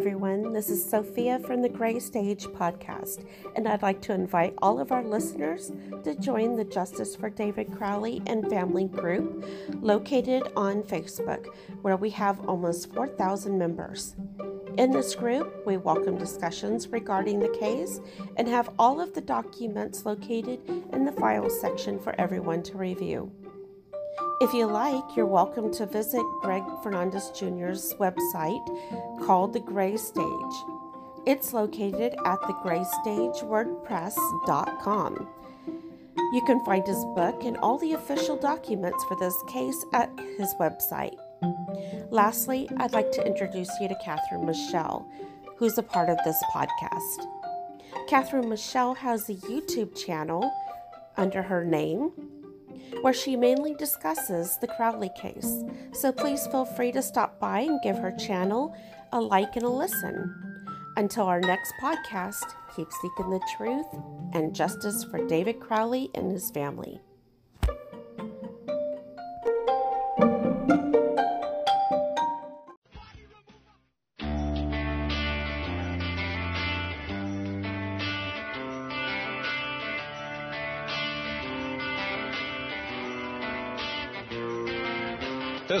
everyone. This is Sophia from the Gray Stage podcast, and I'd like to invite all of our listeners to join the Justice for David Crowley and Family group located on Facebook, where we have almost 4,000 members. In this group, we welcome discussions regarding the case and have all of the documents located in the files section for everyone to review. If you like, you're welcome to visit Greg Fernandez Jr.'s website called The Gray Stage. It's located at thegraystagewordpress.com. You can find his book and all the official documents for this case at his website. Lastly, I'd like to introduce you to Catherine Michelle, who's a part of this podcast. Catherine Michelle has a YouTube channel under her name where she mainly discusses the Crowley case. So please feel free to stop by and give her channel a like and a listen. Until our next podcast, keep seeking the truth and justice for David Crowley and his family.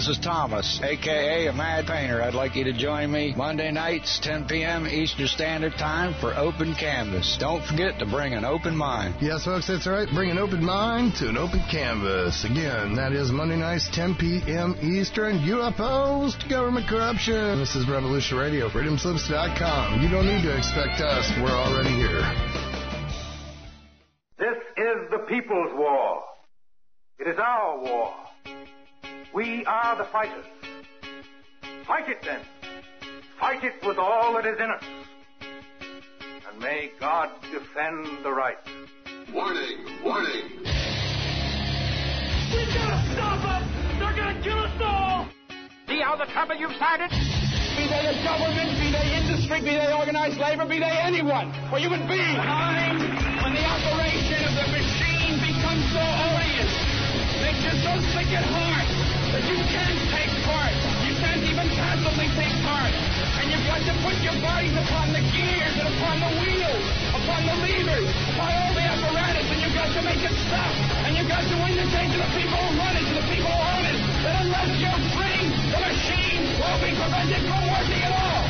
This is Thomas, aka a Mad Painter. I'd like you to join me Monday nights, 10 p.m. Eastern Standard Time for Open Canvas. Don't forget to bring an open mind. Yes, folks, that's right. Bring an open mind to an open canvas. Again, that is Monday nights, 10 p.m. Eastern. UFOs to government corruption. This is Revolution Radio, freedomslips.com. You don't need to expect us. We're already here. This is the people's war. It is our war. We are the fighters. Fight it then. Fight it with all that is in us. And may God defend the right. Warning, warning. We gotta stop them! They're gonna kill us all! See how the trouble you've started? Be they the government, be they industry, be they organized labor, be they anyone, or human beings. Time when the operation of the machine becomes so odious, makes you so sick at heart that you can't take part. You can't even passively take part. And you've got to put your bodies upon the gears and upon the wheels, upon the levers, upon all the apparatus, and you've got to make it stop. And you've got to indicate to the people who run it, to the people who own it, that unless you're free, the machine will be prevented from working at all.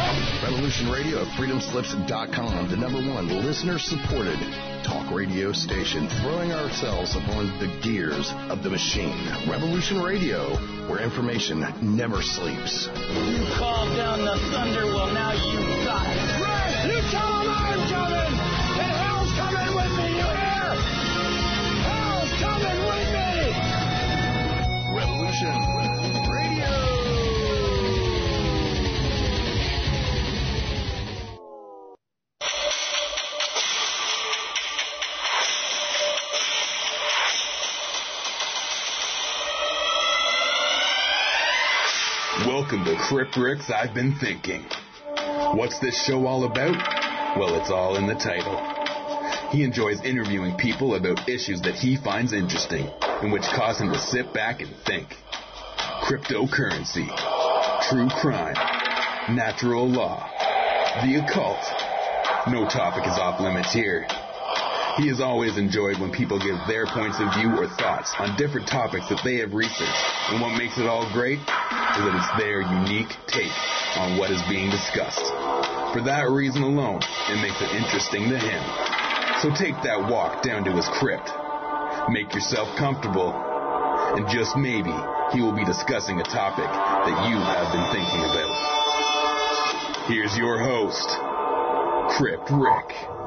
Revolution Radio at freedomslips.com, the number one listener supported talk radio station, throwing ourselves upon the gears of the machine. Revolution Radio, where information never sleeps. You called down the thunder, well, now you got it. Right! You tell them I'm coming! Welcome to Crypt Rick's I've Been Thinking. What's this show all about? Well, it's all in the title. He enjoys interviewing people about issues that he finds interesting and which cause him to sit back and think. Cryptocurrency, true crime, natural law, the occult. No topic is off limits here. He has always enjoyed when people give their points of view or thoughts on different topics that they have researched. And what makes it all great is that it's their unique take on what is being discussed. For that reason alone, it makes it interesting to him. So take that walk down to his crypt. Make yourself comfortable. And just maybe he will be discussing a topic that you have been thinking about. Here's your host, Crypt Rick.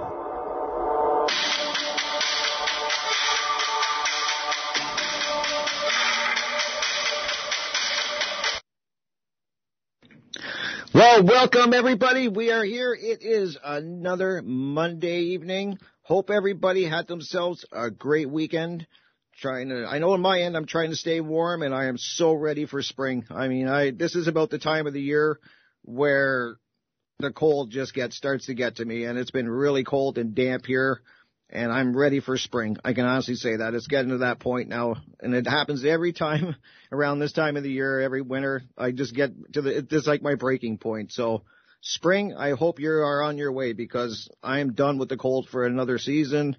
Well, welcome everybody. We are here. It is another Monday evening. Hope everybody had themselves a great weekend. Trying to, I know on my end, I'm trying to stay warm and I am so ready for spring. I mean, I, this is about the time of the year where the cold just gets, starts to get to me and it's been really cold and damp here and I'm ready for spring. I can honestly say that it's getting to that point now, and it happens every time around this time of the year, every winter. I just get to the it's like my breaking point. So spring, I hope you are on your way because I am done with the cold for another season.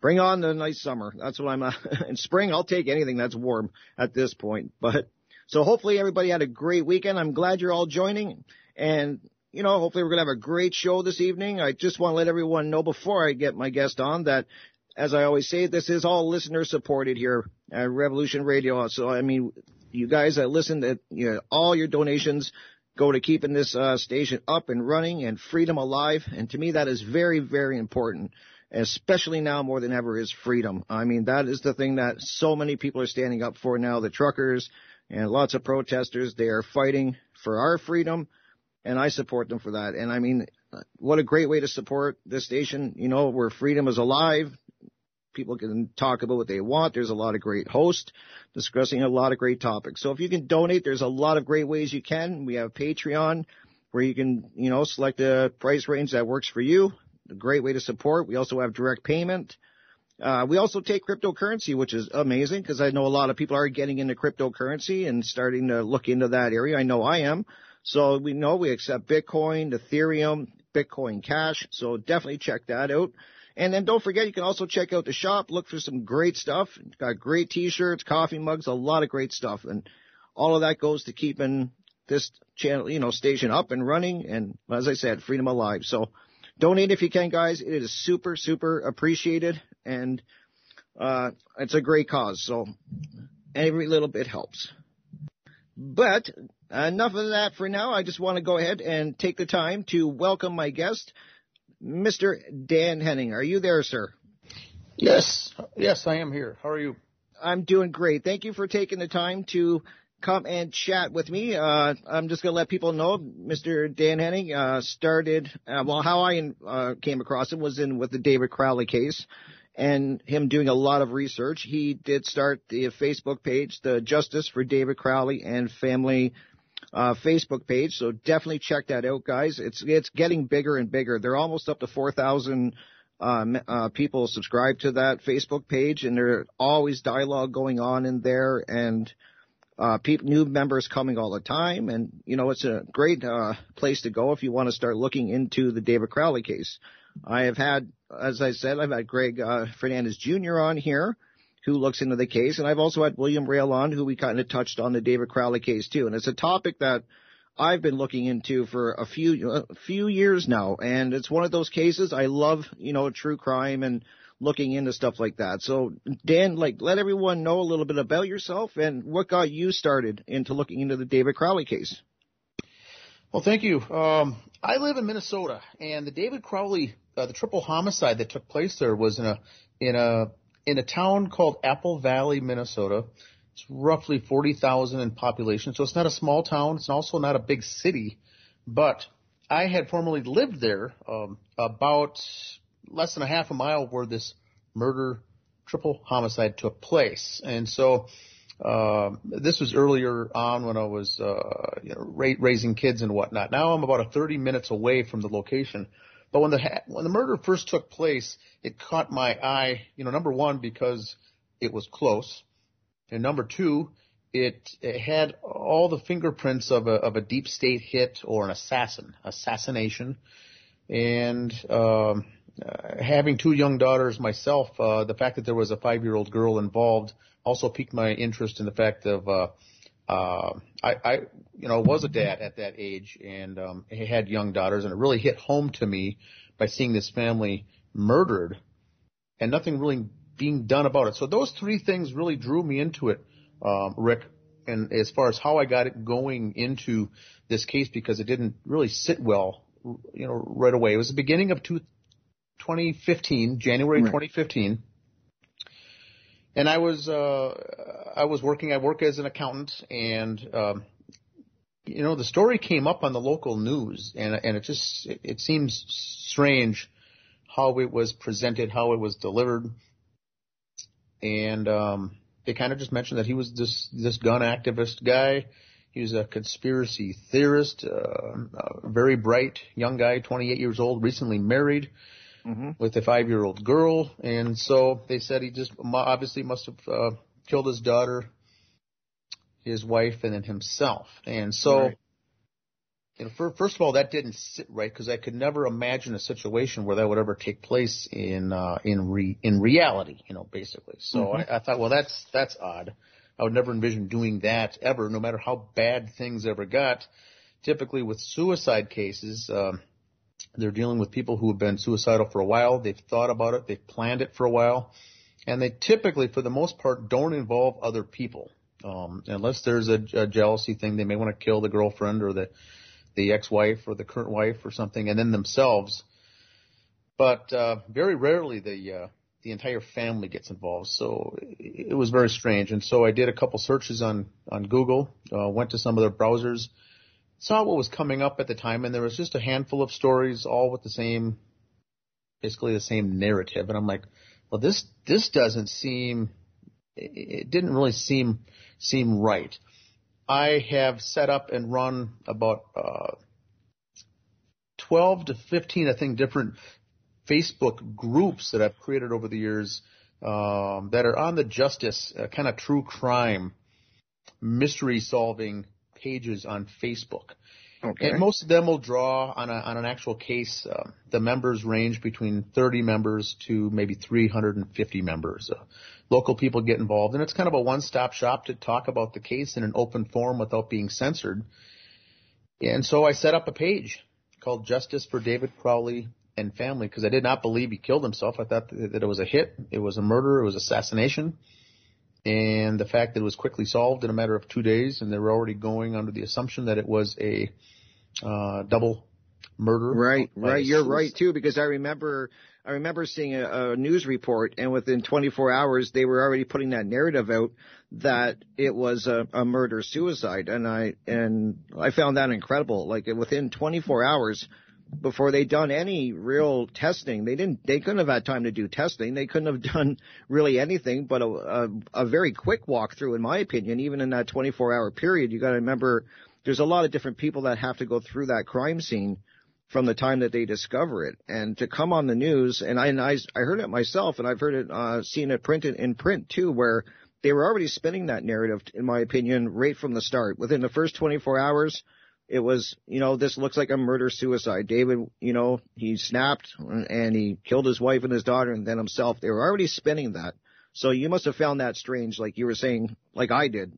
Bring on the nice summer. That's what I'm, uh, in spring, I'll take anything that's warm at this point. But, so hopefully everybody had a great weekend. I'm glad you're all joining and you know, hopefully we're going to have a great show this evening. I just want to let everyone know before I get my guest on that, as I always say, this is all listener supported here at Revolution Radio. So, I mean, you guys that listen to, you know, all your donations go to keeping this uh, station up and running and freedom alive. And to me, that is very, very important. Especially now more than ever is freedom. I mean, that is the thing that so many people are standing up for now. The truckers and lots of protesters, they are fighting for our freedom and I support them for that. And I mean, what a great way to support this station, you know, where freedom is alive. People can talk about what they want. There's a lot of great hosts discussing a lot of great topics. So if you can donate, there's a lot of great ways you can. We have Patreon where you can, you know, select a price range that works for you. A great way to support. We also have direct payment. Uh, we also take cryptocurrency, which is amazing because I know a lot of people are getting into cryptocurrency and starting to look into that area. I know I am. So we know we accept Bitcoin, Ethereum, Bitcoin Cash. So definitely check that out. And then don't forget, you can also check out the shop, look for some great stuff. It's got great t-shirts, coffee mugs, a lot of great stuff. And all of that goes to keeping this channel, you know, station up and running. And as I said, freedom alive. So donate if you can, guys. It is super, super appreciated. And, uh, it's a great cause. So every little bit helps. But enough of that for now. I just want to go ahead and take the time to welcome my guest, Mr. Dan Hennen. Are you there, sir? Yes. Yes, I am here. How are you? I'm doing great. Thank you for taking the time to come and chat with me. Uh, I'm just going to let people know Mr. Dan Hennen uh, started, uh, well, how I uh, came across him was in with the David Crowley case and him doing a lot of research. He did start the Facebook page, the Justice for David Crowley and Family uh, Facebook page. So definitely check that out, guys. It's it's getting bigger and bigger. They're almost up to four thousand um, uh, people subscribe to that Facebook page, and there's always dialogue going on in there, and uh, people, new members coming all the time, and you know it's a great uh, place to go if you want to start looking into the David Crowley case. I have had, as I said, I've had Greg uh, Fernandez Jr. on here, who looks into the case, and I've also had William Rail on, who we kind of touched on the David Crowley case too, and it's a topic that I've been looking into for a few a few years now, and it's one of those cases I love, you know, true crime and looking into stuff like that. So, Dan, like, let everyone know a little bit about yourself and what got you started into looking into the David Crowley case. Well, thank you. Um, I live in Minnesota, and the David Crowley, uh, the triple homicide that took place there was in a in a in a town called Apple Valley, Minnesota. It's roughly 40,000 in population, so it's not a small town. It's also not a big city, but I had formerly lived there um, about less than a half a mile where this murder triple homicide took place, and so uh, this was earlier on when I was uh, you know, ra- raising kids and whatnot. Now I'm about a 30 minutes away from the location. But when the ha- when the murder first took place, it caught my eye. You know, number one because it was close, and number two, it, it had all the fingerprints of a of a deep state hit or an assassin, assassination, and um, uh, having two young daughters myself, uh, the fact that there was a five year old girl involved also piqued my interest in the fact of uh, uh, I, I, you know, was a dad at that age and um, had young daughters, and it really hit home to me by seeing this family murdered and nothing really being done about it. So those three things really drew me into it, um, Rick. And as far as how I got it going into this case, because it didn't really sit well, you know, right away. It was the beginning of two, 2015, January right. 2015 and I was uh, I was working. I work as an accountant, and um, you know the story came up on the local news, and and it just it, seems strange how it was presented, how it was delivered, and um, they kind of just mentioned that he was this this gun activist guy. He was a conspiracy theorist, uh, a very bright young guy, 28 years old, recently married mm-hmm. with a five year old girl. And so they said he just obviously must have uh, killed his daughter, his wife, and then himself. And so right. you know, for, first of all, that didn't sit right because I could never imagine a situation where that would ever take place in uh, in re, in reality. You know, basically. So mm-hmm. I, I thought, well, that's that's odd. I would never envision doing that ever, no matter how bad things ever got. Typically, with suicide cases, um, they're dealing with people who have been suicidal for a while. They've thought about it. They've planned it for a while, and they typically, for the most part, don't involve other people. Um, unless there's a, a jealousy thing, they may want to kill the girlfriend or the the ex-wife or the current wife or something, and then themselves. But uh, very rarely the uh, the entire family gets involved. So it was very strange. And so I did a couple searches on on Google, uh, went to some of their browsers, saw what was coming up at the time, and there was just a handful of stories, all with the same, basically the same narrative. And I'm like, well, this this doesn't seem, it didn't really seem seem right. I have set up and run about uh, 12 to 15, I think, different Facebook groups that I've created over the years um, that are on the justice, uh, kind of true crime, mystery solving pages on Facebook. Okay. And most of them will draw on, a, on an actual case. Uh, the members range between 30 members to maybe 350 members. Uh, local people get involved, and it's kind of a one-stop shop to talk about the case in an open forum without being censored. And so I set up a page called Justice for David Crowley and Family because I did not believe he killed himself. I thought that it was a hit, it was a murder, it was assassination. And the fact that it was quickly solved in a matter of two days, and they were already going under the assumption that it was a uh, double murder. Right, right. You're right too, because I remember I remember seeing a, a news report, and within 24 hours, they were already putting that narrative out that it was a, a murder suicide, and I and I found that incredible. Like within 24 hours, before they'd done any real testing. They didn't. They couldn't have had time to do testing. They couldn't have done really anything but a, a, a very quick walkthrough, in my opinion. Even in that 24-hour period, you got to remember there's a lot of different people that have to go through that crime scene from the time that they discover it. And to come on the news, and I, and I, I heard it myself, and I've heard it, uh, seen it printed in print too, where they were already spinning that narrative, in my opinion, right from the start. Within the first 24 hours, it was, you know, this looks like a murder suicide. David, you know, he snapped and he killed his wife and his daughter and then himself. They were already spinning that. So you must have found that strange, like you were saying, like I did.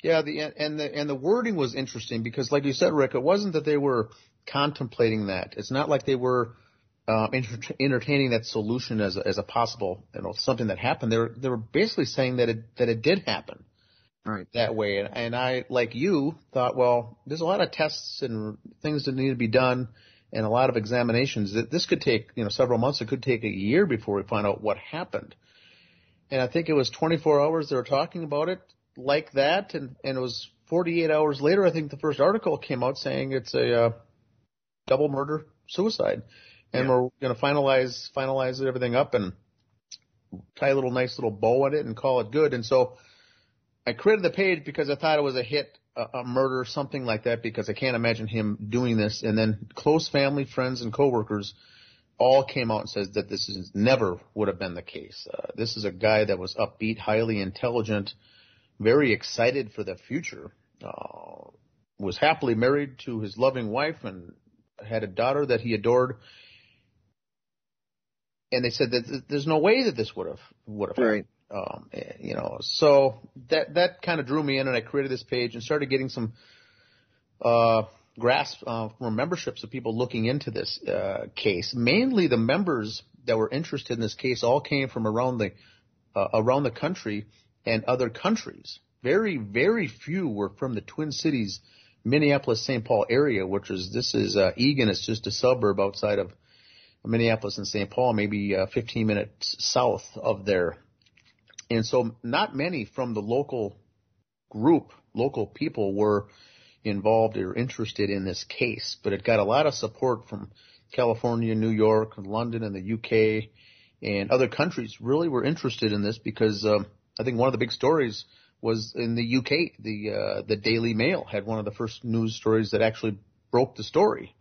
Yeah, the and the and the wording was interesting because, like you said, Rick, it wasn't that they were contemplating that. It's not like they were um, enter- entertaining that solution as a, as a possible, you know, something that happened. They were they were basically saying that it that it did happen, right? That way, and, and I, like you, thought, well, there's a lot of tests and things that need to be done, and a lot of examinations. That this could take, you know, several months. It could take a year before we find out what happened. And I think it was 24 hours they were talking about it like that, and and it was 48 hours later. I think the first article came out saying it's a uh, double murder suicide, and yeah. we're going to finalize finalize everything up and tie a little nice little bow on it and call it good. And so I created the page because I thought it was a hit, a, a murder, something like that, because I can't imagine him doing this. And then close family, friends, and coworkers all came out and says that this is never would have been the case. Uh, this is a guy that was upbeat, highly intelligent, very excited for the future. Uh, was happily married to his loving wife and had a daughter that he adored. And they said that there's no way that this would have would have right. Um, you know, so that that kind of drew me in, and I created this page and started getting some uh, grasp uh, from memberships of people looking into this uh, case. Mainly, the members that were interested in this case all came from around the uh, around the country and other countries. Very, very few were from the Twin Cities, Minneapolis, St. Paul area, which is this is uh, Eagan. It's just a suburb outside of Minneapolis and St. Paul, maybe uh, 15 minutes south of there. And so, not many from the local group, local people were involved or interested in this case, but it got a lot of support from California, New York, London, and the UK, and other countries really were interested in this because um, I think one of the big stories was in the UK. The uh, the Daily Mail had one of the first news stories that actually broke the story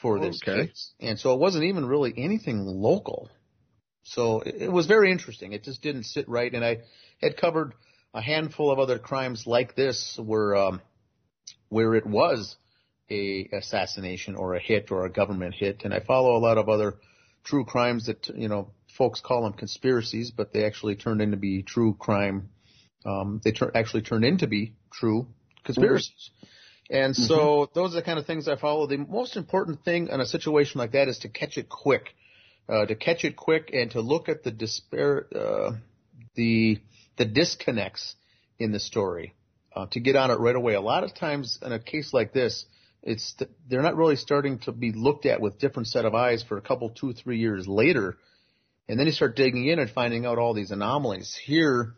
for this okay. case, and so it wasn't even really anything local. So it, was very interesting. It just didn't sit right, and I had covered a handful of other crimes like this where um, where it was a assassination or a hit or a government hit. And I follow a lot of other true crimes that, you know, folks call them conspiracies, but they actually turned into be true crime. Um, they tur- actually turned into be true conspiracies. And so mm-hmm. those are the kind of things I follow. The most important thing in a situation like that is to catch it quick, uh, to catch it quick and to look at the despair, uh, the, the disconnects in the story, uh, to get on it right away. A lot of times in a case like this, it's, they're not really starting to be looked at with different set of eyes for a couple, two, three years later. And then you start digging in and finding out all these anomalies. Here,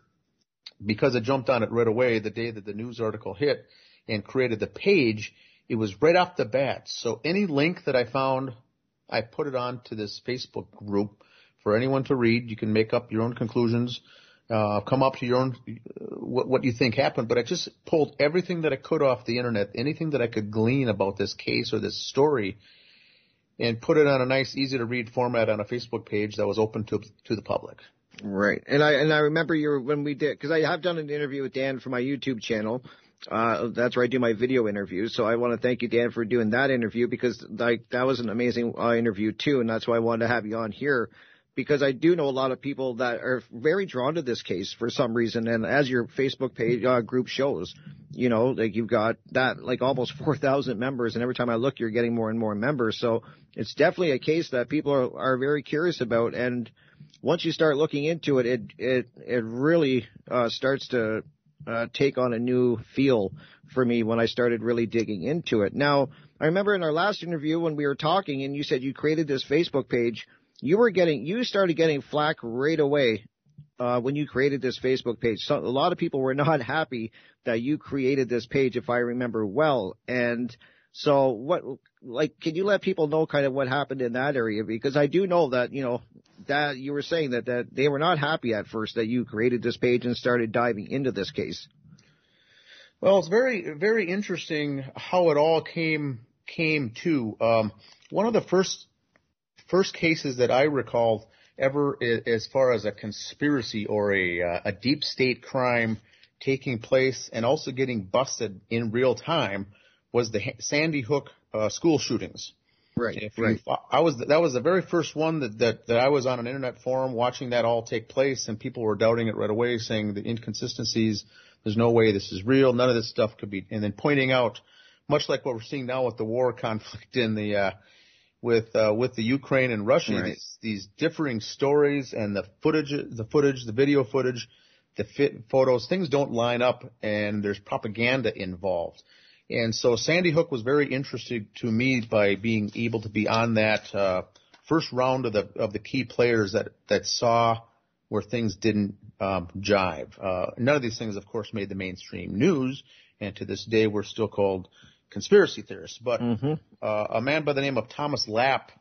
because I jumped on it right away the day that the news article hit and created the page, it was right off the bat. So any link that I found, I put it on to this Facebook group for anyone to read. You can make up your own conclusions, uh, come up to your own, uh, what, what you think happened. But I just pulled everything that I could off the internet, anything that I could glean about this case or this story, and put it on a nice, easy to read format on a Facebook page that was open to to the public. Right, and I and I remember you when we did because I have done an interview with Dan for my YouTube channel. Uh, that's where I do my video interviews. So I want to thank you, Dan, for doing that interview because like that was an amazing uh, interview too, and that's why I wanted to have you on here because I do know a lot of people that are very drawn to this case for some reason. And as your Facebook page uh, group shows, you know, like you've got that like almost 4,000 members, and every time I look, you're getting more and more members. So it's definitely a case that people are, are very curious about. And once you start looking into it, it it it really uh, starts to uh, take on a new feel for me when I started really digging into it. Now, I remember in our last interview when we were talking, and you said you created this Facebook page you were getting you started getting flack right away uh, when you created this Facebook page. So a lot of people were not happy that you created this page, if I remember well. And so, what like can you let people know kind of what happened in that area? Because I do know that you know that you were saying that that they were not happy at first that you created this page and started diving into this case. Well, it's very very interesting how it all came came to. Um, one of the first first cases that I recall ever as far as a conspiracy or a, uh, a deep state crime taking place and also getting busted in real time was the Sandy Hook uh, school shootings. Right. If right. You, I was that was the very first one that, that that I was on an internet forum watching that all take place, and people were doubting it right away, saying the inconsistencies. There's no way this is real. None of this stuff could be. And then pointing out, much like what we're seeing now with the war conflict in the uh, with uh, with the Ukraine and Russia. Right. These, these differing stories and the footage, the footage, the video footage, the fit photos, things don't line up, and there's propaganda involved. And so Sandy Hook was very interesting to me by being able to be on that uh, first round of the of the key players that that saw where things didn't um, jive. Uh, none of these things, of course, made the mainstream news, and to this day, we're still called conspiracy theorists. But mm-hmm. uh, a man by the name of Thomas Lapp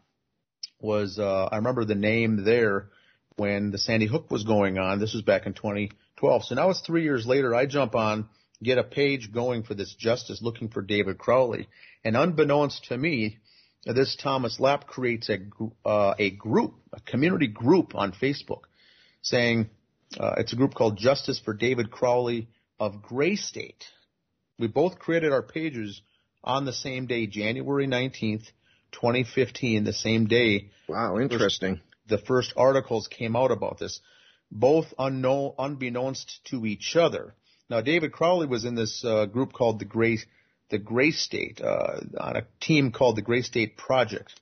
was, uh, I remember the name there when the Sandy Hook was going on. This was back in 2012. So now it's three years later. I jump on, get a page going for this justice looking for David Crowley. And unbeknownst to me, this Thomas Lapp creates a, uh, a group, a community group on Facebook saying, uh, it's a group called Justice for David Crowley of Gray State. We both created our pages on the same day, January 19th, 2015, the same day. Wow, interesting. The first, articles came out about this, both unknown, unbeknownst to each other. Now, David Crowley was in this uh, group called the Gray, the Gray State, uh, on a team called the Gray State Project,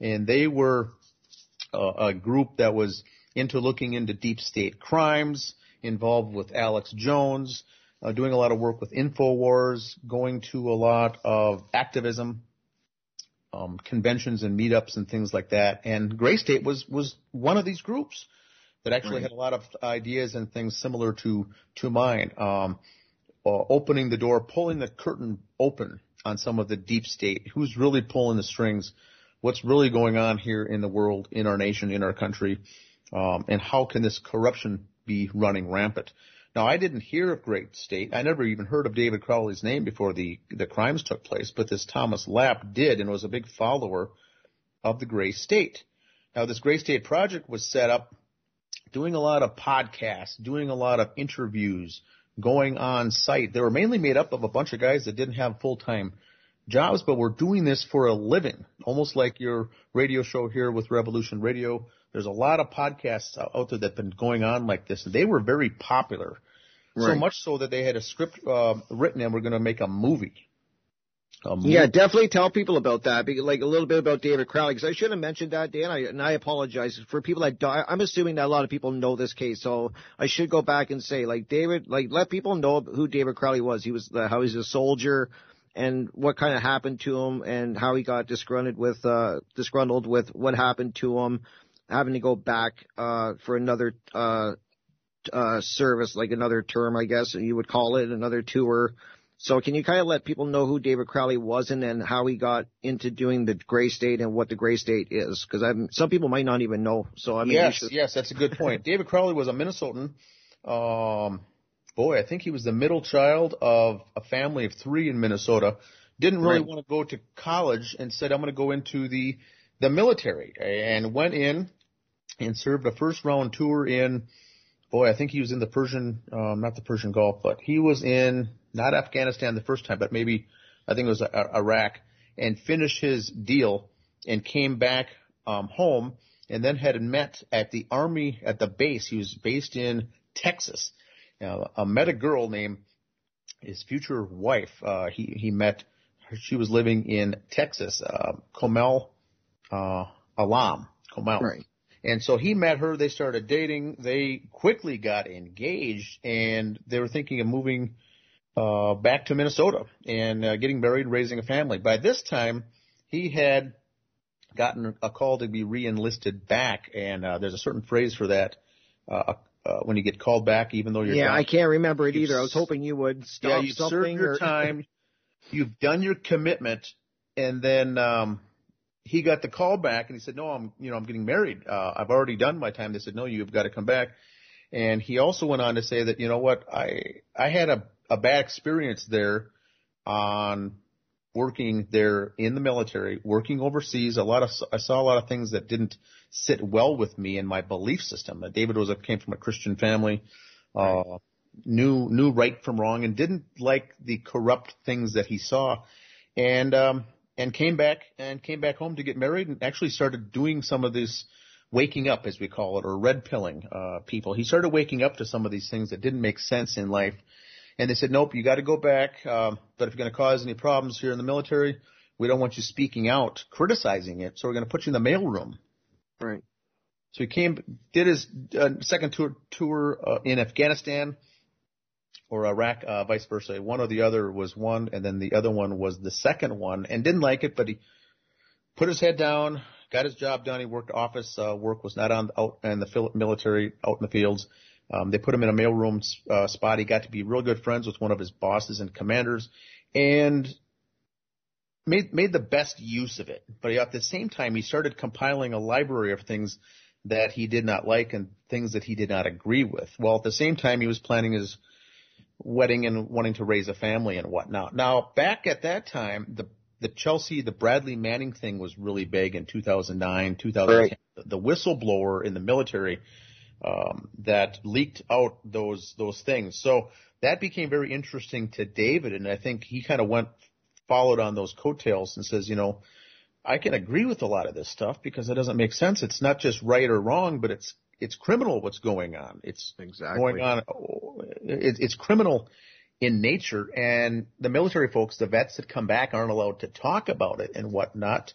and they were uh, a group that was into looking into deep state crimes, involved with Alex Jones, uh, doing a lot of work with InfoWars, going to a lot of activism, um, conventions and meetups and things like that. And Gray State was, was one of these groups that actually right. had a lot of ideas and things similar to, to mine. Um, uh, opening the door, pulling the curtain open on some of the deep state, who's really pulling the strings, what's really going on here in the world, in our nation, in our country, um, and how can this corruption be running rampant? Now, I didn't hear of Gray State. I never even heard of David Crowley's name before the, the crimes took place, but this Thomas Lapp did and was a big follower of the Gray State. Now, this Gray State project was set up doing a lot of podcasts, doing a lot of interviews, going on site. They were mainly made up of a bunch of guys that didn't have full-time jobs, but were doing this for a living, almost like your radio show here with Revolution Radio. There's a lot of podcasts out there that have been going on like this, they were very popular. Right. So much so that they had a script uh, written and were going to make a movie. Um, yeah, definitely tell people about that. Like a little bit about David Crowley, because I should have mentioned that, Dan. I, and I apologize for people that die. I'm assuming that a lot of people know this case, so I should go back and say, like David, like let people know who David Crowley was. He was the, how he's a soldier, and what kind of happened to him, and how he got disgruntled with uh, disgruntled with what happened to him, having to go back uh, for another uh, uh, service, like another term, I guess you would call it, another tour so can you kind of let people know who David Crowley was and then how he got into doing the gray state and what the gray state is? Because some people might not even know. So I mean, yes, should... yes, that's a good point. David Crowley was a Minnesotan. Um, boy, I think he was the middle child of a family of three in Minnesota. Didn't really right. want to go to college and said, I'm going to go into the the military and went in and served a first round tour in boy, I think he was in the Persian, um, not the Persian Gulf, but he was in not Afghanistan the first time, but maybe I think it was Iraq, and finished his deal and came back um, home, and then had met at the army at the base. He was based in Texas. Now, I met a girl named his future wife. Uh, he he met. She was living in Texas, uh, Komel uh, Alam. Komel. Right. And so he met her. They started dating. They quickly got engaged, and they were thinking of moving uh, back to Minnesota and uh, getting married, raising a family. By this time, he had gotten a call to be re-enlisted back, and uh, there's a certain phrase for that. Uh, uh, when you get called back, even though you're yeah, I can't remember it either. I was hoping you would stop yeah, you've something. Served your or... time, you've done your commitment, and then um, he got the call back and he said, no, I'm, you know, I'm getting married. Uh, I've already done my time. They said, no, you've got to come back. And he also went on to say that, you know what, I, I had a, a bad experience there on working there in the military, working overseas. A lot of, I saw a lot of things that didn't sit well with me and my belief system. David was a, came from a Christian family, uh, knew, knew right from wrong and didn't like the corrupt things that he saw. And, um, and came back and came back home to get married and actually started doing some of this waking up, as we call it, or red pilling uh, people. He started waking up to some of these things that didn't make sense in life. And they said, nope, you got to go back. Um, but if you're going to cause any problems here in the military, we don't want you speaking out, criticizing it. So we're going to put you in the mailroom. Right. So he came, did his uh, second tour tour uh, in Afghanistan or Iraq, uh, vice versa. One or the other was one, and then the other one was the second one, and didn't like it, but he put his head down, got his job done. He worked office uh, work, was not on out in the military, out in the fields. Um, they put him in a mailroom uh, spot. He got to be real good friends with one of his bosses and commanders, and made made the best use of it. But at the same time, he started compiling a library of things that he did not like and things that he did not agree with. Well, at the same time, he was planning his wedding and wanting to raise a family and whatnot. Now, back at that time, the the Chelsea, the Bradley Manning thing was really big in 2009, 2010. Right. The whistleblower in the military um, that leaked out those those things. So that became very interesting to David, and I think he kind of went followed on those coattails and says, you know, I can agree with a lot of this stuff because it doesn't make sense. It's not just right or wrong, but it's it's criminal what's going on. It's exactly. going on. It, it's criminal in nature, and the military folks, the vets that come back, aren't allowed to talk about it and whatnot.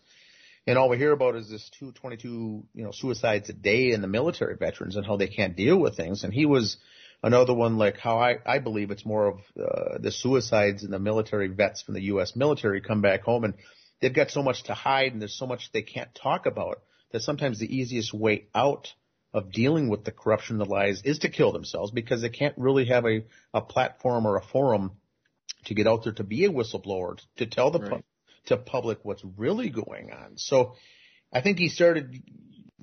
And all we hear about is this 222, you know, suicides a day in the military veterans and how they can't deal with things. And he was another one like how I, I believe it's more of uh, the suicides in the military vets from the U.S. military come back home and they've got so much to hide and there's so much they can't talk about that sometimes the easiest way out of dealing with the corruption, the lies, is to kill themselves because they can't really have a, a platform or a forum to get out there to be a whistleblower, to tell the right. To public what's really going on. So I think he started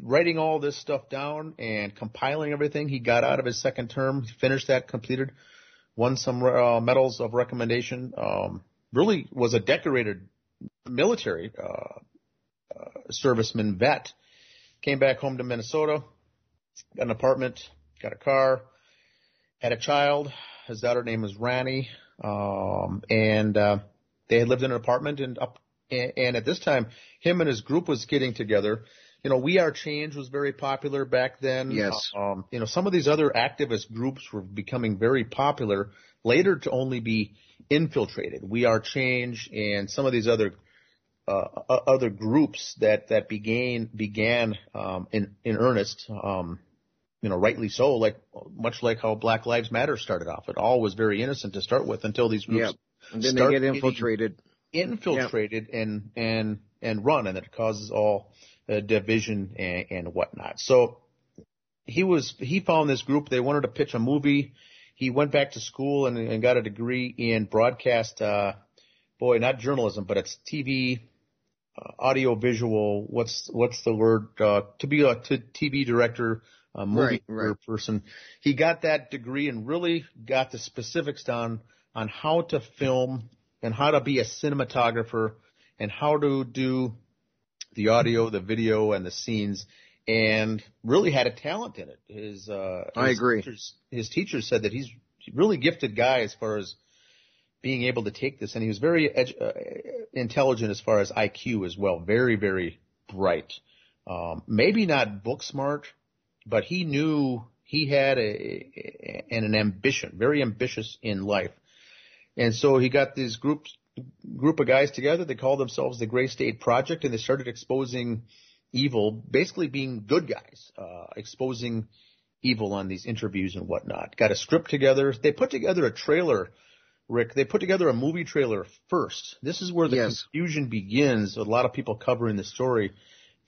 writing all this stuff down and compiling everything. He got out of his second term, finished that, completed, won some uh, medals of recommendation. Um, really was a decorated military uh, uh, serviceman vet. Came back home to Minnesota, got an apartment, got a car, had a child. His daughter name was Rani, um, and uh, they had lived in an apartment and up, and, at this time, him and his group was getting together. You know, We Are Change was very popular back then. Yes. Um, you know, some of these other activist groups were becoming very popular later to only be infiltrated. We Are Change and some of these other uh, other groups that that began began um, in in earnest. Um, you know, rightly so. Like much like how Black Lives Matter started off, it all was very innocent to start with until these groups yep. And then they get infiltrated, infiltrated yep. and and and run, and it causes all uh, division and, and whatnot. So he was he found this group. They wanted to pitch a movie. He went back to school and, and got a degree in broadcast. Uh, boy, not journalism, but it's TV, uh, audio visual. What's what's the word? Uh, to be a TV director, a movie right, right. person. He got that degree and really got the specifics down on how to film and how to be a cinematographer and how to do the audio, the video, and the scenes, and really had a talent in it. His, uh, his I agree. Teachers, his teachers said that he's really gifted guy as far as being able to take this, and he was very edu- uh, intelligent as far as IQ as well. Very, very bright. Um, maybe not book smart, but he knew he had a, a, an ambition, very ambitious in life. And so he got these groups group of guys together. They called themselves the Gray State Project, and they started exposing evil, basically being good guys, uh, exposing evil on these interviews and whatnot. Got a script together. They put together a trailer. Rick, they put together a movie trailer first. This is where the yes. confusion begins. A lot of people covering the story.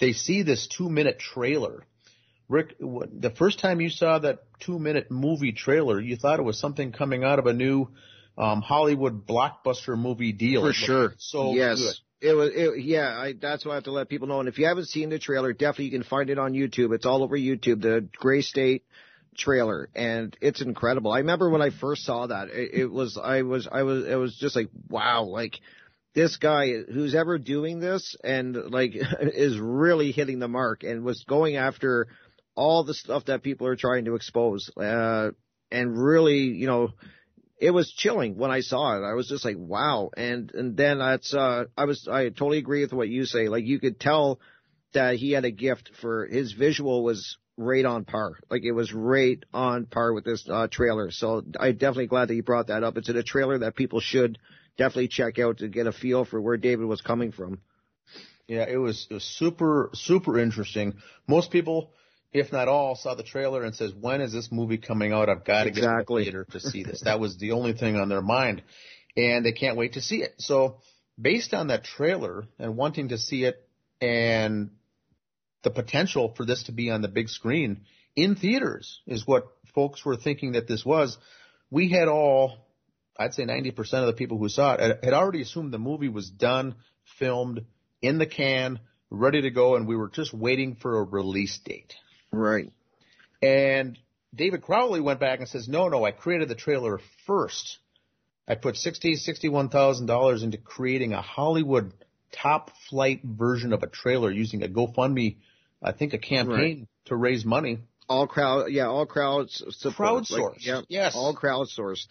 They see this two minute trailer. Rick, the first time you saw that two minute movie trailer, you thought it was something coming out of a new um, Hollywood blockbuster movie deal. For sure. So yes. good. It was, it, yeah, I, that's why I have to let people know. And if you haven't seen the trailer, definitely you can find it on YouTube. It's all over YouTube, the Gray State trailer, and it's incredible. I remember when I first saw that, it, it was, I was, I was, it was just like, wow, like, this guy who's ever doing this and like is really hitting the mark and was going after all the stuff that people are trying to expose, uh, and really, you know, it was chilling when I saw it. I was just like, wow. And, and then that's, uh, I was, I totally agree with what you say. Like you could tell that he had a gift for his visual was right on par. Like it was right on par with this, uh, trailer. So I'm definitely glad that you brought that up. It's in a trailer that people should definitely check out to get a feel for where David was coming from. Yeah, it was, it was super, super interesting. Most people, if not all, saw the trailer and says, "When is this movie coming out? I've got to exactly. get to the theater to see this." that was the only thing on their mind, and they can't wait to see it. So, based on that trailer and wanting to see it, and the potential for this to be on the big screen in theaters is what folks were thinking that this was. We had all, I'd say 90% of the people who saw it had already assumed the movie was done, filmed, in the can, ready to go, and we were just waiting for a release date. Right. And David Crowley went back and says, no, no, I created the trailer first. I put sixty, sixty-one thousand dollars into creating a Hollywood top flight version of a trailer using a GoFundMe, I think a campaign right. to raise money. All crowd, yeah, all crowds support. Crowdsourced. Like, yeah, yes. All crowdsourced.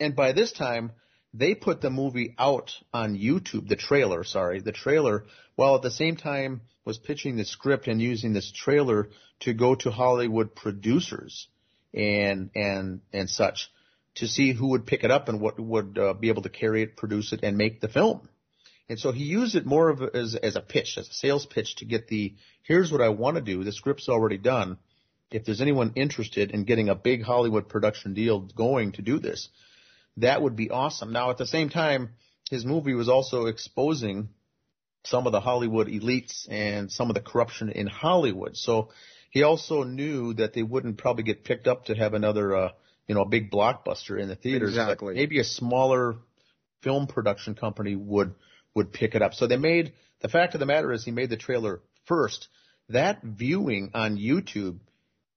And by this time, they put the movie out on YouTube, the trailer, sorry, the trailer, while at the same time was pitching the script and using this trailer to go to Hollywood producers and and and such to see who would pick it up and what would uh, be able to carry it, produce it, and make the film. And so he used it more of as as a pitch, as a sales pitch to get the here's what I want to do. The script's already done. If there's anyone interested in getting a big Hollywood production deal going to do this, that would be awesome. Now at the same time, his movie was also exposing some of the Hollywood elites and some of the corruption in Hollywood. So he also knew that they wouldn't probably get picked up to have another, uh, you know, a big blockbuster in the theaters. Exactly. Maybe a smaller film production company would would pick it up. So they made the fact of the matter is he made the trailer first. That viewing on YouTube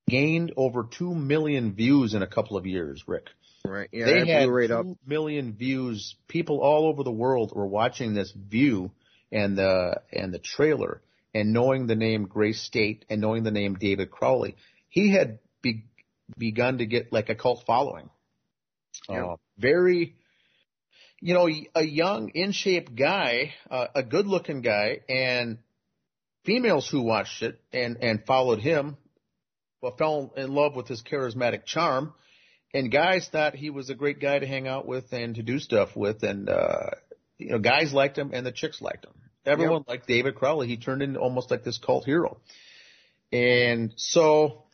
gained over two million views in a couple of years, Rick. Right. Yeah. they had right two million views. People all over the world were watching this view and the and the trailer and knowing the name Gray State and knowing the name David Crowley, he had be, begun to get like a cult following. Yeah. Uh, very, you know, a young, in shape guy, uh, a good looking guy, and females who watched it and, and followed him, well, fell in love with his charismatic charm. And guys thought he was a great guy to hang out with and to do stuff with. And, uh, you know, guys liked him and the chicks liked him. Everyone yep. liked David Crowley. He turned into almost like this cult hero. And so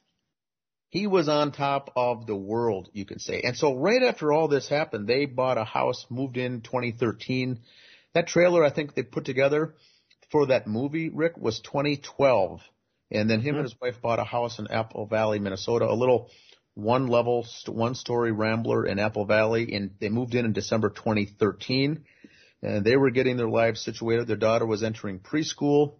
he was on top of the world, you could say. And so right after all this happened, they bought a house, moved in 2013. That trailer I think they put together for that movie, Rick, was 2012. And then him mm-hmm. and his wife bought a house in Apple Valley, Minnesota, a little one level, one story rambler in Apple Valley. And they moved in in December 2013. And they were getting their lives situated. Their daughter was entering preschool.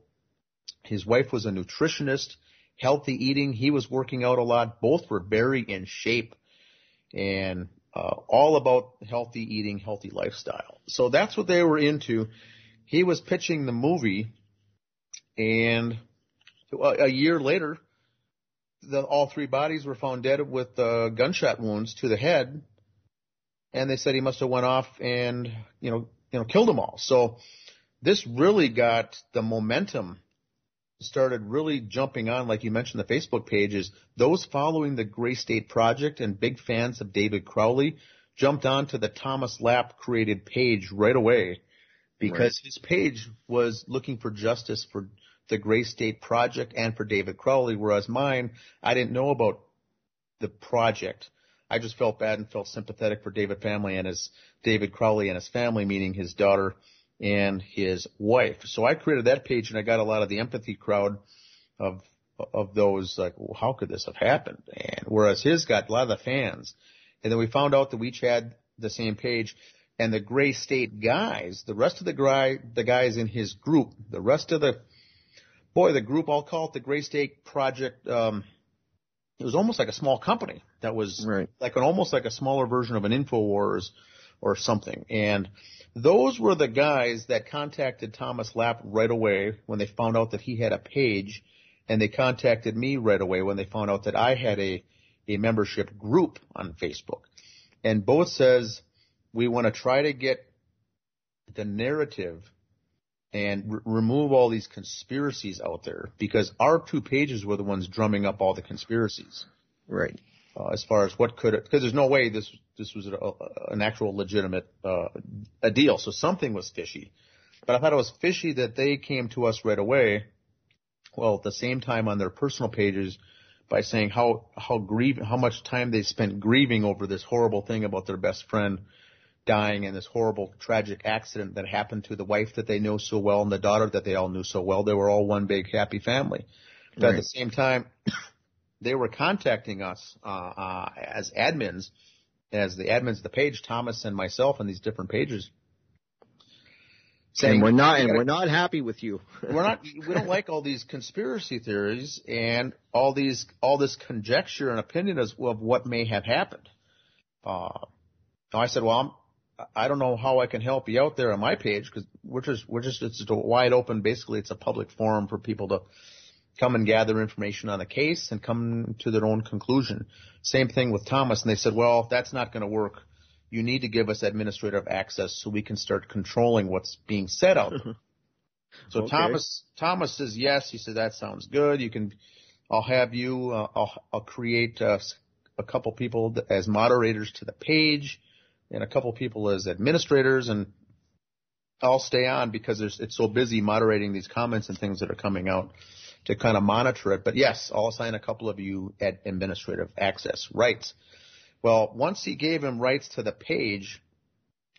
His wife was a nutritionist healthy eating. He was working out a lot. Both were very in shape and uh, all about healthy eating, healthy lifestyle. So that's what they were into. He was pitching the movie, and a year later, the, all three bodies were found dead with uh, gunshot wounds to the head, and they said he must have went off and you know you know killed them all. So this really got the momentum started really jumping on, like you mentioned, the Facebook pages. those following the Gray State Project and big fans of David Crowley jumped onto the Thomas Lapp created page right away because right. his page was looking for justice for the Gray State Project and for David Crowley, whereas mine, I didn't know about the project. I just felt bad and felt sympathetic for David family and his David Crowley and his family, meaning his daughter and his wife. So I created that page and I got a lot of the empathy crowd of of those like, well, how could this have happened? And whereas his got a lot of the fans. And then we found out that we each had the same page and the Gray State guys, the rest of the guy, the guys in his group, the rest of the, boy, the group, I'll call it the Gray State Project, um, it was almost like a small company that was right. like an almost like a smaller version of an InfoWars or something. And those were the guys that contacted Thomas Lapp right away when they found out that he had a page, and they contacted me right away when they found out that I had a, a membership group on Facebook. And both says we want to try to get the narrative and remove all these conspiracies out there because our two pages were the ones drumming up all the conspiracies. Right uh, as far as what could because there's no way this this was a, an actual legitimate uh, a deal. So something was fishy. But I thought it was fishy that they came to us right away. Well, at the same time on their personal pages by saying how how grieve how much time they spent grieving over this horrible thing about their best friend dying in this horrible tragic accident that happened to the wife that they know so well and the daughter that they all knew so well. They were all one big happy family. But right. at the same time, they were contacting us uh, uh, as admins, as the admins of the page, Thomas and myself, on these different pages. Saying, and we're not, and we're not happy with you. we're not. We don't like all these conspiracy theories and all these, all this conjecture and opinion of what may have happened. Uh, I said, well, I'm, I don't know how I can help you out there on my page because we're just, we're just, it's wide open. Basically, it's a public forum for people to come and gather information on a case and come to their own conclusion. Same thing with Thomas, and they said, well, that's not going to work. You need to give us administrative access so we can start controlling what's being said out there. so okay. Thomas, Thomas says yes. He said that sounds good. You can, I'll have you, uh, I'll, I'll create uh, a couple people as moderators to the page and a couple people as administrators and I'll stay on because it's so busy moderating these comments and things that are coming out to kind of monitor it. But yes, I'll assign a couple of you at administrative access rights. Well, once he gave him rights to the page,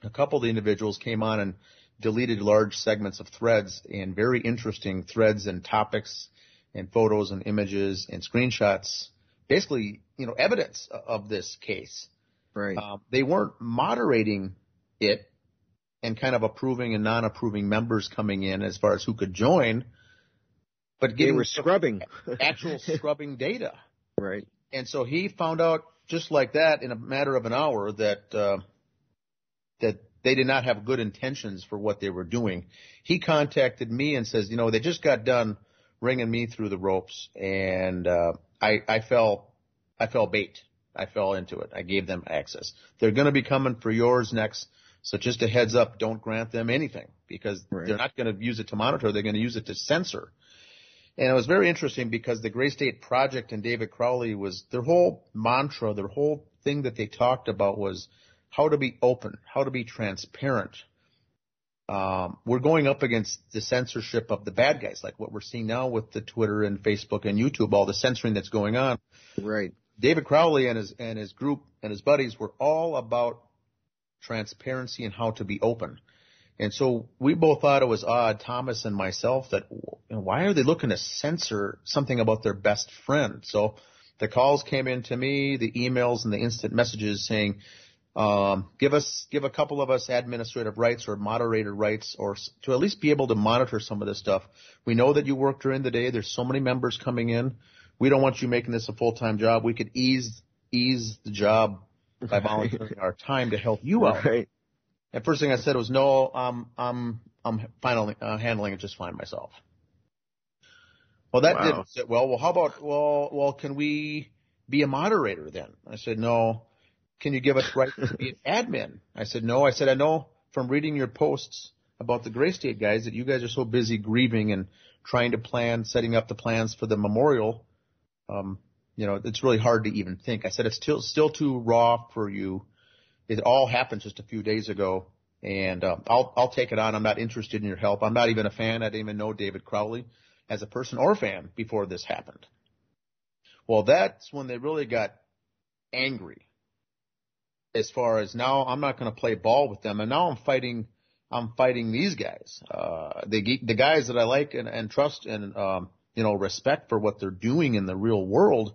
a couple of the individuals came on and deleted large segments of threads and very interesting threads and topics and photos and images and screenshots, basically, you know, evidence of this case. Right. Uh, they weren't moderating it and kind of approving and non-approving members coming in as far as who could join but they were scrubbing actual scrubbing data. Right. And so he found out just like that in a matter of an hour that uh, that they did not have good intentions for what they were doing. He contacted me and says, you know, they just got done ringing me through the ropes, and uh, I I fell I fell bait. I fell into it. I gave them access. They're going to be coming for yours next. So just a heads up, don't grant them anything because Right. they're not going to use it to monitor. They're going to use it to censor. And it was very interesting because the Gray State Project and David Crowley was their whole mantra, their whole thing that they talked about was how to be open, how to be transparent. Um, we're going up against the censorship of the bad guys, like what we're seeing now with the Twitter and Facebook and YouTube, all the censoring that's going on. Right. David Crowley and his and his group and his buddies were all about transparency and how to be open. And so we both thought it was odd, Thomas and myself, that you know, why are they looking to censor something about their best friend? So the calls came in to me, the emails and the instant messages saying, um, give us, give a couple of us administrative rights or moderator rights or to at least be able to monitor some of this stuff. We know that you work during the day. There's so many members coming in. We don't want you making this a full-time job. We could ease, ease the job by volunteering our time to help you out. Right. And first thing I said was, no, um, I'm, I'm finally, uh, handling it just fine myself. Well, that Wow. didn't sit well. Well, how about, well, well, can we be a moderator then? I said, no. Can you give us right to be an admin? I said, no. I said, I know from reading your posts about the Gray State guys that you guys are so busy grieving and trying to plan, setting up the plans for the memorial. Um, you know, it's really hard to even think. I said, it's still, still too raw for you. It all happened just a few days ago and um, I'll I'll take it on. I'm not interested in your help. I'm not even a fan. I didn't even know David Crowley as a person or fan before this happened. Well, that's when they really got angry. As far as now, I'm not going to play ball with them, and now I'm fighting. I'm fighting these guys. Uh, the the guys that I like and, and trust and um, you know respect for what they're doing in the real world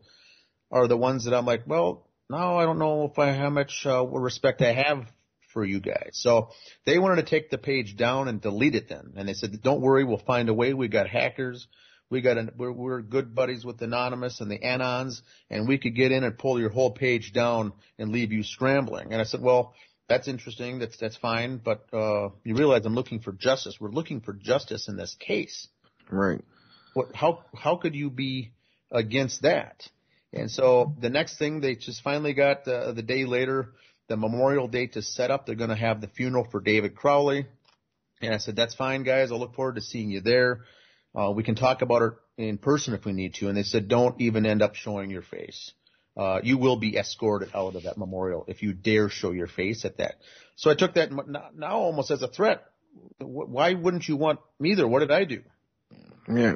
are the ones that I'm like, well, no, I don't know if I how much uh, respect I have for you guys. So they wanted to take the page down and delete it then. And they said, don't worry, we'll find a way. We got hackers. We got, an, we're, we're good buddies with Anonymous and the Anons and we could get in and pull your whole page down and leave you scrambling. And I said, well, that's interesting. That's, that's fine. But, uh, you realize I'm looking for justice. We're looking for justice in this case. Right. What, how, how could you be against that? And so the next thing they just finally got uh, the day later, the memorial date to set up. They're going to have the funeral for David Crowley. And I said, that's fine, guys. I look forward to seeing you there. Uh, we can talk about it in person if we need to. And they said, don't even end up showing your face. Uh, you will be escorted out of that memorial if you dare show your face at that. So I took that now almost as a threat. Why wouldn't you want me there? What did I do? Yeah.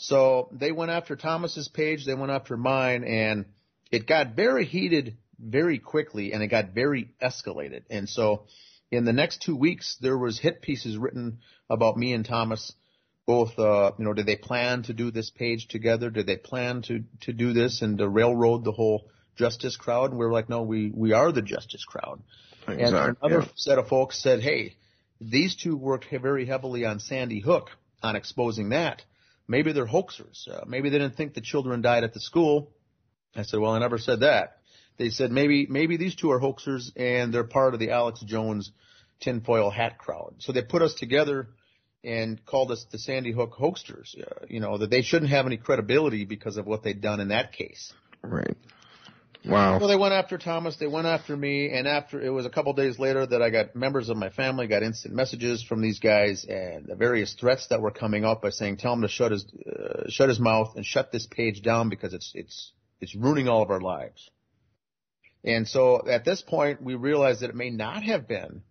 So they went after Thomas's page, they went after mine, and it got very heated very quickly and it got very escalated. And so in the next two weeks, there was hit pieces written about me and Thomas. Both, uh, you know, did they plan to do this page together? Did they plan to, to do this and to railroad the whole justice crowd? And we were like, no, we, we are the justice crowd. And another Yeah. set of folks said, hey, these two worked very heavily on Sandy Hook on exposing that. Maybe they're hoaxers. Uh, maybe they didn't think the children died at the school. I said, well, I never said that. They said maybe maybe these two are hoaxers and they're part of the Alex Jones tinfoil hat crowd. So they put us together and called us the Sandy Hook hoaxers. Uh, you know that they shouldn't have any credibility because of what they'd done in that case. Right. Wow. Well, they went after Thomas. They went after me, and after it was a couple days later that I got members of my family got instant messages from these guys and the various threats that were coming up by saying, "Tell him to shut his uh, shut his mouth and shut this page down because it's it's it's ruining all of our lives." And so at this point, we realized that it may not have been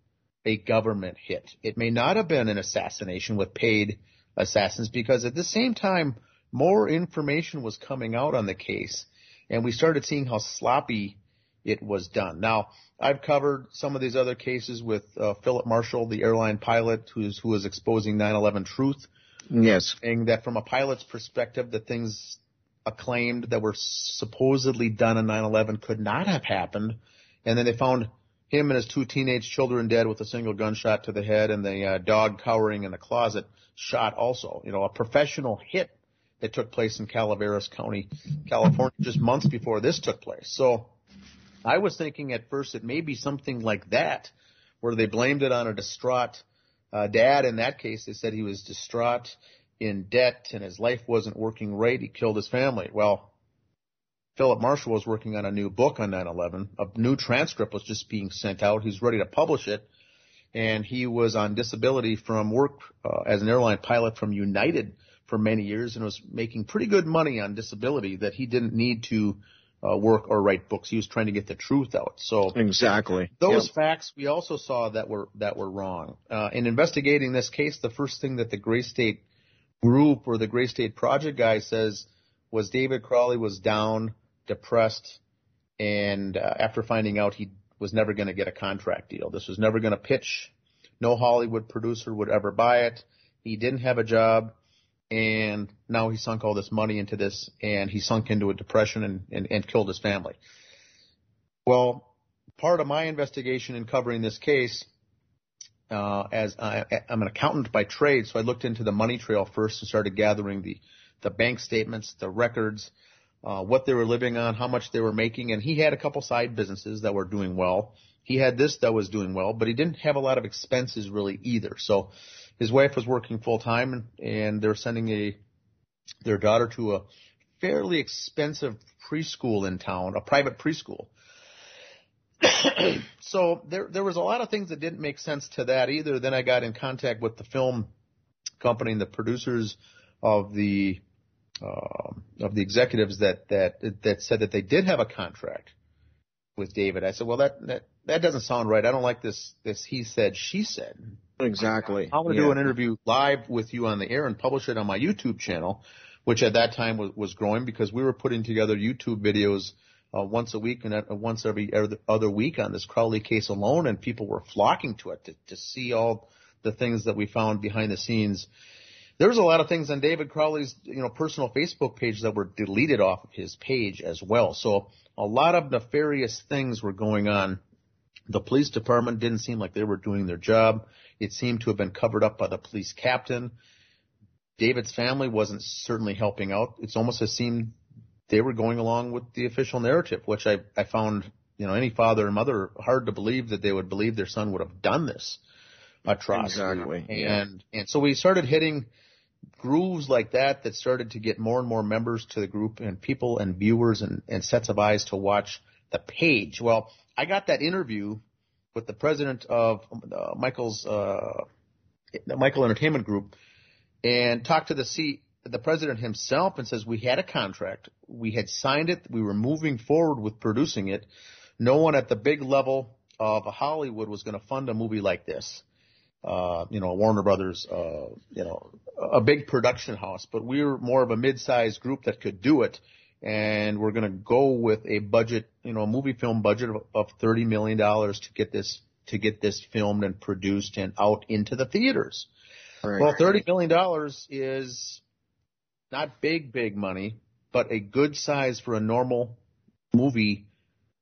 a government hit. It may not have been an assassination with paid assassins because at the same time, more information was coming out on the case and we started seeing how sloppy it was done. Now, I've covered some of these other cases with uh, Philip Marshall, the airline pilot who's who was exposing 9/11 truth, Yes. saying that from a pilot's perspective, the things acclaimed that were supposedly done on 9/11 could not have happened, and then they found him and his two teenage children dead with a single gunshot to the head, and the uh, dog cowering in the closet shot also. You know, a professional hit that took place in Calaveras County, California, just months before this took place. So I was thinking at first it may be something like that, where they blamed it on a distraught uh, dad. In that case, they said he was distraught, in debt, and his life wasn't working right. He killed his family. Well, Philip Marshall was working on a new book on 9/11. A new transcript was just being sent out. He's ready to publish it. and he was on disability from work uh, as an airline pilot from United for many years and was making pretty good money on disability that he didn't need to uh, work or write books. He was trying to get the truth out. So exactly those yep. facts we also saw that were that were wrong. Uh, in investigating this case, the first thing that the Gray State group or the Gray State Project guy says was David Crowley was down, depressed, and uh, after finding out he was never going to get a contract deal, this was never going to pitch. No Hollywood producer would ever buy it. He didn't have a job and now he sunk all this money into this and he sunk into a depression and, and, and killed his family. Well, part of my investigation in covering this case, uh, as I, I'm an accountant by trade, so I looked into the money trail first and started gathering the, the bank statements, the records, uh, what they were living on, how much they were making, and he had a couple side businesses that were doing well. He had this that was doing well, but he didn't have a lot of expenses really either. So his wife was working full time and they're sending a their daughter to a fairly expensive preschool in town, a private preschool. so there there was a lot of things that didn't make sense to that either. Then I got in contact with the film company and the producers of the uh, of the executives that that that said that they did have a contract with David. I said, well, that that that doesn't sound right. I don't like this this he said she said. Exactly. I'm going to yeah. do an interview live with you on the air and publish it on my YouTube channel, which at that time was, was growing because we were putting together YouTube videos uh, once a week and uh, once every other week on this Crowley case alone, and people were flocking to it to, to see all the things that we found behind the scenes. There's a lot of things on David Crowley's, you know, personal Facebook page that were deleted off of his page as well. So a lot of nefarious things were going on. The police department didn't seem like they were doing their job. It seemed to have been covered up by the police captain. David's family wasn't certainly helping out. It's almost as seemed they were going along with the official narrative, which I, I found, you know, any father and mother hard to believe that they would believe their son would have done this atrocity. Exactly. And, yeah. and so we started hitting grooves like that that started to get more and more members to the group and people and viewers and, and sets of eyes to watch the page. Well, I got that interview with the president of uh, Michael's uh, Michael Entertainment Group and talked to the C the president himself and says we had a contract, we had signed it, we were moving forward with producing it. No one at the big level of Hollywood was going to fund a movie like this. Uh, you know, Warner Brothers, uh, you know, a big production house, but we were more of a mid-sized group that could do it and we're going to go with a budget, you know, a movie film budget of, of thirty million dollars to get this to get this filmed and produced and out into the theaters. Right. Well, thirty million dollars is not big, big money, but a good size for a normal movie,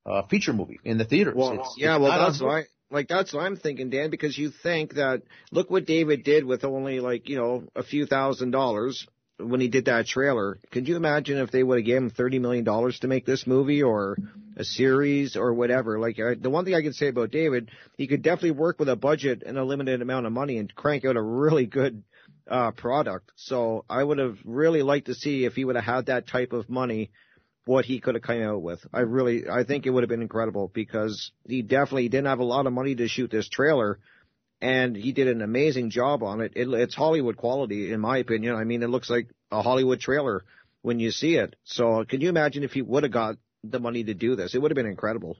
uh, feature movie in the theaters. Well, it's, yeah, it's well, that's why. Like that's what I'm thinking, Dan, because you think that look what David did with only like you know a few thousand dollars when he did that trailer. Could you imagine if they would have given him thirty million dollars to make this movie or a series or whatever? Like uh, the one thing I can say about David, he could definitely work with a budget and a limited amount of money and crank out a really good uh, product. So I would have really liked to see if he would have had that type of money, what he could have come out with. I really, I think it would have been incredible because he definitely didn't have a lot of money to shoot this trailer and he did an amazing job on it. it. It's Hollywood quality, in my opinion. I mean, it looks like a Hollywood trailer when you see it. So, can you imagine if he would have got the money to do this? It would have been incredible.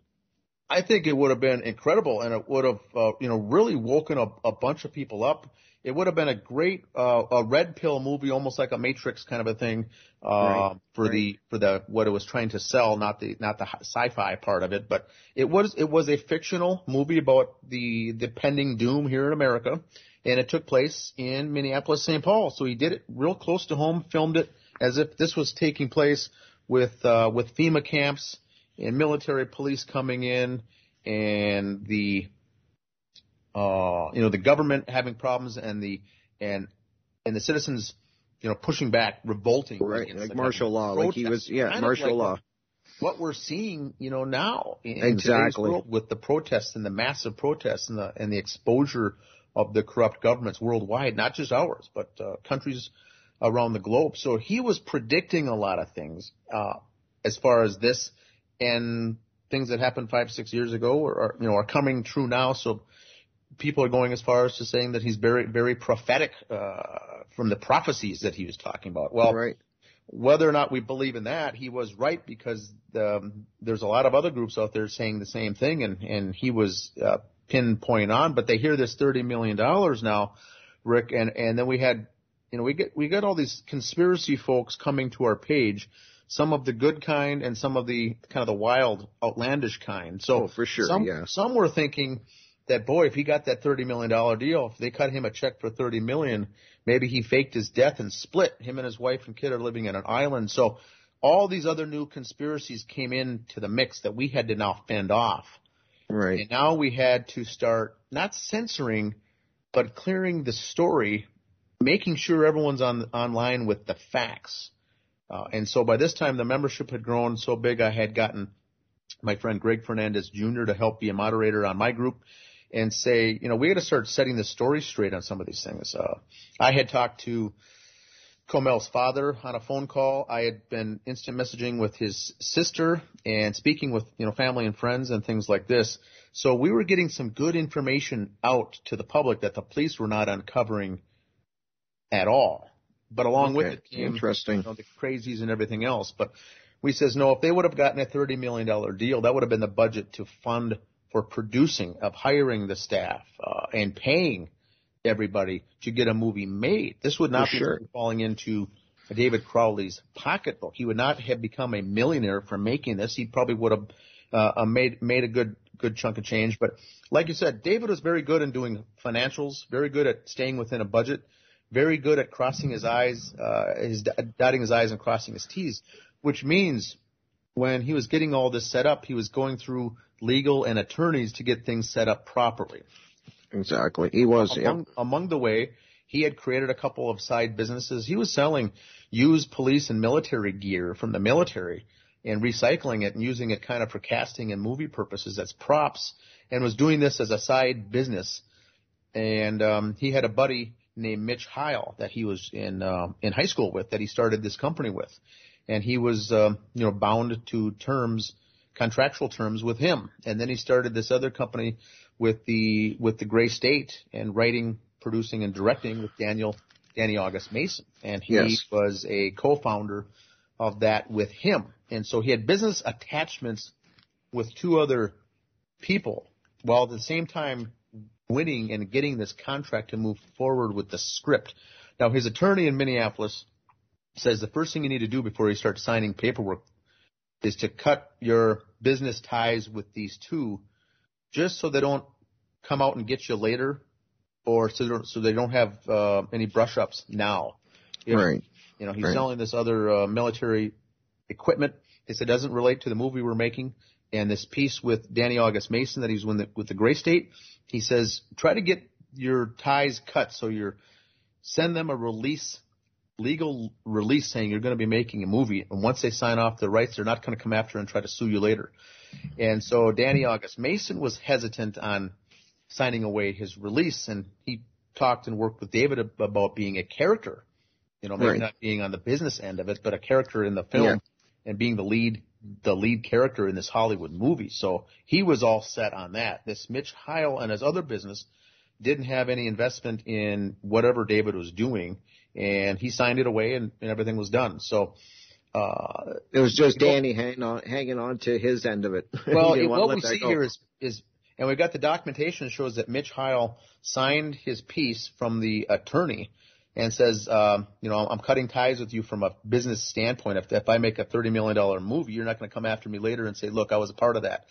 I think it would have been incredible, and it would have, uh, you know, really woken a, a bunch of people up. It would have been a great, uh, a red pill movie, almost like a Matrix kind of a thing, uh, right. for right. the for the what it was trying to sell, not the not the sci-fi part of it, but it was it was a fictional movie about the the pending doom here in America, and it took place in Minneapolis, St. Paul. So he did it real close to home, filmed it as if this was taking place with uh, with FEMA camps and military police coming in and the uh, you know the government having problems and the and and the citizens you know pushing back revolting right like martial law like he was yeah martial like law. what we're seeing you know now in, exactly. in with the protests and the massive protests and the and the exposure of the corrupt governments worldwide not just ours but uh, countries around the globe. So he was predicting a lot of things uh, as far as this and things that happened five, six years ago are, are, you know, are coming true now. So people are going as far as to saying that he's very, very prophetic uh, from the prophecies that he was talking about. Well, right. whether or not we believe in that, he was right because um, there's a lot of other groups out there saying the same thing, and and he was uh, pinpoint on. But they hear this thirty million dollars now, Rick, and and then we had, you know, we get we got all these conspiracy folks coming to our page some of the good kind and some of the kind of the wild, outlandish kind. So oh, for sure, some, yeah. Some were thinking that boy, if he got that thirty million dollar deal, if they cut him a check for thirty million, maybe he faked his death and split. Him and his wife and kid are living in an island. So all these other new conspiracies came into the mix that we had to now fend off. Right. And now we had to start not censoring, but clearing the story, making sure everyone's on online with the facts. Uh, and so by this time, the membership had grown so big, I had gotten my friend Greg Fernandez Jr. to help be a moderator on my group and say, you know, we got to start setting the story straight on some of these things. Uh, I had talked to Komel's father on a phone call. I had been instant messaging with his sister and speaking with, you know, family and friends and things like this. So we were getting some good information out to the public that the police were not uncovering at all. But along okay. with it came interesting you know, the crazies and everything else. But we says no. If they would have gotten a thirty million dollar deal, that would have been the budget to fund for producing, of hiring the staff uh, and paying everybody to get a movie made. This would not for be sure. falling into David Crowley's pocketbook. He would not have become a millionaire from making this. He probably would have uh, made made a good good chunk of change. But like you said, David was very good in doing financials, very good at staying within a budget very good at crossing his eyes, uh, his dotting his I's and crossing his T's, which means when he was getting all this set up, he was going through legal and attorneys to get things set up properly. Exactly. He was, among, yeah. among the way, he had created a couple of side businesses. He was selling used police and military gear from the military and recycling it and using it kind of for casting and movie purposes as props and was doing this as a side business. And um, he had a buddy named Mitch Heil that he was in uh, in high school with that he started this company with, and he was uh, you know bound to terms, contractual terms with him, and then he started this other company with the with the Gray State and writing, producing, and directing with Daniel Danny August Mason, and he yes. was a co-founder of that with him, and so he had business attachments with two other people, while at the same time winning and getting this contract to move forward with the script. Now, his attorney in Minneapolis says the first thing you need to do before you start signing paperwork is to cut your business ties with these two just so they don't come out and get you later or so, they don't, so they don't have uh, any brush ups now. If, right. You know, he's right. selling this other uh, military equipment. He said it doesn't relate to the movie we're making. And this piece with Danny August Mason that he's with the, with the Gray State, he says try to get your ties cut so you're send them a release legal release saying you're going to be making a movie and once they sign off the rights they're not going to come after and try to sue you later and so danny august mason was hesitant on signing away his release and he talked and worked with david about being a character you know maybe right. not being on the business end of it but a character in the film yeah. and being the lead the lead character in this Hollywood movie. So he was all set on that. This Mitch Heil and his other business didn't have any investment in whatever David was doing, and he signed it away, and, and everything was done. So uh, it was just Danny hanging on, hanging on to his end of it. Well, it, what we see go. here is is, and we've got the documentation that shows that Mitch Heil signed his piece from the attorney and says, um, you know, I'm cutting ties with you from a business standpoint. If, if I make a $30 million movie, you're not going to come after me later and say, look, I was a part of that.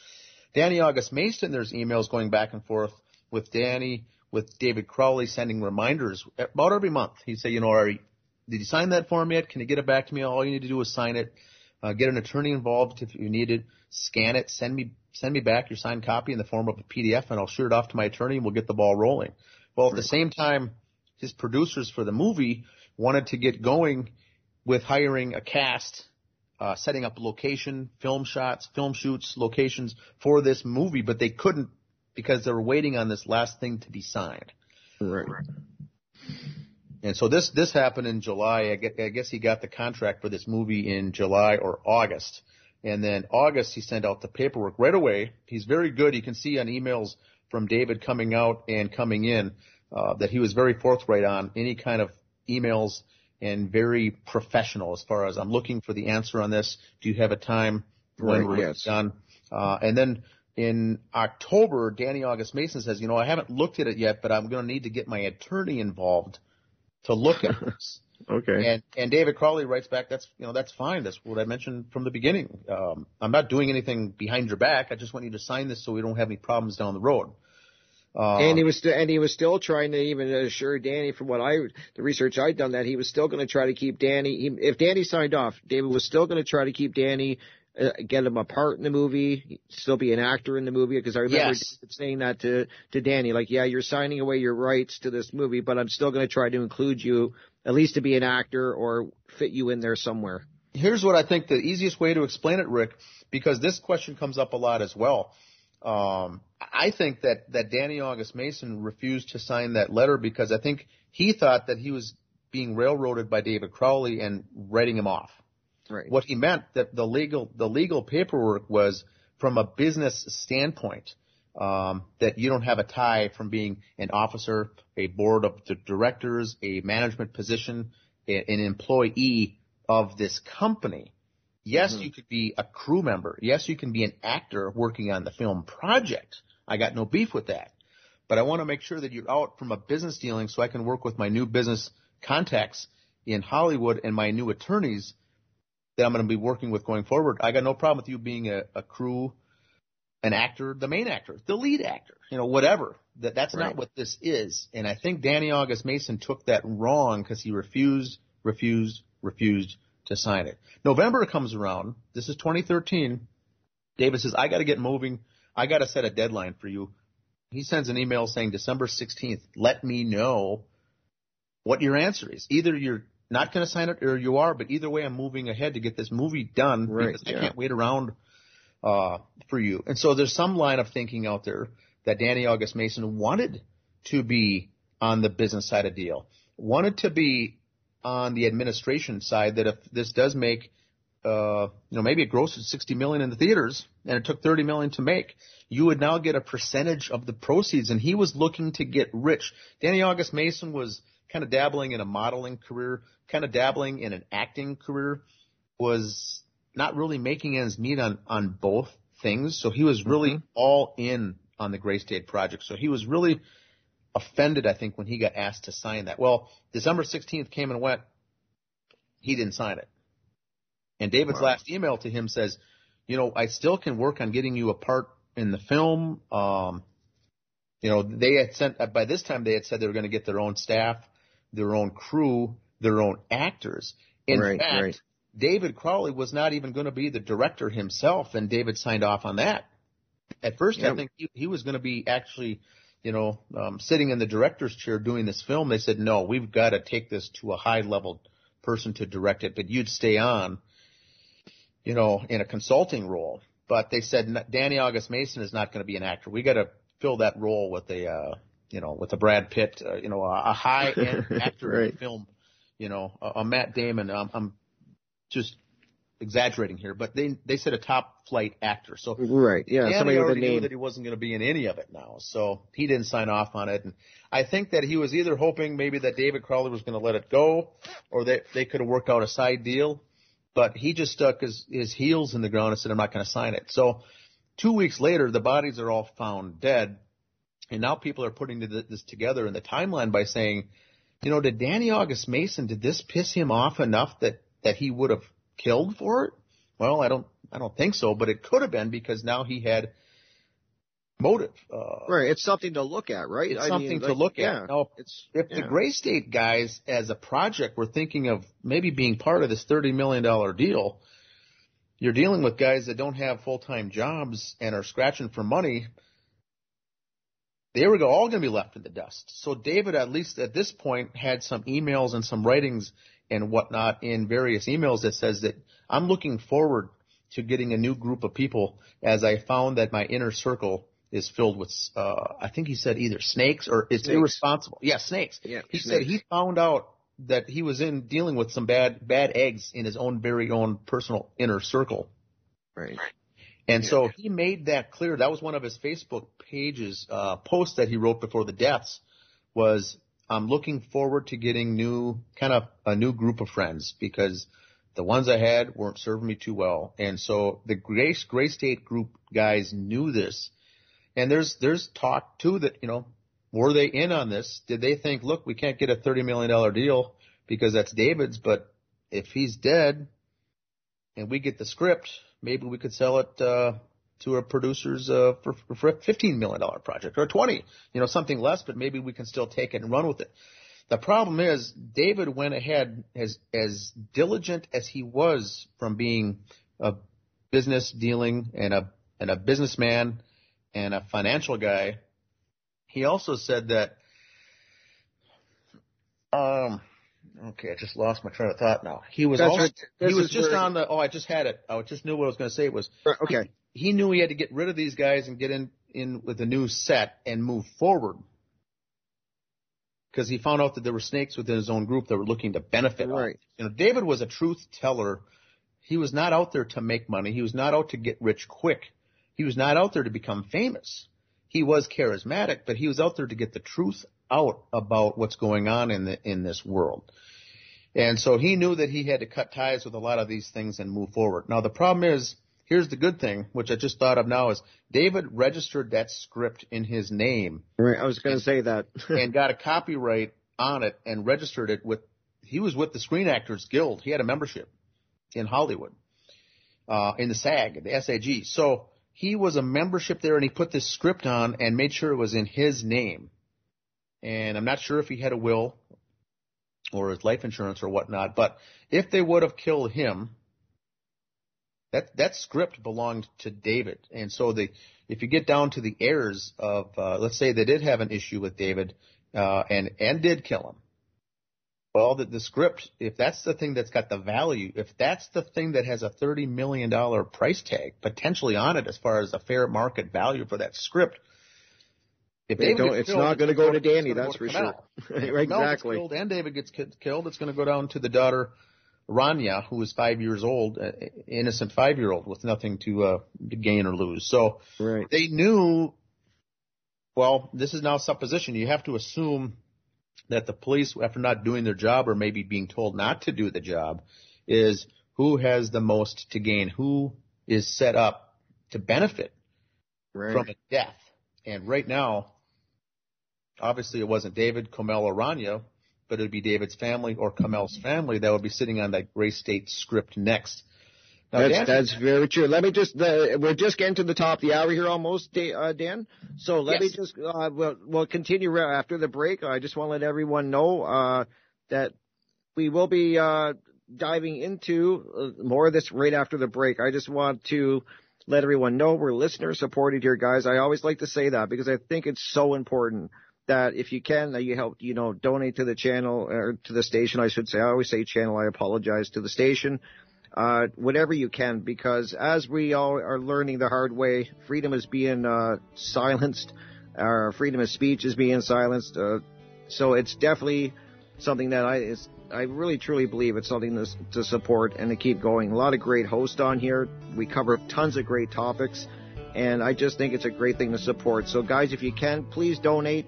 Danny August Mason, there's emails going back and forth with Danny, with David Crowley sending reminders about every month. He'd say, you know, are you, did you sign that form yet? Can you get it back to me? All you need to do is sign it. Uh, get an attorney involved if you need it. Scan it. Send me send me back your signed copy in the form of a PDF, and I'll shoot it off to my attorney, and we'll get the ball rolling. Well, at the same time, his producers for the movie wanted to get going with hiring a cast, uh, setting up location, film shots, film shoots, locations for this movie, but they couldn't because they were waiting on this last thing to be signed. Right. And so this this happened in July. I guess he got the contract for this movie in July or August. And then August he sent out the paperwork right away. He's very good. You can see on emails from David coming out and coming in uh, that he was very forthright on any kind of emails and very professional as far as I'm looking for the answer on this. Do you have a time when Right, we're yes. done? Uh, and then in October, Danny August Mason says, you know, I haven't looked at it yet, but I'm going to need to get my attorney involved to look at this. Okay. And and David Crowley writes back, that's you know that's fine. That's what I mentioned from the beginning. Um, I'm not doing anything behind your back. I just want you to sign this so we don't have any problems down the road. Uh, and he was still, and he was still trying to even assure Danny, from what I, the research I'd done, that he was still going to try to keep Danny. He, if Danny signed off, David was still going to try to keep Danny, get him a part in the movie, still be an actor in the movie. Because I remember Yes. Saying that to to Danny, like, yeah, you're signing away your rights to this movie, but I'm still going to try to include you, at least to be an actor or fit you in there somewhere. here's what I think the easiest way to explain it, Rick, because this question comes up a lot as well. Um, I think that, that Danny August Mason refused to sign that letter because I think he thought that he was being railroaded by David Crowley and writing him off. Right. What he meant that the legal the legal paperwork was from a business standpoint um, that you don't have a tie from being an officer, a board of directors, a management position, a, an employee of this company. Yes, you could be a crew member. Yes, you can be an actor working on the film project. I got no beef with that. But I want to make sure that you're out from a business dealing so I can work with my new business contacts in Hollywood and my new attorneys that I'm going to be working with going forward. I got no problem with you being a, a crew, an actor, the main actor, the lead actor, you know, whatever. That that's Right. not what this is. And I think Danny August Mason took that wrong because he refused, refused, refused to sign it. November comes around. This is 2013. David says, I got to get moving. I got to set a deadline for you. He sends an email saying December 16th, let me know what your answer is. Either you're not going to sign it or you are, but either way, I'm moving ahead to get this movie done Right, because I can't wait around uh, for you. And so there's some line of thinking out there that Danny August Mason wanted to be on the business side of deal, wanted to be on the administration side. That if this does make, uh, you know, maybe it grossed 60 million in the theaters and it took 30 million to make, you would now get a percentage of the proceeds. And he was looking to get rich. Danny August Mason was kind of dabbling in a modeling career, kind of dabbling in an acting career, was not really making ends meet on, on both things. So he was really all in on the Gray State project. So he was really offended, I think, when he got asked to sign that. Well, December 16th came and went. He didn't sign it. And David's Wow. last email to him says, you know, I still can work on getting you a part in the film. Um, you know, they had sent, by this time they had said they were going to get their own staff, their own crew, their own actors. In Right, fact, right. David Crowley was not even going to be the director himself, and David signed off on that. At first, I think he, he was going to be actually, you know, um, sitting in the director's chair doing this film. They said, no, we've got to take this to a high level person to direct it, but you'd stay on, you know, in a consulting role. But they said Danny August Mason is not going to be an actor. We got to fill that role with a, uh, you know, with a Brad Pitt, uh, you know, a, a high end actor in Right. film, you know, a, a Matt Damon. Um, I'm just exaggerating here, but they they said a top flight actor. So Right. Yeah. Danny somebody already knew that he wasn't going to be in any of it now, so he didn't sign off on it. And I think that he was either hoping maybe that David Crowley was going to let it go, or that they could have worked out a side deal. But he just stuck his his heels in the ground and said, "I'm not going to sign it." So two weeks later, the bodies are all found dead, and now people are putting this together in the timeline by saying, you know, did Danny August Mason did this piss him off enough that that he would have killed for it? Well, I don't I don't think so, but it could have been because now he had motive. Uh, Right. It's something to look at, right? It's I something mean, to like, look yeah, at. Now, It's if the. Gray State guys, as a project, were thinking of maybe being part of this thirty million dollar deal, you're dealing with guys that don't have full time jobs and are scratching for money. They were all going to be left in the dust. So David, at least at this point, had some emails and some writings and whatnot in various emails that says that I'm looking forward to getting a new group of people as I found that my inner circle is filled with, uh, I think he said either snakes or it's Snakes. irresponsible. Yeah, snakes. Yeah, he said he found out that he was in dealing with some bad, bad eggs in his own very own personal inner circle. Right. And so he made that clear. That was one of his Facebook pages, uh, posts that he wrote before the deaths was, I'm looking forward to getting new, kind of a new group of friends because the ones I had weren't serving me too well. And so the Grace, Gray State group guys knew this. And there's, there's talk too that, you know, were they in on this? Did they think, look, we can't get a $30 million deal because that's David's, but if he's dead and we get the script, maybe we could sell it, uh, to our producers, uh, for, for a $15 million project or 20, you know, something less, but maybe we can still take it and run with it. The problem is David went ahead as, as diligent as he was from being a business dealing and a, and a businessman and a financial guy. He also said that, um, okay, I just lost my train of thought now. He was also, right. he was just where- on the, oh, I just had it. I just knew what I was going to say It was, Okay. he knew he had to get rid of these guys and get in, in with a new set and move forward. Because he found out that there were snakes within his own group that were looking to benefit. Right. You know, David was a truth teller. He was not out there to make money. He was not out to get rich quick. He was not out there to become famous. He was charismatic, but he was out there to get the truth out about what's going on in the, in this world. And so he knew that he had to cut ties with a lot of these things and move forward. Now the problem is, here's the good thing, which I just thought of now is David registered that script in his name Right. I was going to say that. and got a copyright on it and registered it with, he was with the Screen Actors Guild. He had a membership in Hollywood, uh, in the SAG, the SAG. So he was a membership there and he put this script on and made sure it was in his name. And I'm not sure if he had a will or his life insurance or whatnot, but if they would have killed him, that that script belonged to David. And so the if you get down to the heirs of uh, let's say they did have an issue with David uh, and and did kill him. Well, the, the script, if that's the thing that's got the value, if that's the thing that has a thirty million dollar price tag potentially on it as far as a fair market value for that script, if They David don't- it's killed, not gonna go to Danny, that's to for sure. Komel. Right, exactly. killed and David gets killed, it's going to go down to the daughter Rania, who is five years old, uh, innocent five year old with nothing to, uh, to gain or lose. So right. they knew. Well, this is now supposition. You have to assume that the police, after not doing their job or maybe being told not to do the job, is who has the most to gain, who is set up to benefit Right. from a death. And right now, obviously it wasn't David, Komel, or Rania, but it would be David's family or Komel's family that would be sitting on that Gray State script next. Now, That's Dan- that's very true. Let me just uh, we're just getting to the top of the hour here almost, uh, Dan. So let me just uh, we'll we'll continue right after the break. I just want to let everyone know uh, that we will be uh, diving into uh, more of this right after the break. I just want to let everyone know we're listener supported here, guys. I always like to say that because I think it's so important that if you can, that you help, you know, donate to the channel or to the station, I should say. I always say channel. I apologize to the station uh, whatever you can, because as we all are learning the hard way, freedom is being uh, silenced, our freedom of speech is being silenced. Uh, so it's definitely something that I I really truly believe it's something to, to support and to keep going. A lot of great hosts on here. We cover tons of great topics, and I just think it's a great thing to support. So guys, if you can, please donate.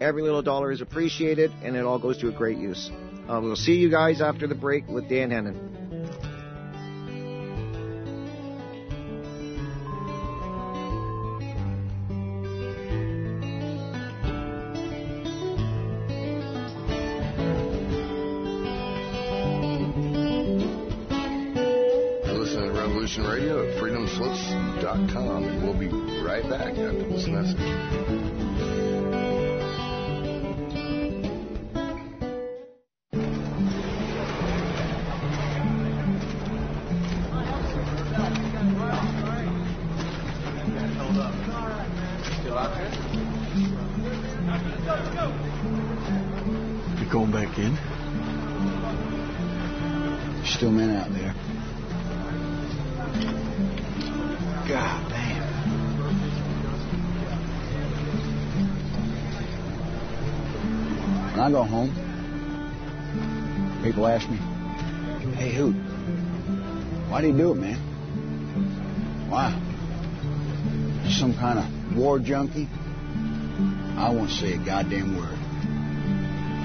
Every little dollar is appreciated, and it all goes to a great use. Uh, we'll see you guys after the break with Dan Hennen. People ask me, hey, Hoot, why do you do it, man? Why? some kind of war junkie, I won't say a goddamn word.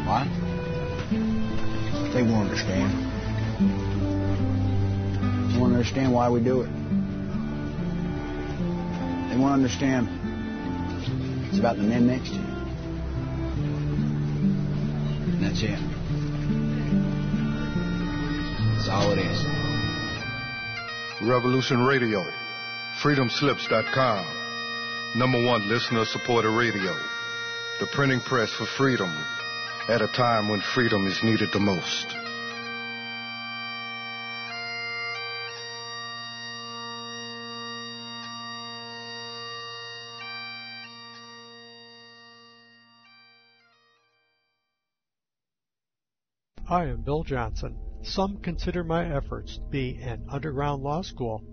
Why? They won't understand. They won't understand why we do it. They won't understand it's about the men next to you. And that's it. That's all it is. Revolution Radio, freedomslips.com, number one listener supported radio, the printing press for freedom at a time when freedom is needed the most. I am Bill Johnson. Some consider my efforts to be an underground law school.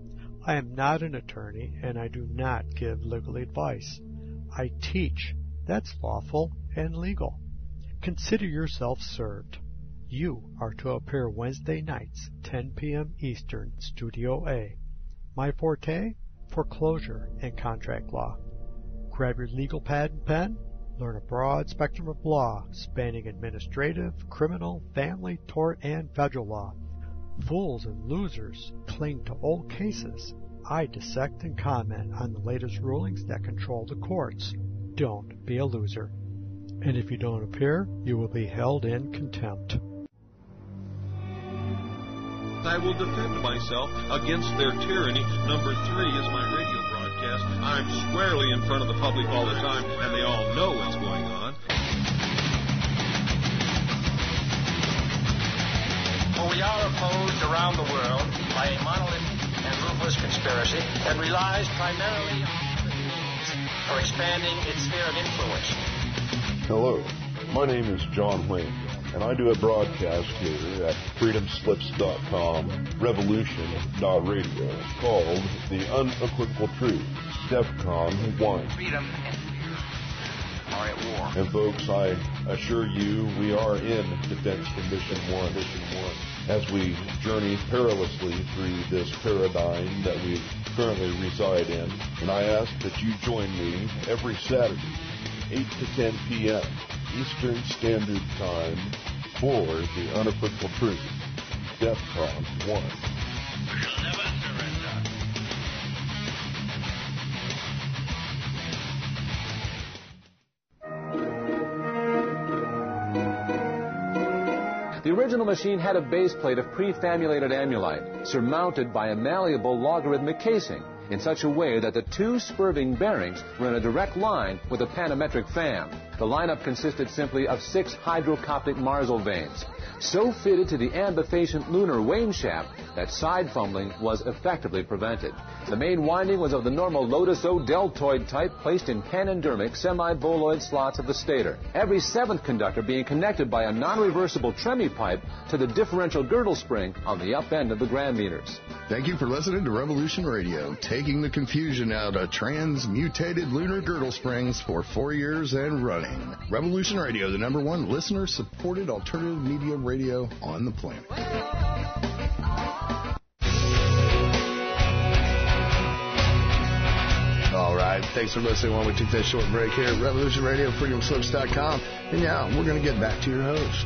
I am not an attorney and I do not give legal advice. I teach. That's lawful and legal. Consider yourself served. You are to appear Wednesday nights, 10 p.m. Eastern, Studio A. My forte? Foreclosure and contract law. Grab your legal pad and pen Learn a broad spectrum of law spanning administrative, criminal, family, tort, and federal law. Fools and losers cling to old cases. I dissect and comment on the latest rulings that control the courts. Don't be a loser. And if you don't appear, you will be held in contempt. I will defend myself against their tyranny. Number three is my radio broadcast. I'm squarely in front of the public all the time, and they all know what's going on. For we are opposed around the world by a monolithic and ruthless conspiracy that relies primarily on the means for expanding its sphere of influence. Hello, my name is John Wayne, and I do a broadcast here at freedomslips.com, revolution.radio, called The Unequivocal Truth, DEFCON 1. Freedom and fear are at war. And folks, I assure you, we are in Defense Condition 1, Mission 1, as we journey perilously through this paradigm that we currently reside in. And I ask that you join me every Saturday, 8 to 10 p.m. Eastern Standard Time for the unequivocal truth. DEFCON 1. The original machine had a base plate of prefamulated amulite, surmounted by a malleable logarithmic casing, in such a way that the two spurving bearings were in a direct line with a panometric fan. The lineup consisted simply of six hydrocoptic marzlevanes, so fitted to the ambifacient lunar wane shaft that side fumbling was effectively prevented. The main winding was of the normal Lotus O deltoid type placed in panendermic semi-boloid slots of the stator. Every seventh conductor being connected by a non-reversible tremie pipe to the differential girdle spring on the up end of the grammeters. Thank you for listening to Revolution Radio, taking the confusion out of transmutated lunar girdle springs for four years and running. Revolution Radio, the number one listener supported alternative media radio on the planet. All right. Thanks for listening while we take that short break here at Revolution Radio, freedomslips.com. And yeah, we're going to get back to your host.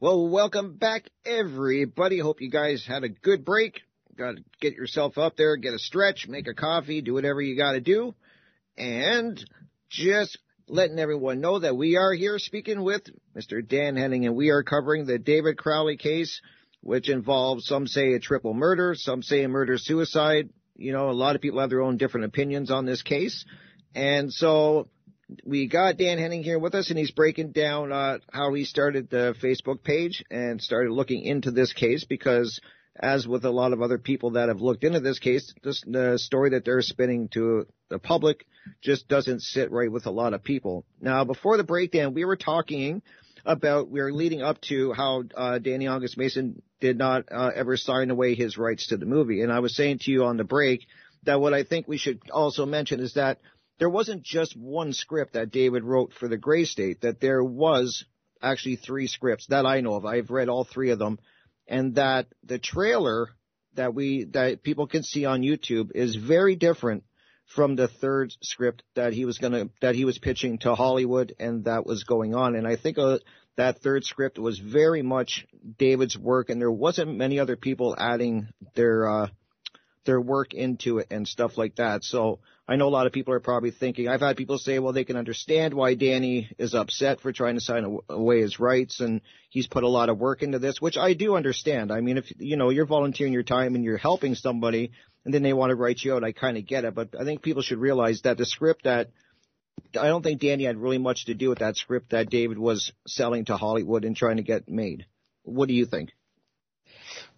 Well, welcome back, everybody. Hope you guys had a good break. Got to get yourself up there, get a stretch, make a coffee, do whatever you got to do. And just letting everyone know that we are here speaking with Mr. Dan Hennen, and we are covering the David Crowley case, which involves some say a triple murder, some say a murder suicide. You know, a lot of people have their own different opinions on this case. And so we got Dan Hennen here with us, and he's breaking down uh, how he started the Facebook page and started looking into this case because, as with a lot of other people that have looked into this case, this, the story that they're spinning to the public just doesn't sit right with a lot of people. Now, before the breakdown, we were talking about we were leading up to how uh, Danny August Mason did not uh, ever sign away his rights to the movie, and I was saying to you on the break that what I think we should also mention is that there wasn't just one script that David wrote for the Gray State, that there was actually three scripts that I know of. I've read all three of them. And that the trailer that we that people can see on YouTube is very different from the third script that he was gonna that he was pitching to Hollywood and that was going on. And I think uh, that third script was very much David's work, and there wasn't many other people adding their uh, their work into it and stuff like that. So I know a lot of people are probably thinking. I've had people say, well, they can understand why Danny is upset for trying to sign away his rights, and he's put a lot of work into this, which I do understand. I mean, if you know you're volunteering your time and you're helping somebody, and then they want to write you out, I kind of get it. But I think people should realize that the script that I don't think Danny had really much to do with that script that David was selling to Hollywood and trying to get made. What do you think?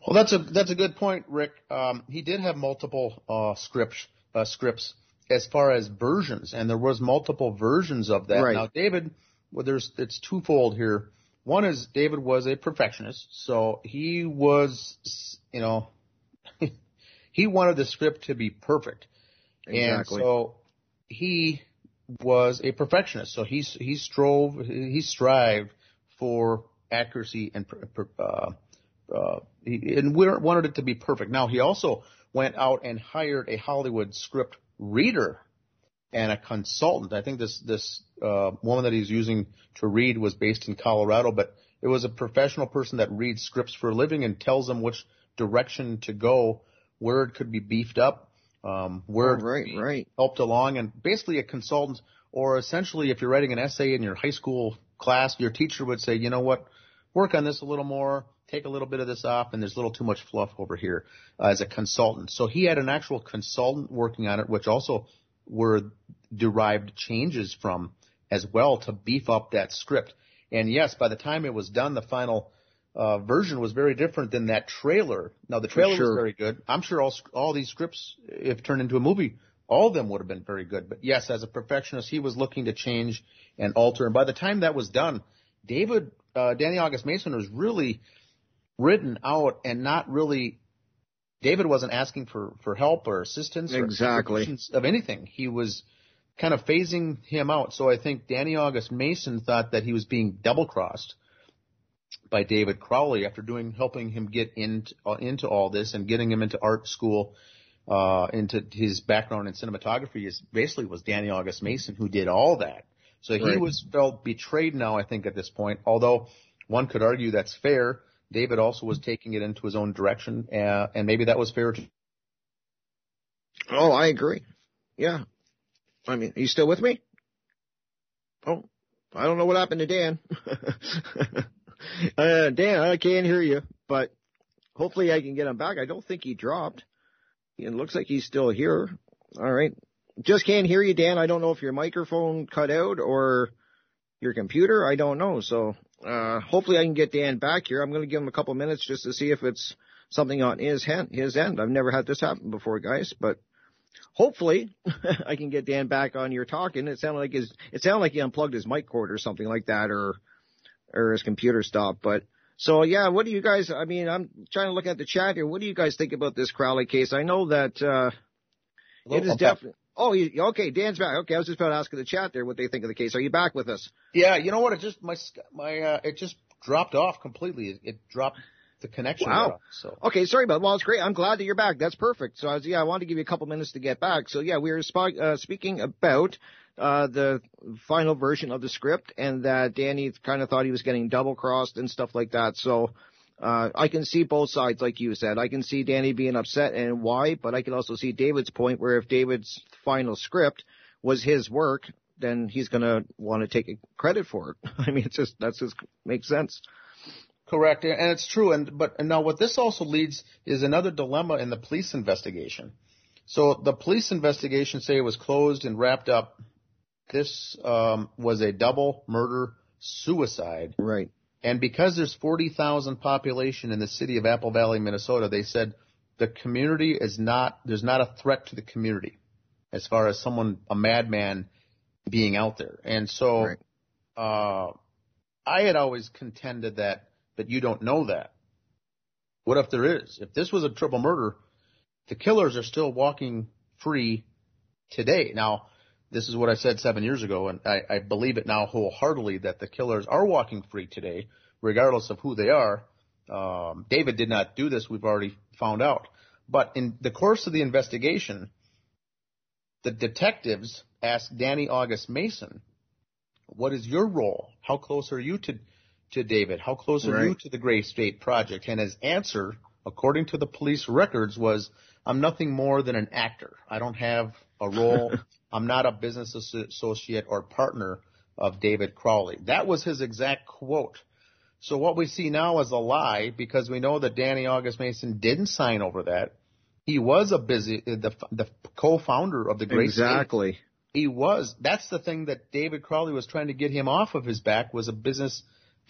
Well, that's a that's a good point, Rick. Um, he did have multiple uh, scripts uh, scripts as far as versions, and there was multiple versions of that. Right. Now, David, well, there's it's twofold here. One is David was a perfectionist, so he was, you know, he wanted the script to be perfect, exactly. and so he was a perfectionist. So he he strove he strived for accuracy and uh, uh, he, and we wanted it to be perfect. Now he also went out and hired a Hollywood script reader and a consultant. I think this this uh, woman that he's using to read was based in Colorado, but it was a professional person that reads scripts for a living and tells them which direction to go, where it could be beefed up, um, where oh, right, it right. helped along, and basically a consultant, or essentially if you're writing an essay in your high school class, your teacher would say, you know what, work on this a little more, take a little bit of this off, and there's a little too much fluff over here uh, as a consultant. So he had an actual consultant working on it, which also were derived changes from as well to beef up that script. And yes, by the time it was done, the final uh, version was very different than that trailer. Now the trailer sure. was very good. I'm sure all all these scripts, if turned into a movie, all of them would have been very good. But yes, as a perfectionist, he was looking to change and alter. And by the time that was done, David, uh, Danny August Mason was really written out and not really. David wasn't asking for for help or assistance exactly or of anything. He was kind of phasing him out. So I think Danny August Mason thought that he was being double crossed by David Crowley after doing helping him get into uh, into all this and getting him into art school, uh, into his background in cinematography is basically was Danny August Mason who did all that. So he was felt betrayed now, I think, at this point. Although one could argue that's fair. David also was taking it into his own direction, uh, and maybe that was fair too. Oh, I agree. Yeah. I mean, are you still with me? Oh, I don't know what happened to Dan. uh, Dan, I can't hear you, but hopefully I can get him back. I don't think he dropped. It looks like he's still here. All right. Just can't hear you, Dan. I don't know if your microphone cut out or your computer. I don't know. So, uh, hopefully I can get Dan back here. I'm going to give him a couple minutes just to see if it's something on his hand, his end. I've never had this happen before, guys, but hopefully I can get Dan back on your talking. It sounded like his, it sounded like he unplugged his mic cord or something like that or, or his computer stopped. But so yeah, what do you guys, I mean, I'm trying to look at the chat here. What do you guys think about this Crowley case? I know that, uh, it is definitely, oh, you, okay, Dan's back. Okay. I was just about to ask in the chat there what they think of the case. Are you back with us? Yeah, you know what? It just my my uh, it just dropped off completely. It, it dropped the connection. Wow. off, so Okay, sorry about. Well, it's great. I'm glad that you're back. That's perfect. So I was, yeah, I wanted to give you a couple minutes to get back. So yeah, we were sp- uh, speaking about uh, the final version of the script, and that Danny kind of thought he was getting double crossed and stuff like that. So. Uh, I can see both sides, like you said. I can see Danny being upset and why, but I can also see David's point where if David's final script was his work, then he's gonna want to take credit for it. I mean, it's just, that's just makes sense. correct, and it's true. And but and now what this also leads is another dilemma in the police investigation. So the police investigation say it was closed and wrapped up. This um, was a double murder suicide. Right. And because there's 40,000 population in the city of Apple Valley, Minnesota, they said the community is not, there's not a threat to the community as far as someone, a madman being out there. And so, Right. uh, I had always contended that, that you don't know that. What if there is? If this was a triple murder, the killers are still walking free today. Now, this is what I said seven years ago, and I, I believe it now wholeheartedly that the killers are walking free today, regardless of who they are. Um, David did not do this. We've already found out. But in the course of the investigation, the detectives asked Danny August Mason, "What is your role? How close are you to to David? How close are Right. you to the Gray State Project?" And his answer, according to the police records, was, "I'm nothing more than an actor. I don't have a role. I'm not a business associate or partner of David Crowley." That was his exact quote. So what we see now is a lie because we know that Danny August Mason didn't sign over that. He was a busy uh, the the co-founder of the State Exactly. he was. That's the thing that David Crowley was trying to get him off of his back was a business,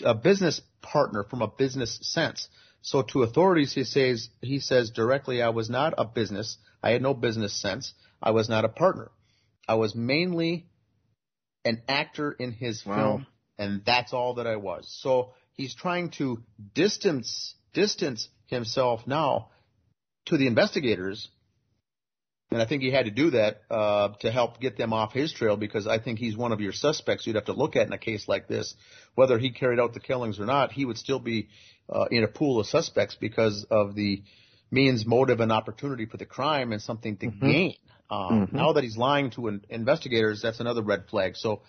a business partner from a business sense. So to authorities, he says, he says directly, I was not a business. I had no business sense. I was not a partner. I was mainly an actor in his Wow. film, and that's all that I was. So he's trying to distance, distance himself now to the investigators and I think he had to do that uh, to help get them off his trail because I think he's one of your suspects you'd have to look at in a case like this. Whether he carried out the killings or not, he would still be uh, in a pool of suspects because of the means, motive, and opportunity for the crime and something to gain. Um, Mhm. Now that he's lying to in- investigators, that's another red flag. So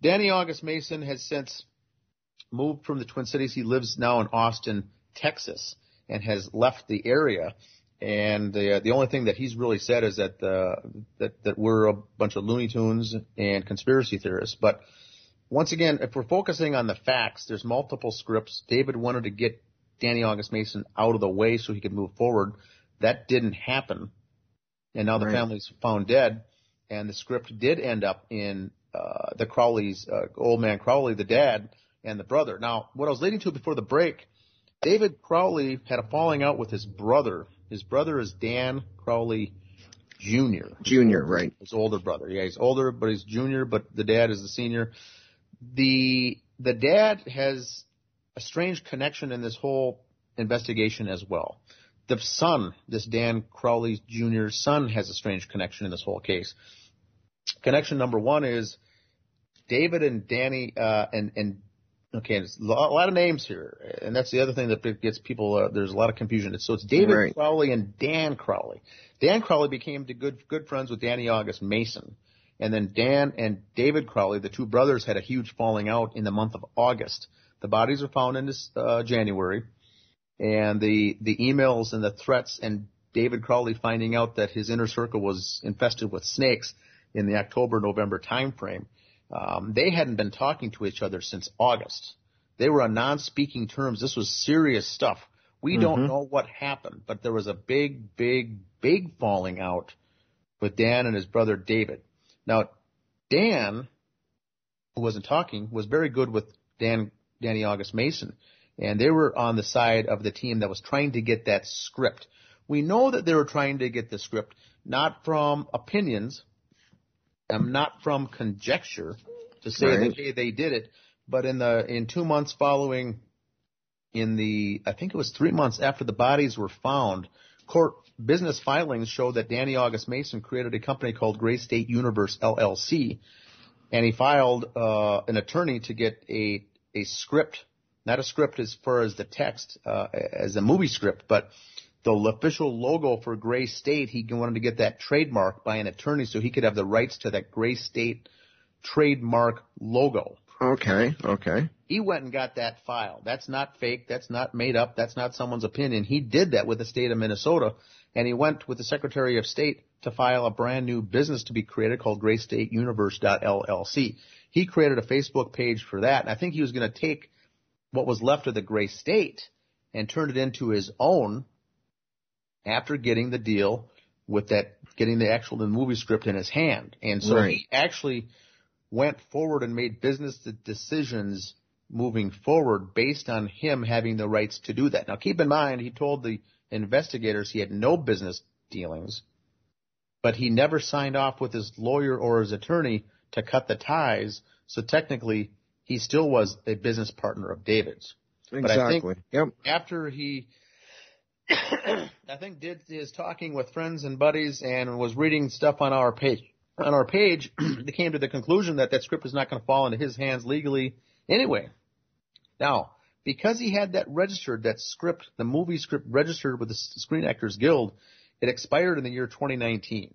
Danny August Mason has since moved from the Twin Cities. He lives now in Austin, Texas, and has left the area. And the the only thing that he's really said is that uh, that that we're a bunch of Looney Tunes and conspiracy theorists. But once again, if we're focusing on the facts, there's multiple scripts. David wanted to get Danny August Mason out of the way so he could move forward. That didn't happen, and now the Right. family's found dead. And the script did end up in uh, the Crowley's uh, old man Crowley, the dad, and the brother. Now, what I was leading to before the break, David Crowley had a falling out with his brother. His brother is Dan Crowley Jr. Junior, right. His older brother. Yeah, he's older, but he's junior, but the dad is the senior. The the dad has a strange connection in this whole investigation as well. The son, this Dan Crowley Jr.'s son, has a strange connection in this whole case. Connection number one is David and Danny, uh, and, and, okay, it's a lot of names here, and that's the other thing that gets people, uh, there's a lot of confusion. So it's David Right. Crowley and Dan Crowley. Dan Crowley became the good, good friends with Danny August Mason. And then Dan and David Crowley, the two brothers, had a huge falling out in the month of August. The bodies were found in this, uh, January and the the emails and the threats and David Crowley finding out that his inner circle was infested with snakes in the October November timeframe. Um, they hadn't been talking to each other since August. They were on non-speaking terms. This was serious stuff. We don't Mhm. know what happened, but there was a big, big, big falling out with Dan and his brother David. Now, Dan, who wasn't talking, was very good with Dan, Danny August Mason, and they were on the side of the team that was trying to get that script. We know that they were trying to get the script not from opinions, um, not from conjecture to say Right. that hey they did it, but in the in two months following, in the I think it was three months after the bodies were found, court business filings show that Danny August Mason created a company called Gray State Universe LLC, and he filed uh, an attorney to get a a script, not a script as far as the text uh, as a movie script, but the official logo for Gray State. He wanted to get that trademark by an attorney so he could have the rights to that Gray State trademark logo. Okay, okay. He went and got that file. That's not fake. That's not made up. That's not someone's opinion. He did that with the state of Minnesota, and he went with the Secretary of State to file a brand new business to be created called Gray State Universe.llc. He created a Facebook page for that, and I think he was going to take what was left of the Gray State and turned it into his own after getting the deal with that, getting the actual the movie script in his hand. And so Right. he actually went forward and made business decisions moving forward based on him having the rights to do that. Now keep in mind, he told the investigators he had no business dealings, but he never signed off with his lawyer or his attorney to cut the ties. So technically, he still was a business partner of David's. But I think Exactly. Yep. after he, I think did his talking with friends and buddies and was reading stuff on our page, on our page, they came to the conclusion that that script is not going to fall into his hands legally anyway. Now, because he had that registered, that script, the movie script registered with the Screen Actors Guild, it expired in the year 2019.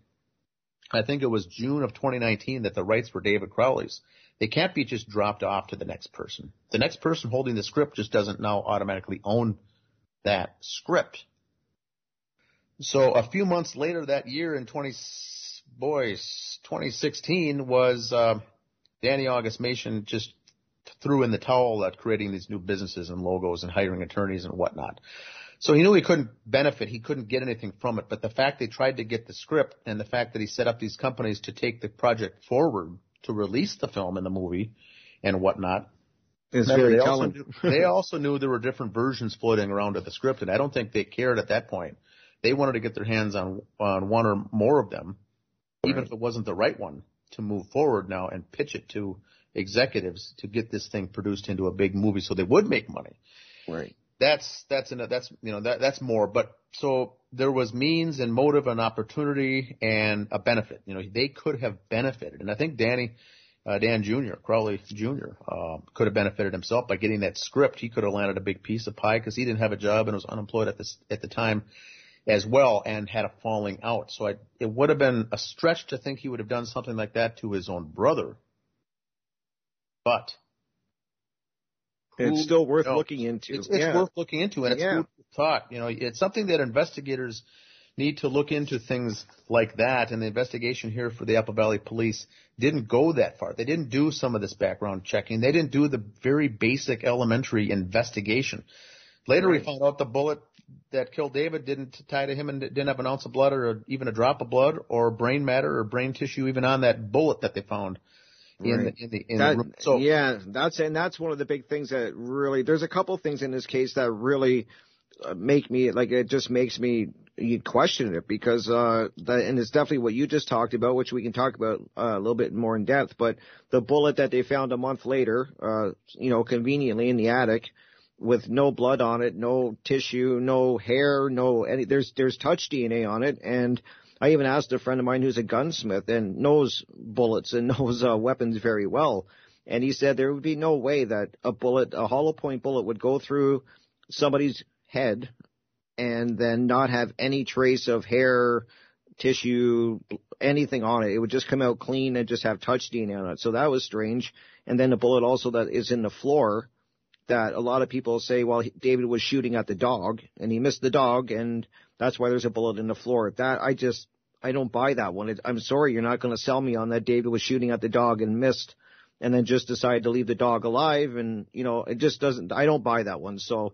I think it was June of 2019 that the rights were David Crowley's. They can't be just dropped off to the next person. The next person holding the script just doesn't now automatically own that script. So a few months later that year in 20, boys, 2016 was, uh, Danny August Mason just threw in the towel at creating these new businesses and logos and hiring attorneys and whatnot. So he knew he couldn't benefit. He couldn't get anything from it. But the fact they tried to get the script and the fact that he set up these companies to take the project forward to release the film and the movie and whatnot. It's very they telling. Also knew, they also knew there were different versions floating around of the script, and I don't think they cared at that point. They wanted to get their hands on on one or more of them, right. even if it wasn't the right one, to move forward now and pitch it to executives to get this thing produced into a big movie so they would make money. Right. That's that's an, that's you know that that's more. But so there was means and motive and opportunity and a benefit. You know they could have benefited, and I think Danny. Uh, Dan Jr., Crowley Jr., uh, could have benefited himself by getting that script. He could have landed a big piece of pie because he didn't have a job and was unemployed at this at the time as well and had a falling out. So I, it would have been a stretch to think he would have done something like that to his own brother. But it's still worth looking into. It's, it's yeah. worth looking into, and it's yeah. Thought. You know, it's something that investigators need to look into things like that. And the investigation here for the Apple Valley Police didn't go that far. They didn't do some of this background checking. They didn't do the very basic elementary investigation. Later, we found out the bullet that killed David didn't tie to him and didn't have an ounce of blood or even a drop of blood or brain matter or brain tissue even on that bullet that they found. In right. the, in the, in that, the so yeah, that's and that's one of the big things that really. There's a couple things in this case that really make me like it just makes me you question it because uh the, and it's definitely what you just talked about, which we can talk about uh, a little bit more in depth. But the bullet that they found a month later, uh, you know, conveniently in the attic with no blood on it, no tissue, no hair, no any. There's there's touch DNA on it, and I even asked a friend of mine who's a gunsmith and knows bullets and knows uh, weapons very well, and he said there would be no way that a bullet, a hollow point bullet, would go through somebody's head and then not have any trace of hair, tissue, anything on it. It would just come out clean and just have touch DNA on it. So that was strange. And then the bullet also that is in the floor that a lot of people say, well, David was shooting at the dog and he missed the dog and that's why there's a bullet in the floor. That I just, I don't buy that one. It, I'm sorry, you're not going to sell me on that David was shooting at the dog and missed and then just decided to leave the dog alive. And, you know, it just doesn't, I don't buy that one. So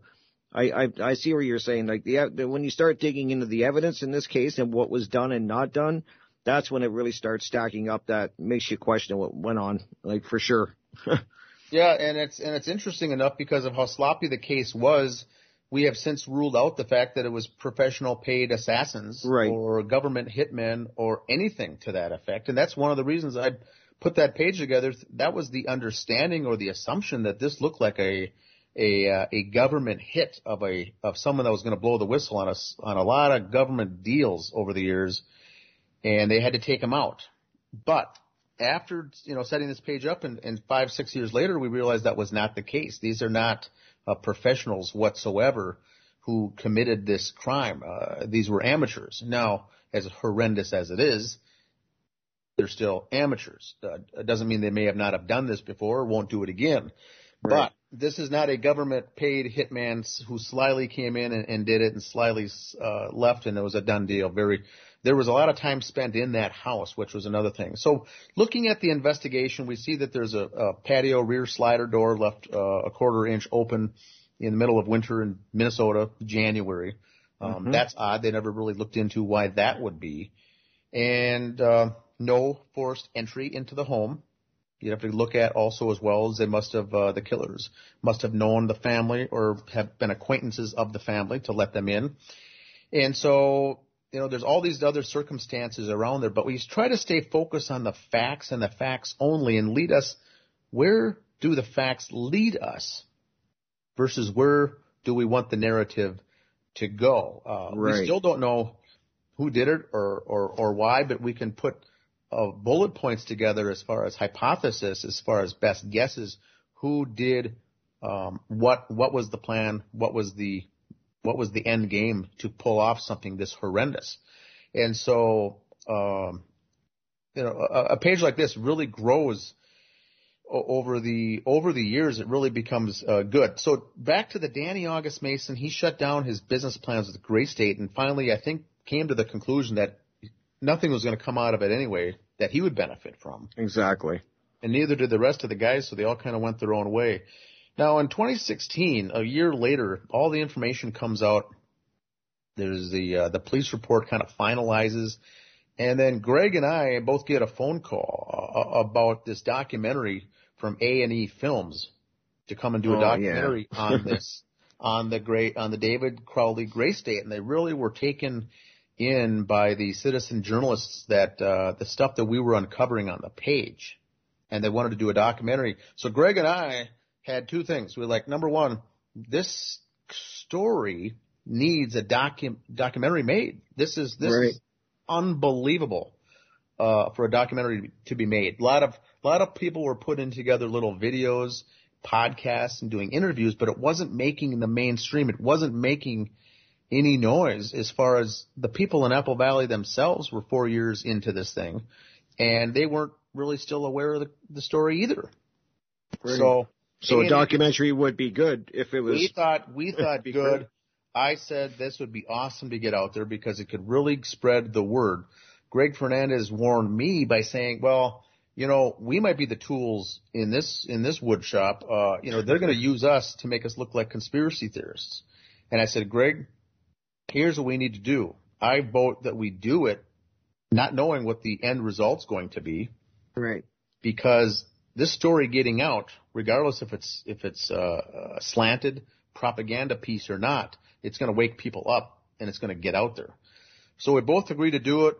I, I, I see what you're saying. Like the, the, when you start digging into the evidence in this case and what was done and not done, that's when it really starts stacking up that makes you question what went on, like for sure. Yeah, and it's and it's interesting enough because of how sloppy the case was. We have since ruled out the fact that it was professional paid assassins right. or government hitmen or anything to that effect. And that's one of the reasons I put that page together. That was the understanding or the assumption that this looked like a a uh, a government hit of a of someone that was going to blow the whistle on us on a lot of government deals over the years, and they had to take him out. But after you know setting this page up and, and five six years later we realized that was not the case. These are not uh, professionals whatsoever who committed this crime. Uh, these were amateurs. Now as horrendous as it is they're still amateurs. Uh, it doesn't mean they may have not have done this before or won't do it again. Right. This is not a government paid hitman who slyly came in and, and did it and slyly uh, left and it was a done deal very there was a lot of time spent in that house, which was another thing. So looking at the investigation, we see that there's a, a patio rear slider door left uh, a quarter inch open in the middle of winter in Minnesota, January. Um, mm-hmm. That's odd. They never really looked into why that would be. And uh, no forced entry into the home. You have to look at also as well as they must have uh, the killers must have known the family or have been acquaintances of the family to let them in. And so you know, there's all these other circumstances around there, but we try to stay focused on the facts and the facts only and lead us where do the facts lead us versus where do we want the narrative to go. Uh, right. We still don't know who did it or, or, or why, but we can put uh, bullet points together as far as hypothesis, as far as best guesses, who did um, what what was the plan? What was the what was the end game to pull off something this horrendous? And so, um, you know, a, a page like this really grows over the over the years. It really becomes uh, good. So back to the Danny August Mason, he shut down his business plans with Gray State, and finally, I think, came to the conclusion that nothing was going to come out of it anyway that he would benefit from. Exactly. And neither did the rest of the guys, so they all kind of went their own way. Now, in 2016, a year later, all the information comes out. There's the uh, the police report kind of finalizes, and then Greg and I both get a phone call uh, about this documentary from A and E Films to come and do a Oh, documentary yeah. on this on the great on the David Crowley Gray State, and they really were taken in by the citizen journalists that uh, the stuff that we were uncovering on the page, and they wanted to do a documentary. So Greg and I had two things. We were like, number one, this story needs a docu- documentary made. This is this Right. is unbelievable uh, for a documentary to be made. A lot of a lot of people were putting together little videos, podcasts, and doing interviews, but it wasn't making the mainstream. It wasn't making any noise as far as the people in Apple Valley themselves were four years into this thing, and they weren't really still aware of the, the story either. Right. So, So a documentary would be good if it was. we thought we thought be good. great. I said this would be awesome to get out there because it could really spread the word. Greg Fernandez warned me by saying, "Well, you know, we might be the tools in this in this wood shop. Uh, you know, they're going to use us to make us look like conspiracy theorists." And I said, "Greg, here's what we need to do. I vote that we do it, not knowing what the end result's going to be, Right. because this story getting out, regardless if it's if it's uh, a slanted propaganda piece or not, it's going to wake people up and it's going to get out there. So we both agree to do it.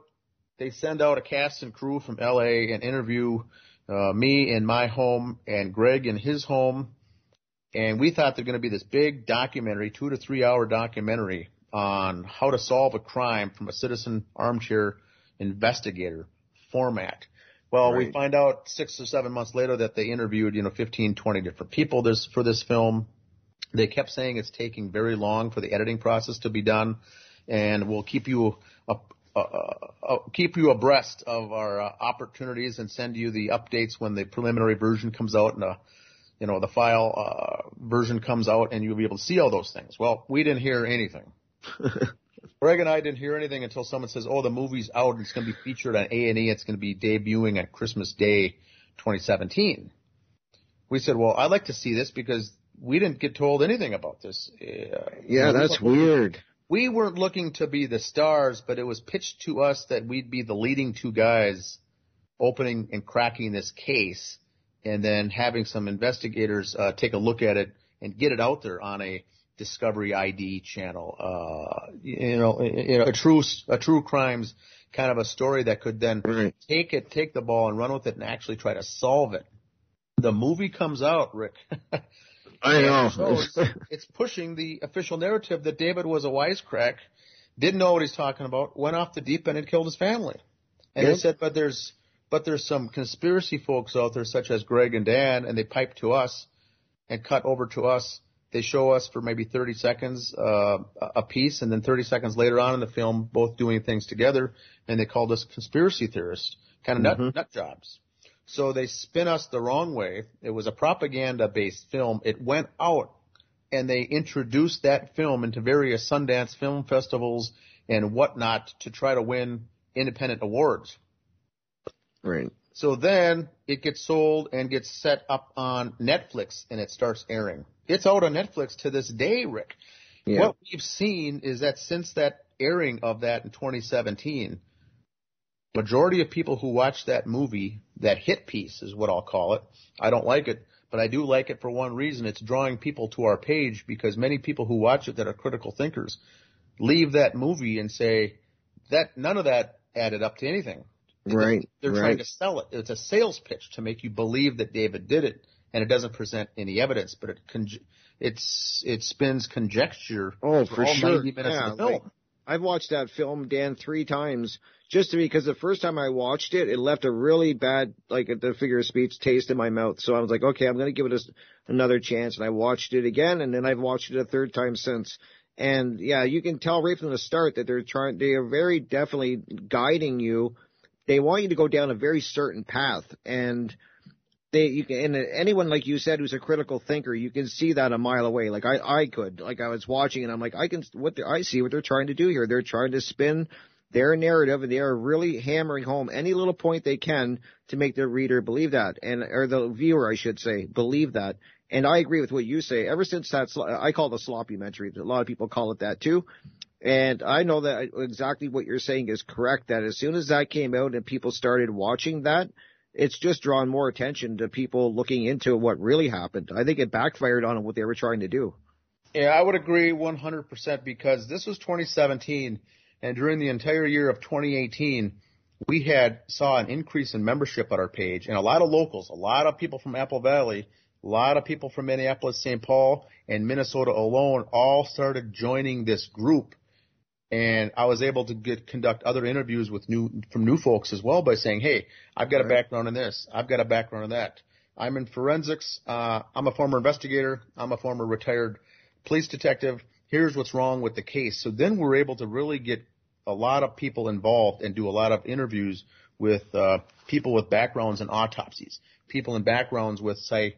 They send out a cast and crew from LA and interview uh, me in my home and Greg in his home. And we thought they're going to be this big documentary, two to three hour documentary on how to solve a crime from a citizen armchair investigator format. Well, we find out six or seven months later that they interviewed, you know, 15, 20 different people this, for this film. They kept saying it's taking very long for the editing process to be done and we'll keep you up, uh, uh, uh, keep you abreast of our uh, opportunities and send you the updates when the preliminary version comes out and uh, you know the file uh, version comes out and you'll be able to see all those things. Well, we didn't hear anything. Greg and I didn't hear anything until someone says, "Oh, the movie's out and it's going to be featured on A and E. It's going to be debuting on Christmas Day, 2017." We said, "Well, I'd like to see this because we didn't get told anything about this." Uh, Yeah, we that's weren't weird. we weren't looking to be the stars, but it was pitched to us that we'd be the leading two guys opening and cracking this case and then having some investigators uh, take a look at it and get it out there on a Discovery ID channel. Uh, you know, you know, a true, a true crimes kind of a story that could then Right. take it, take the ball and run with it and actually try to solve it. The movie comes out, Rick. I know. So it's, it's pushing the official narrative that David was a wisecrack, didn't know what he's talking about, went off the deep end and killed his family. And they said, but there's, but there's some conspiracy folks out there such as Greg and Dan, and they pipe to us and cut over to us. They show us for maybe 30 seconds uh, a piece, and then 30 seconds later on in the film, both doing things together, and they called us conspiracy theorists, kind of nut, Mhm. nut jobs. So they spin us the wrong way. It was a propaganda-based film. It went out, and they introduced that film into various Sundance film festivals and whatnot to try to win independent awards. right. So then it gets sold and gets set up on Netflix and it starts airing. It's out on Netflix to this day, Rick. Yeah. What we've seen is that since that airing of that in 2017, majority of people who watch that movie, that hit piece is what I'll call it. I don't like it, but I do like it for one reason. It's drawing people to our page because many people who watch it that are critical thinkers leave that movie and say that none of that added up to anything. Right. They're right. trying to sell it. It's a sales pitch to make you believe that David did it, and it doesn't present any evidence, but it con- it's it spins conjecture Oh, for for all sure. 90 minutes Yeah, of the film. like, I've watched that film, Dan, three times just because the first time I watched it, it left a really bad, like the figure of speech taste in my mouth. So I was like, okay, I'm going to give it a, another chance. And I watched it again and then I've watched it a third time since. And yeah, you can tell right from the start that they're trying, they are very definitely guiding you. They want you to go down a very certain path. And they, you can, and anyone like you said who's a critical thinker, you can see that a mile away. Like I, I could, like I was watching and I'm like, I can, what I see what they're trying to do here. They're trying to spin their narrative and they are really hammering home any little point they can to make the reader believe that. And or the viewer I should say believe that. And I agree with what you say. Ever since that I call the sloppumentary a lot of people call it that too and I know that exactly what you're saying is correct that as soon as that came out and people started watching that it's just drawn more attention to people looking into what really happened I think it backfired on what they were trying to do yeah I would agree 100% because this was 2017 and during the entire year of 2018, we had saw an increase in membership at our page and a lot of locals, a lot of people from Apple Valley, a lot of people from Minneapolis, St. Paul, and Minnesota alone all started joining this group. And I was able to get conduct other interviews with new from new folks as well by saying, "Hey, I've got a background in this. I've got a background in that. I'm in forensics. Uh, I'm a former investigator. I'm a former retired police detective here's what's wrong with the case. So then we're able to really get a lot of people involved and do a lot of interviews with uh, people with backgrounds in autopsies, people in backgrounds with, say,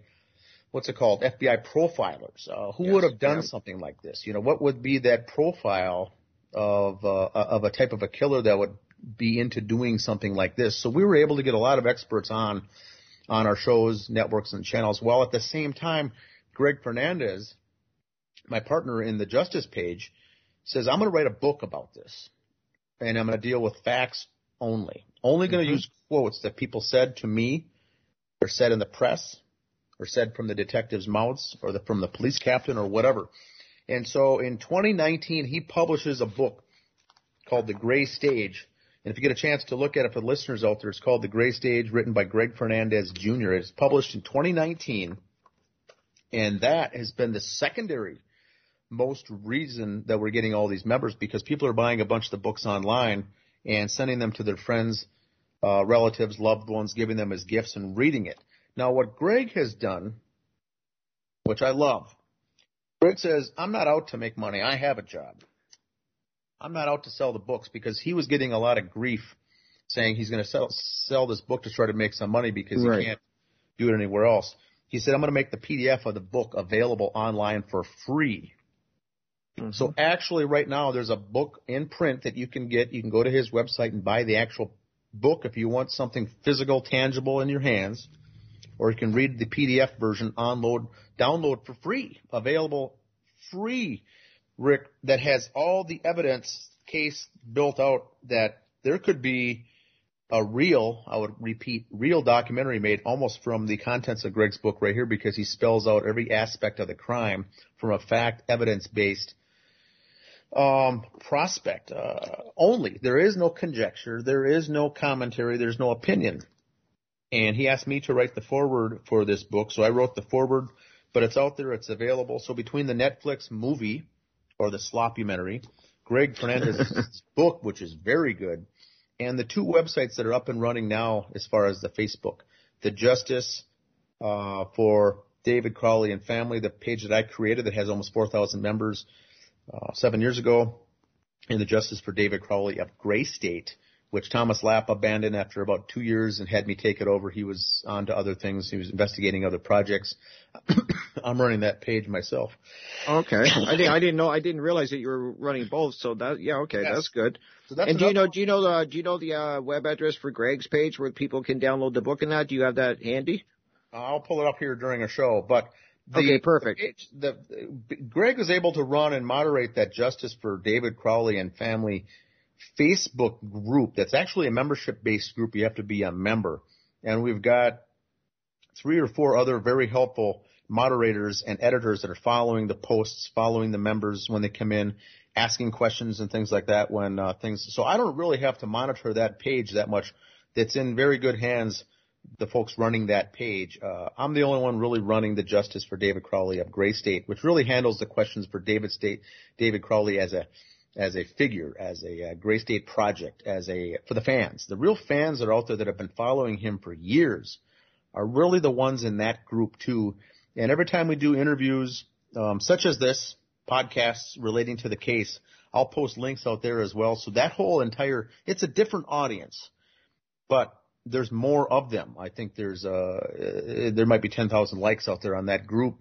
what's it called, FBI profilers. Uh, who yes, would have done yeah. something like this? You know, what would be that profile of uh, of a type of a killer that would be into doing something like this? So we were able to get a lot of experts on on our shows, networks, and channels, while at the same time, Greg Fernandez my partner in the justice page says, I'm going to write a book about this and I'm going to deal with facts only. Only going to mm-hmm. use quotes that people said to me or said in the press or said from the detectives' mouths or the, from the police captain or whatever. And so in 2019, he publishes a book called The Gray Stage. And if you get a chance to look at it for the listeners out there, it's called The Gray Stage, written by Greg Fernandez Jr. It's published in 2019. And that has been the secondary most reason that we're getting all these members because people are buying a bunch of the books online and sending them to their friends, uh, relatives, loved ones, giving them as gifts and reading it. Now, what Greg has done, which I love, Greg says, I'm not out to make money. I have a job. I'm not out to sell the books because he was getting a lot of grief saying he's going to sell, sell this book to try to make some money because right. he can't do it anywhere else. He said, I'm going to make the PDF of the book available online for free. Mm-hmm. So actually right now there's a book in print that you can get. You can go to his website and buy the actual book if you want something physical, tangible in your hands. Or you can read the PDF version, onload, download for free, available free, Rick, that has all the evidence case built out that there could be a real, I would repeat, real documentary made almost from the contents of Greg's book right here because he spells out every aspect of the crime from a fact evidence based um, prospect uh, only. There is no conjecture. There is no commentary. There's no opinion. And he asked me to write the foreword for this book, so I wrote the foreword. But it's out there. It's available. So between the Netflix movie or the sloppumentary, Greg Fernandez's book, which is very good, and the two websites that are up and running now, as far as the Facebook, the Justice uh, for David Crowley and Family, the page that I created that has almost 4,000 members uh, seven years ago and the Justice for David Crowley of Gray State, which Thomas Lapp abandoned after about two years and had me take it over. He was on to other things. He was investigating other projects. I'm running that page myself. Okay. I didn't, I didn't know, I didn't realize that you were running both. So that, yeah, okay, yes. that's good. So that's and do you know, do you know the, do you know the, uh, web address for Greg's page where people can download the book and that? Do you have that handy? I'll pull it up here during a show, but the, okay, perfect. The, the, Greg was able to run and moderate that Justice for David Crowley and Family Facebook group. That's actually a membership-based group. You have to be a member, and we've got three or four other very helpful moderators and editors that are following the posts, following the members when they come in, asking questions and things like that when uh, things. So I don't really have to monitor that page that much. That's in very good hands the folks running that page. Uh, I'm the only one really running the Justice for David Crowley of Gray State, which really handles the questions for David State, David Crowley as a as a figure, as a uh, Gray State project, as a for the fans. The real fans that are out there that have been following him for years are really the ones in that group too. And every time we do interviews, um, such as this podcasts relating to the case, I'll post links out there as well. So that whole entire, it's a different audience, but there's more of them. I think there's, uh, there might be 10,000 likes out there on that group,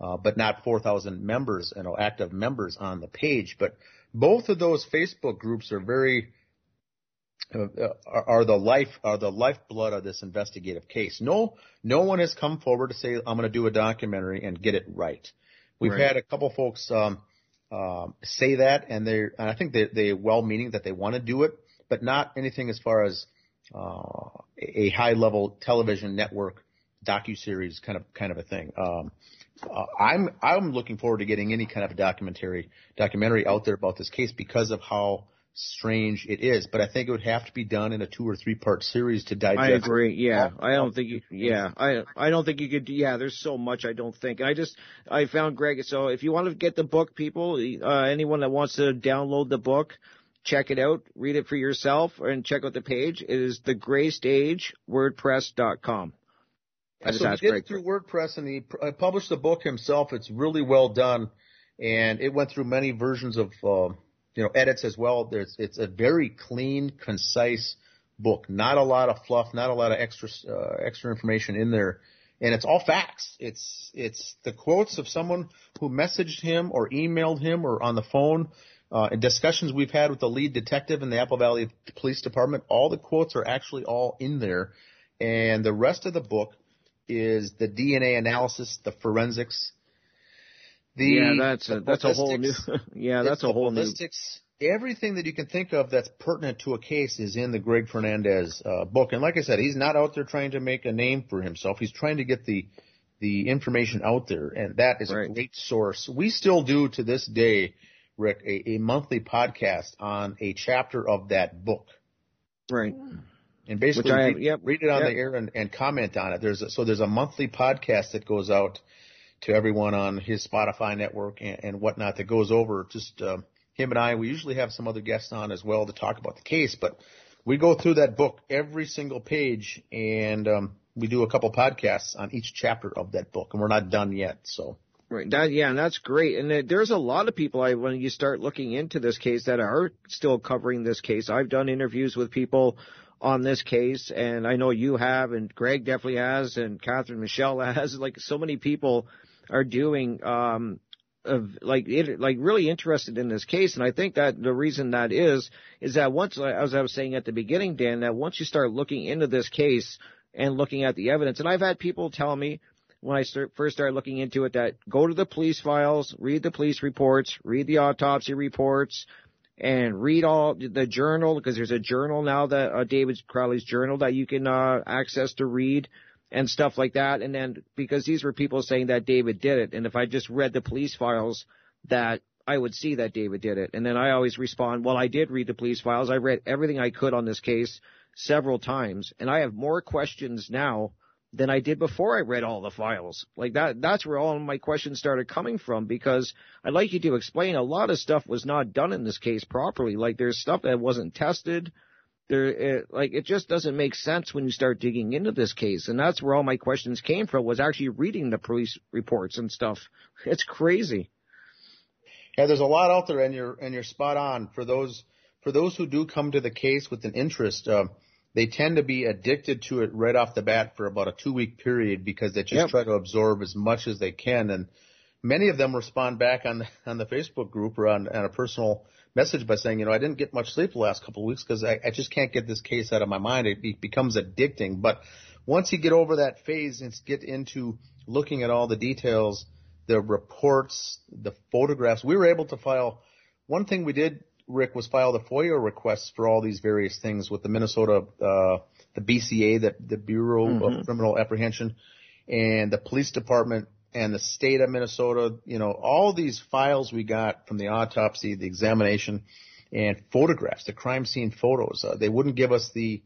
uh, but not 4,000 members, you know, active members on the page. But both of those Facebook groups are very, uh, are the life are the lifeblood of this investigative case. No, no one has come forward to say I'm going to do a documentary and get it right. We've Right. had a couple folks um, um, say that, and they and I think they they well-meaning that they want to do it, but not anything as far as uh, a high-level television network docu series kind of kind of a thing. Um, uh, I'm I'm looking forward to getting any kind of a documentary documentary out there about this case because of how strange it is. But I think it would have to be done in a two or three part series to digest. I agree. Yeah, I don't think you. Yeah, I I don't think you could. Yeah, there's so much. I don't think. I just I found Greg. So if you want to get the book, people, uh, anyone that wants to download the book, check it out, read it for yourself, and check out the page. It is the Gray Stage WordPress.com. I just so he did it through WordPress, and he pr- uh, published the book himself. It's really well done, and it went through many versions of uh, you know edits as well. There's it's a very clean, concise book. Not a lot of fluff, not a lot of extra uh, extra information in there, and it's all facts. It's it's the quotes of someone who messaged him or emailed him or on the phone. Uh, in discussions we've had with the lead detective in the Apple Valley Police Department, all the quotes are actually all in there, and the rest of the book is the DNA analysis, the forensics. The, yeah, that's the a that's a whole new. ballistics. yeah, that's a the whole new. Everything that you can think of that's pertinent to a case is in the Greg Fernandez uh, book. And like I said, he's not out there trying to make a name for himself. He's trying to get the the information out there, and that is a great source. We still do to this day, Rick, a, a monthly podcast on a chapter of that book. Right. And basically, Which I- read, yep, read it on yep. the air and, and comment on it. There's a, so there's a monthly podcast that goes out to everyone on his Spotify network and, and whatnot that goes over just um, him and I. We usually have some other guests on as well to talk about the case, but we go through that book every single page and um, we do a couple podcasts on each chapter of that book, and we're not done yet. So Right. That yeah, and that's great. And there's a lot of people I when you start looking into this case that are still covering this case. I've done interviews with people on this case, and I know you have, and Greg definitely has, and Catherine Michelle has. Like so many people are doing um of like it, like really interested in this case, and I think that the reason that is is that once, as I was saying at the beginning, Dan, that once you start looking into this case and looking at the evidence, and I've had people tell me when I start, first started looking into it that go to the police files, read the police reports, read the autopsy reports, and read all the journal because there's a journal now that uh, David Crowley's journal that you can uh, access to read and stuff like that. And then because these were people saying that David did it, and if I just read the police files, that I would see that David did it. And then I always respond, well, I did read the police files. I read everything I could on this case several times, and I have more questions now than I did before I read all the files. Like that, that's where all my questions started coming from because I'd like you to explain a lot of stuff was not done in this case properly. Like there's stuff that wasn't tested. There, it, like it just doesn't make sense when you start digging into this case, and that's where all my questions came from. Was actually reading the police reports and stuff. It's crazy. Yeah, there's a lot out there, and you're and you're spot on. For those for those who do come to the case with an interest, uh, they tend to be addicted to it right off the bat for about a two week period because they just Yep. try to absorb as much as they can. And many of them respond back on the, on the Facebook group or on, on a personal message by saying, you know, I didn't get much sleep the last couple of weeks because I, I just can't get this case out of my mind. It, be becomes addicting. But once you get over that phase and get into looking at all the details, the reports, the photographs, we were able to file. One thing we did, Rick, was filed the FOIA requests for all these various things with the Minnesota, uh, the BCA, the, the Bureau Mhm. of Criminal Apprehension, and the police department and the state of Minnesota. You know, all these files we got from the autopsy, the examination, and photographs, the crime scene photos. Uh, they wouldn't give us the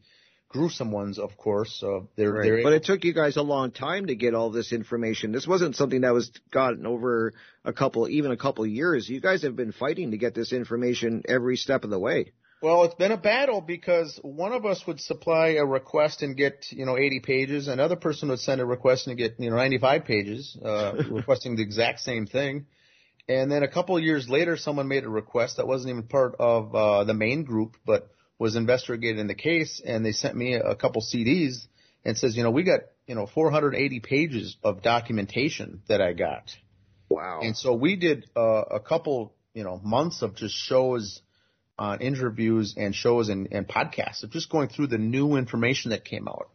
gruesome ones, of course. Uh, they're, Right. they're But it took you guys a long time to get all this information. This wasn't something that was gotten over a couple, even a couple years. You guys have been fighting to get this information every step of the way. Well, it's been a battle because one of us would supply a request and get, you know, 80 pages. Another person would send a request and get, you know, 95 pages, uh, requesting the exact same thing. And then a couple of years later, someone made a request that wasn't even part of, uh, the main group, but was investigating the case. And they sent me a couple CDs and says, you know, we got, you know, 480 pages of documentation that I got. Wow. And so we did, uh, a couple, you know, months of just shows, on interviews and shows and, and podcasts of just going through the new information that came out.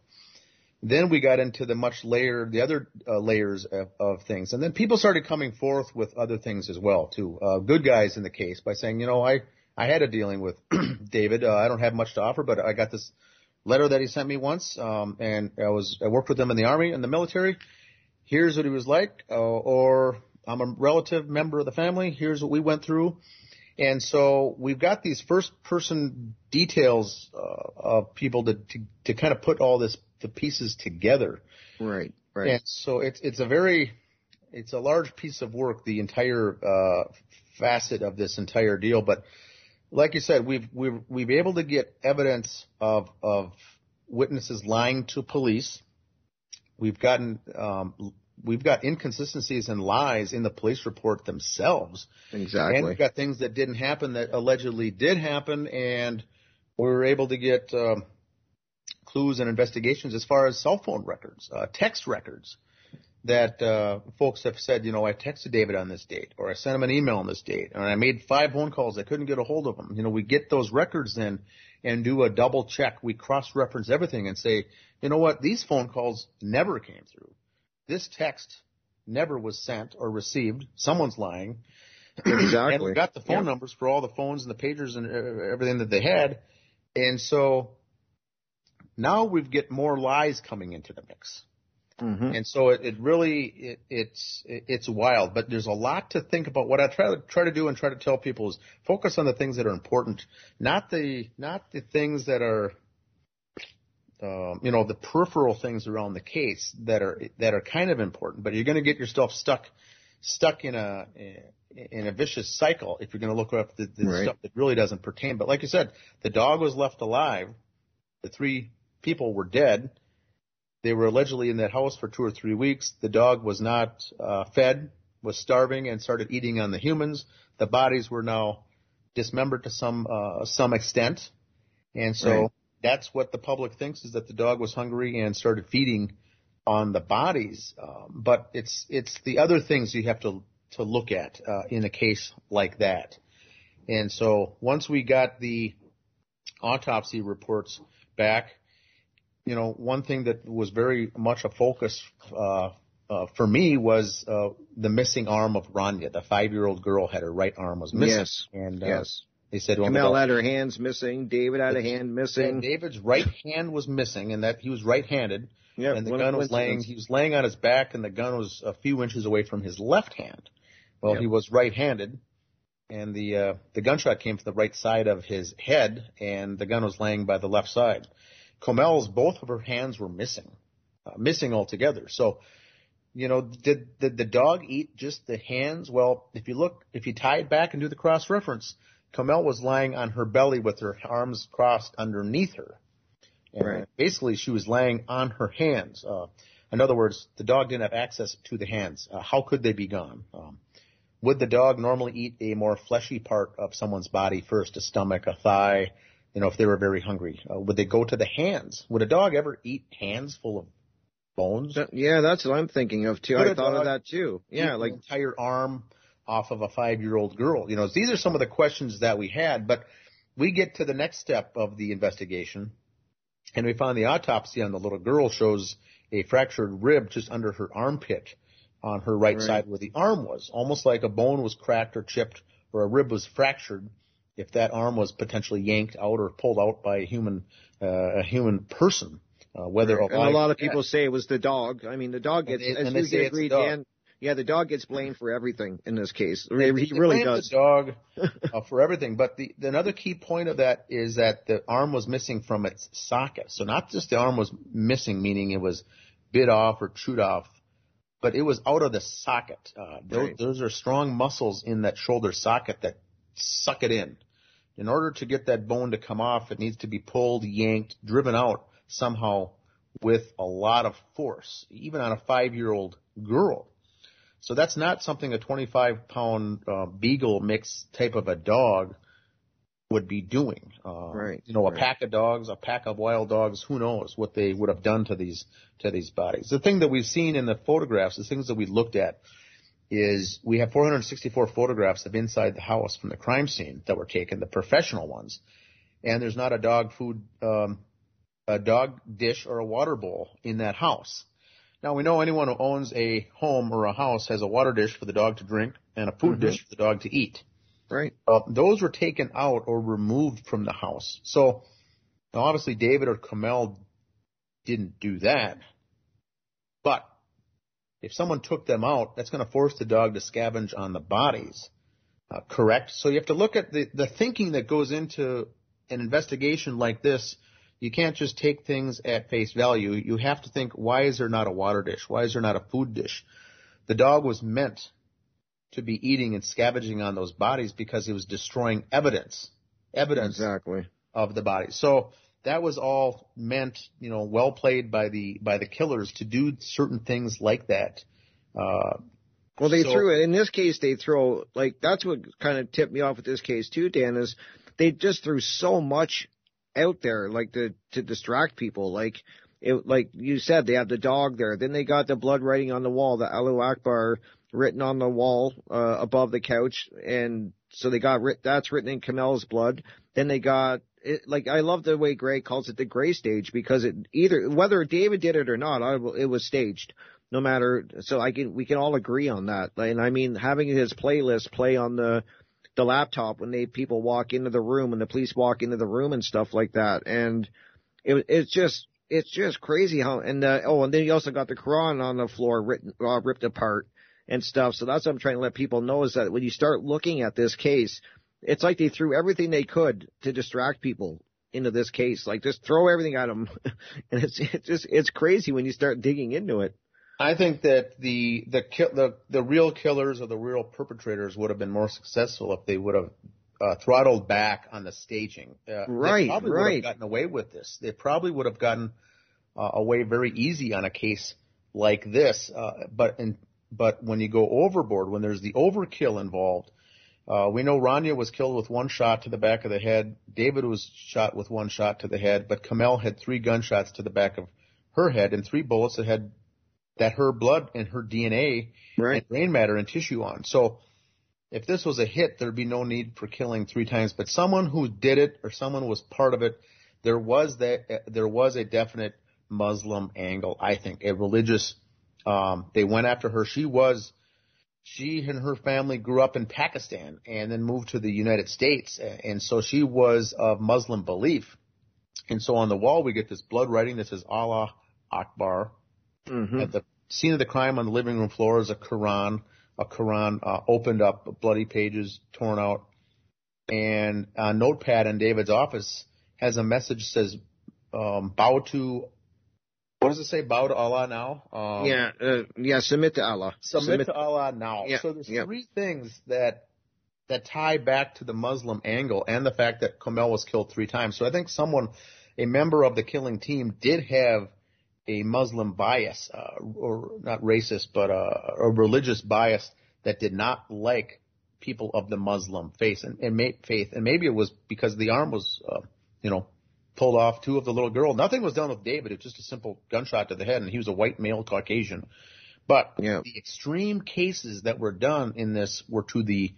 Then we got into the much layer, the other uh, layers of, of things, and then people started coming forth with other things as well too. Uh, good guys in the case by saying, you know, I I had a dealing with David. Uh, I don't have much to offer, but I got this letter that he sent me once, um, and I was I worked with him in the army and the military. Here's what he was like, uh, or I'm a relative member of the family. Here's what we went through. And so we've got these first person details uh, of people to, to to kind of put all this the pieces together. Right. Right. And so it's it's a very it's a large piece of work, the entire uh, facet of this entire deal. But like you said, we've we've we've able to get evidence of of witnesses lying to police. We've gotten um, we've got inconsistencies and lies in the police report themselves. Exactly. And we've got things that didn't happen that allegedly did happen, and we were able to get um, clues and investigations as far as cell phone records, uh, text records that uh, folks have said, you know, I texted David on this date, or I sent him an email on this date, and I made five phone calls. I couldn't get a hold of him. You know, we get those records in and do a double check. We cross-reference everything and say, you know what, these phone calls never came through. This text never was sent or received. Someone's lying. Exactly. and we got the phone Yeah. numbers for all the phones and the pagers and uh, everything that they had. And so now we get more lies coming into the mix. Mm-hmm. And so it, it really it, it's it's wild, but there's a lot to think about. What I try to try to do and try to tell people is focus on the things that are important, not the not the things that are um, you know the peripheral things around the case that are that are kind of important. But you're going to get yourself stuck stuck in a in a vicious cycle if you're going to look up the, the Right. stuff that really doesn't pertain. But like you said, the dog was left alive. The three people were dead. They were allegedly in that house for two or three weeks. The dog was not uh, fed, was starving, and started eating on the humans. The bodies were now dismembered to some uh, some extent, and so Right. that's what the public thinks is that the dog was hungry and started feeding on the bodies. Um, but it's it's the other things you have to to look at uh, in a case like that. And so once we got the autopsy reports back, you know, one thing that was very much a focus uh, uh, for me was uh, the missing arm of Rania. The five-year-old girl had her right arm was missing. Yes. And uh, Yes. they said, well, Komel had her hands missing. David had a hand missing. David's right hand was missing, and that he was right-handed. Yeah, and the gun was laying. He was laying on his back, and the gun was a few inches away from his left hand. Well, Yep. he was right-handed, and the uh, the gunshot came from the right side of his head, and the gun was laying by the left side. Komel's both of her hands were missing, uh, missing altogether. So, you know, did, did the dog eat just the hands? Well, if you look, if you tie it back and do the cross reference, Komel was lying on her belly with her arms crossed underneath her. And Right. basically, she was laying on her hands. Uh, in other words, the dog didn't have access to the hands. Uh, how could they be gone? Um, would the dog normally eat a more fleshy part of someone's body first, a stomach, a thigh? You know, if they were very hungry, uh, would they go to the hands? Would a dog ever eat hands full of bones? Yeah, that's what I'm thinking of too. Could I thought of that too. Yeah, like entire arm off of a five-year-old girl. You know, these are some of the questions that we had, but we get to the next step of the investigation, and we find the autopsy on the little girl shows a fractured rib just under her armpit on her right, Right. side where the arm was, almost like a bone was cracked or chipped or a rib was fractured. If that arm was potentially yanked out or pulled out by a human, uh, a human person, uh, whether and a lot of people say it was the dog. I mean, the dog And gets, they- as and they you say it's the agree. Dan. Yeah, the dog gets blamed for everything in this case. They, he they really does. the dog uh, for everything. But the, the another key point of that is that the arm was missing from its socket. So not just the arm was missing, meaning it was bit off or chewed off, but it was out of the socket. Uh, those, Right. those are strong muscles in that shoulder socket that suck it in. In order to get that bone to come off, it needs to be pulled, yanked, driven out somehow with a lot of force, even on a five-year-old girl. So that's not something a 25 pound uh, beagle mix type of a dog would be doing. Uh, Right, You know, a right. pack of dogs, a pack of wild dogs, who knows what they would have done to these, to these bodies. The thing that we've seen in the photographs, the things that we looked at is we have 464 photographs of inside the house from the crime scene that were taken, the professional ones. And there's not a dog food, um, a dog dish or a water bowl in that house. Now we know anyone who owns a home or a house has a water dish for the dog to drink and a food Mhm. dish for the dog to eat. Right. Uh, those were taken out or removed from the house. So obviously David or Komel didn't do that, but if someone took them out, that's going to force the dog to scavenge on the bodies. Uh, correct? So you have to look at the, the thinking that goes into an investigation like this. You can't just take things at face value. You have to think, why is there not a water dish? Why is there not a food dish? The dog was meant to be eating and scavenging on those bodies because he was destroying evidence. Evidence Exactly. of the body. So that was all meant, you know, well played by the by the killers to do certain things like that. Uh, Well, they so- threw it. In this case, they throw like that's what kind of tipped me off with this case too. Dan is they just threw so much out there, like to to distract people. Like it, like you said, they have the dog there. Then they got the blood writing on the wall, the Allahu Akbar written on the wall uh, above the couch, and so they got that's written in Komel's blood. Then they got it, like I love the way Greg calls it the Gray stage because it either whether David did it or not, I, it was staged no matter so I can we can all agree on that. And I mean having his playlist play on the the laptop when they people walk into the room and the police walk into the room and stuff like that. And it it's just it's just crazy how and uh, oh and then you also got the Quran on the floor written uh, ripped apart and stuff. So that's what I'm trying to let people know is that when you start looking at this case, it's like they threw everything they could to distract people into this case. Like just throw everything at them, and it's it's just it's crazy when you start digging into it. I think that the the the the real killers or the real perpetrators would have been more successful if they would have uh, throttled back on the staging. Uh, Right, they probably would have gotten away with this. They probably would have gotten uh, away very easy on a case like this. Uh, but in, but when you go overboard, when there's the overkill involved, uh, we know Rania was killed with one shot to the back of the head. David was shot with one shot to the head, but Komel had three gunshots to the back of her head and three bullets that had that her blood and her DNA Right. and brain matter and tissue on. So if this was a hit, there'd be no need for killing three times. But someone who did it or someone was part of it, there was that there was a definite Muslim angle. I think a religious. Um, they went after her. She was. She and her family grew up in Pakistan and then moved to the United States, and so she was of Muslim belief. And so on the wall we get this blood writing that says Allah Akbar. Mm-hmm. At the scene of the crime on the living room floor is a Quran, a Quran uh, opened up, bloody pages torn out, and a notepad in David's office has a message that says, um, "Bow to." What does it say? Bow to Allah now. Um, yeah, uh, yeah. Submit to Allah. Submit, to Allah now. Yeah, So there's yeah. three things that that tie back to the Muslim angle and the fact that Komel was killed three times. So I think someone, a member of the killing team, did have a Muslim bias, uh, or not racist, but uh, a religious bias that did not like people of the Muslim faith and, and faith. And maybe it was because the arm was, uh, you know, pulled off two of the little girl. Nothing was done with David. It was just a simple gunshot to the head, and he was a white male Caucasian. But Yeah. the extreme cases that were done in this were to the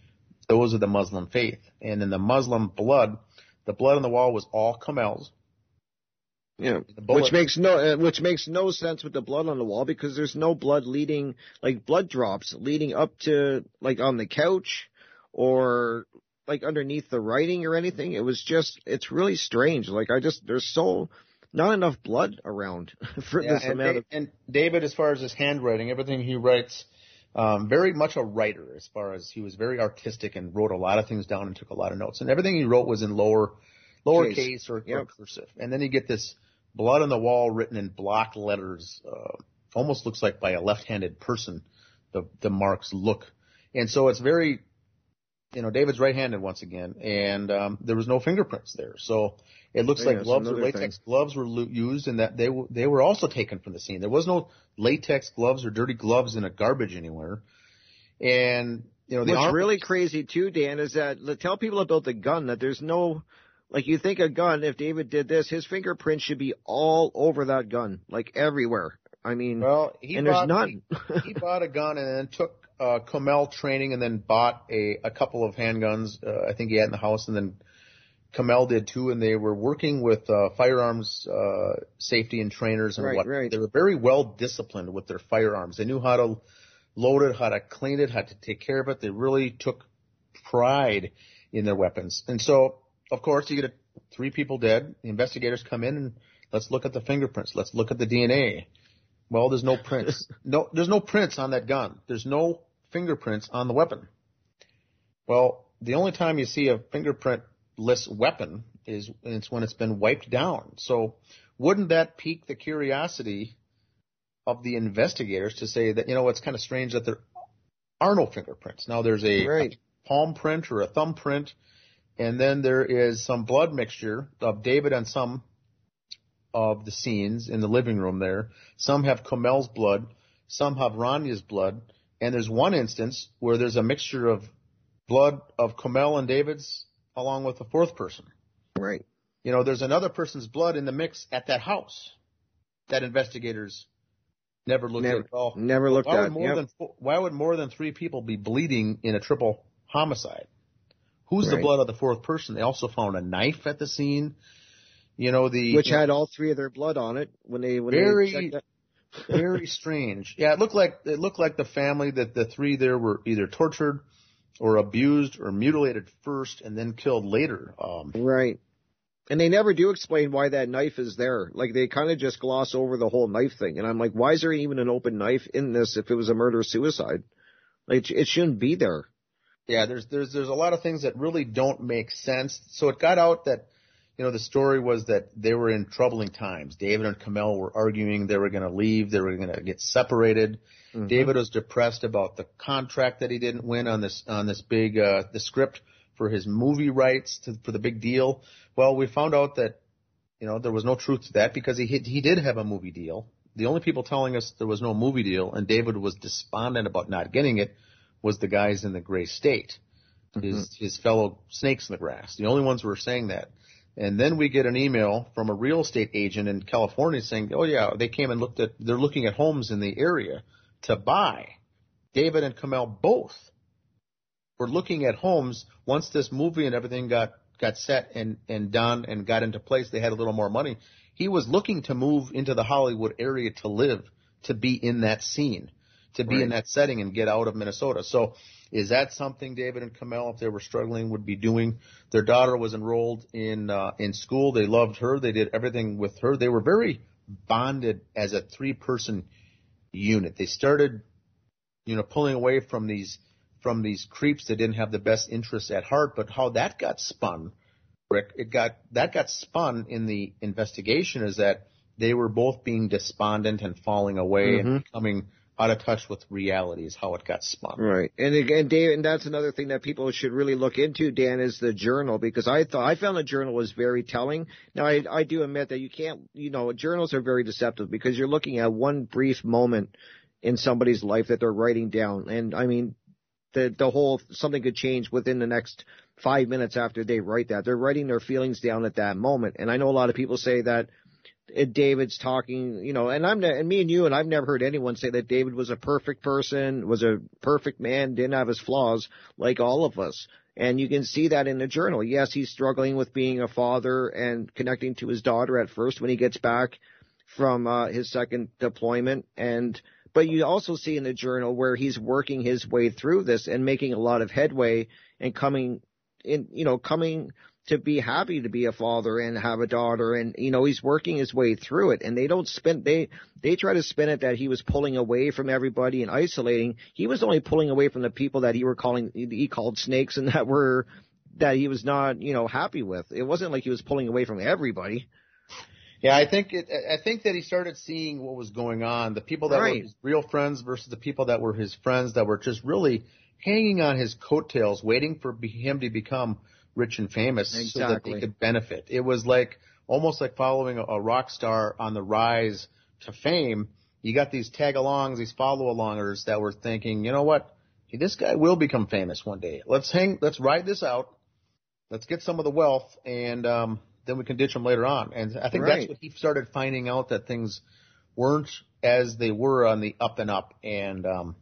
those of the Muslim faith, and in the Muslim blood, the blood on the wall was all Komel's. Yeah, which makes no uh, which makes no sense with the blood on the wall because there's no blood leading like blood drops leading up to like on the couch or like underneath the writing or anything. It was just it's really strange. Like I just there's so not enough blood around for Yeah, this and, amount Da- of and David, as far as his handwriting, everything he writes Um, very much a writer as far as he was very artistic and wrote a lot of things down and took a lot of notes. And everything he wrote was in lower, lowercase or, Yep. or cursive. And then you get this blood on the wall written in block letters, uh, almost looks like by a left-handed person, the, the marks look. And so it's very, you know, David's right-handed once again, and um, there was no fingerprints there. So it looks Yeah, like gloves or latex thing. gloves were lo- used, and that they w- they were also taken from the scene. There was no latex gloves or dirty gloves in a garbage anywhere. And you know, the What's really crazy too, Dan, is that tell people about the gun that there's no, like you think a gun. If David did this, his fingerprints should be all over that gun, like everywhere. I mean, Well, he and bought, there's none. he, he bought a gun and then took uh, Komel training and then bought a, a couple of handguns. Uh, I think he had in the house, and then Komel did too. And they were working with uh, firearms uh, safety and trainers and Right, what. right. They were very well disciplined with their firearms. They knew how to load it, how to clean it, how to take care of it. They really took pride in their weapons. And so, of course, you get a, three people dead. The investigators come in and let's look at the fingerprints. Let's look at the DNA. Well, there's no prints. no, there's no prints on that gun. There's no fingerprints on the weapon. Well, the only time you see a fingerprintless weapon is it's when it's been wiped down. So, wouldn't that pique the curiosity of the investigators to say that you know it's kind of strange that there are no fingerprints? Now there's a, Right. a palm print or a thumb print, and then there is some blood mixture of David on some of the scenes in the living room there. Some have Komel's blood, some have Rania's blood, and there's one instance where there's a mixture of blood of Komel and David's along with a fourth person. Right. You know, there's another person's blood in the mix at that house that investigators never looked Never- at at all. never looked why at, Would more yep. than why would more than three people be bleeding in a triple homicide? Who's the blood of the fourth person? They also found a knife at the scene. You know the Which had all three of their blood on it when they when Very- they. Very strange. Yeah, it looked like it looked like the family that the three there were either tortured or abused or mutilated first and then killed later. Um, Right. And they never do explain why that knife is there. Like they kind of just gloss over the whole knife thing. And I'm like, why is there even an open knife in this if it was a murder suicide? Like it shouldn't be there. yeah, there's there's there's a lot of things that really don't make sense. So it got out that you know the story was that they were in troubling times. David and Komel were arguing. They were going to leave. They were going to get separated. Mm-hmm. David was depressed about the contract that he didn't win on this on this big uh, the script for his movie rights to, for the big deal. Well, we found out that you know there was no truth to that because he he he did have a movie deal. The only people telling us there was no movie deal and David was despondent about not getting it was the guys in the Gray State, his his fellow snakes in the grass. The only ones who were saying that. And then we get an email from a real estate agent in California saying, "Oh yeah, they came and looked at. They're looking at homes in the area to buy." David and Komel both were looking at homes once this movie and everything got got set and and done and got into place. They had a little more money. He was looking to move into the Hollywood area to live, to be in that scene, to be in that setting and get out of Minnesota. So, is that something David and Komel, if they were struggling, would be doing? Their daughter was enrolled in uh, in school. They loved her. They did everything with her. They were very bonded as a three person unit. They started, you know, pulling away from these from these creeps that didn't have the best interests at heart. But how that got spun, Rick, it got that got spun in the investigation is that they were both being despondent and falling away and Mhm. becoming out of touch with reality is how it got spun. Right. And again, Dave, and that's another thing that people should really look into, Dan, is the journal because I thought I found the journal was very telling. Now I I do admit that you can't you know, journals are very deceptive because you're looking at one brief moment in somebody's life that they're writing down. And I mean the the whole something could change within the next five minutes after they write that. They're writing their feelings down at that moment. And I know a lot of people say that David's talking, you know, and I'm and me and you and I've never heard anyone say that David was a perfect person, was a perfect man, didn't have his flaws like all of us. And you can see that in the journal. Yes, he's struggling with being a father and connecting to his daughter at first when he gets back from uh, his second deployment and but you also see in the journal where he's working his way through this and making a lot of headway and coming in you know coming to be happy to be a father and have a daughter. And you know he's working his way through it. And they don't spin they they try to spin it that he was pulling away from everybody and isolating. He was only pulling away from the people that he were calling he called snakes and that were that he was not you know happy with. It wasn't like he was pulling away from everybody. Yeah, I think it, I think that he started seeing what was going on. The people that Right. were his real friends versus the people that were his friends that were just really hanging on his coattails, waiting for him to become rich and famous so that they could benefit. It was like almost like following a, a rock star on the rise to fame. You got these tag-alongs, these follow-alongers that were thinking, you know what, this guy will become famous one day. Let's hang, let's ride this out. Let's get some of the wealth and um, then we can ditch him later on. And I think Right. that's what he started finding out that things weren't as they were on the up and up, and um,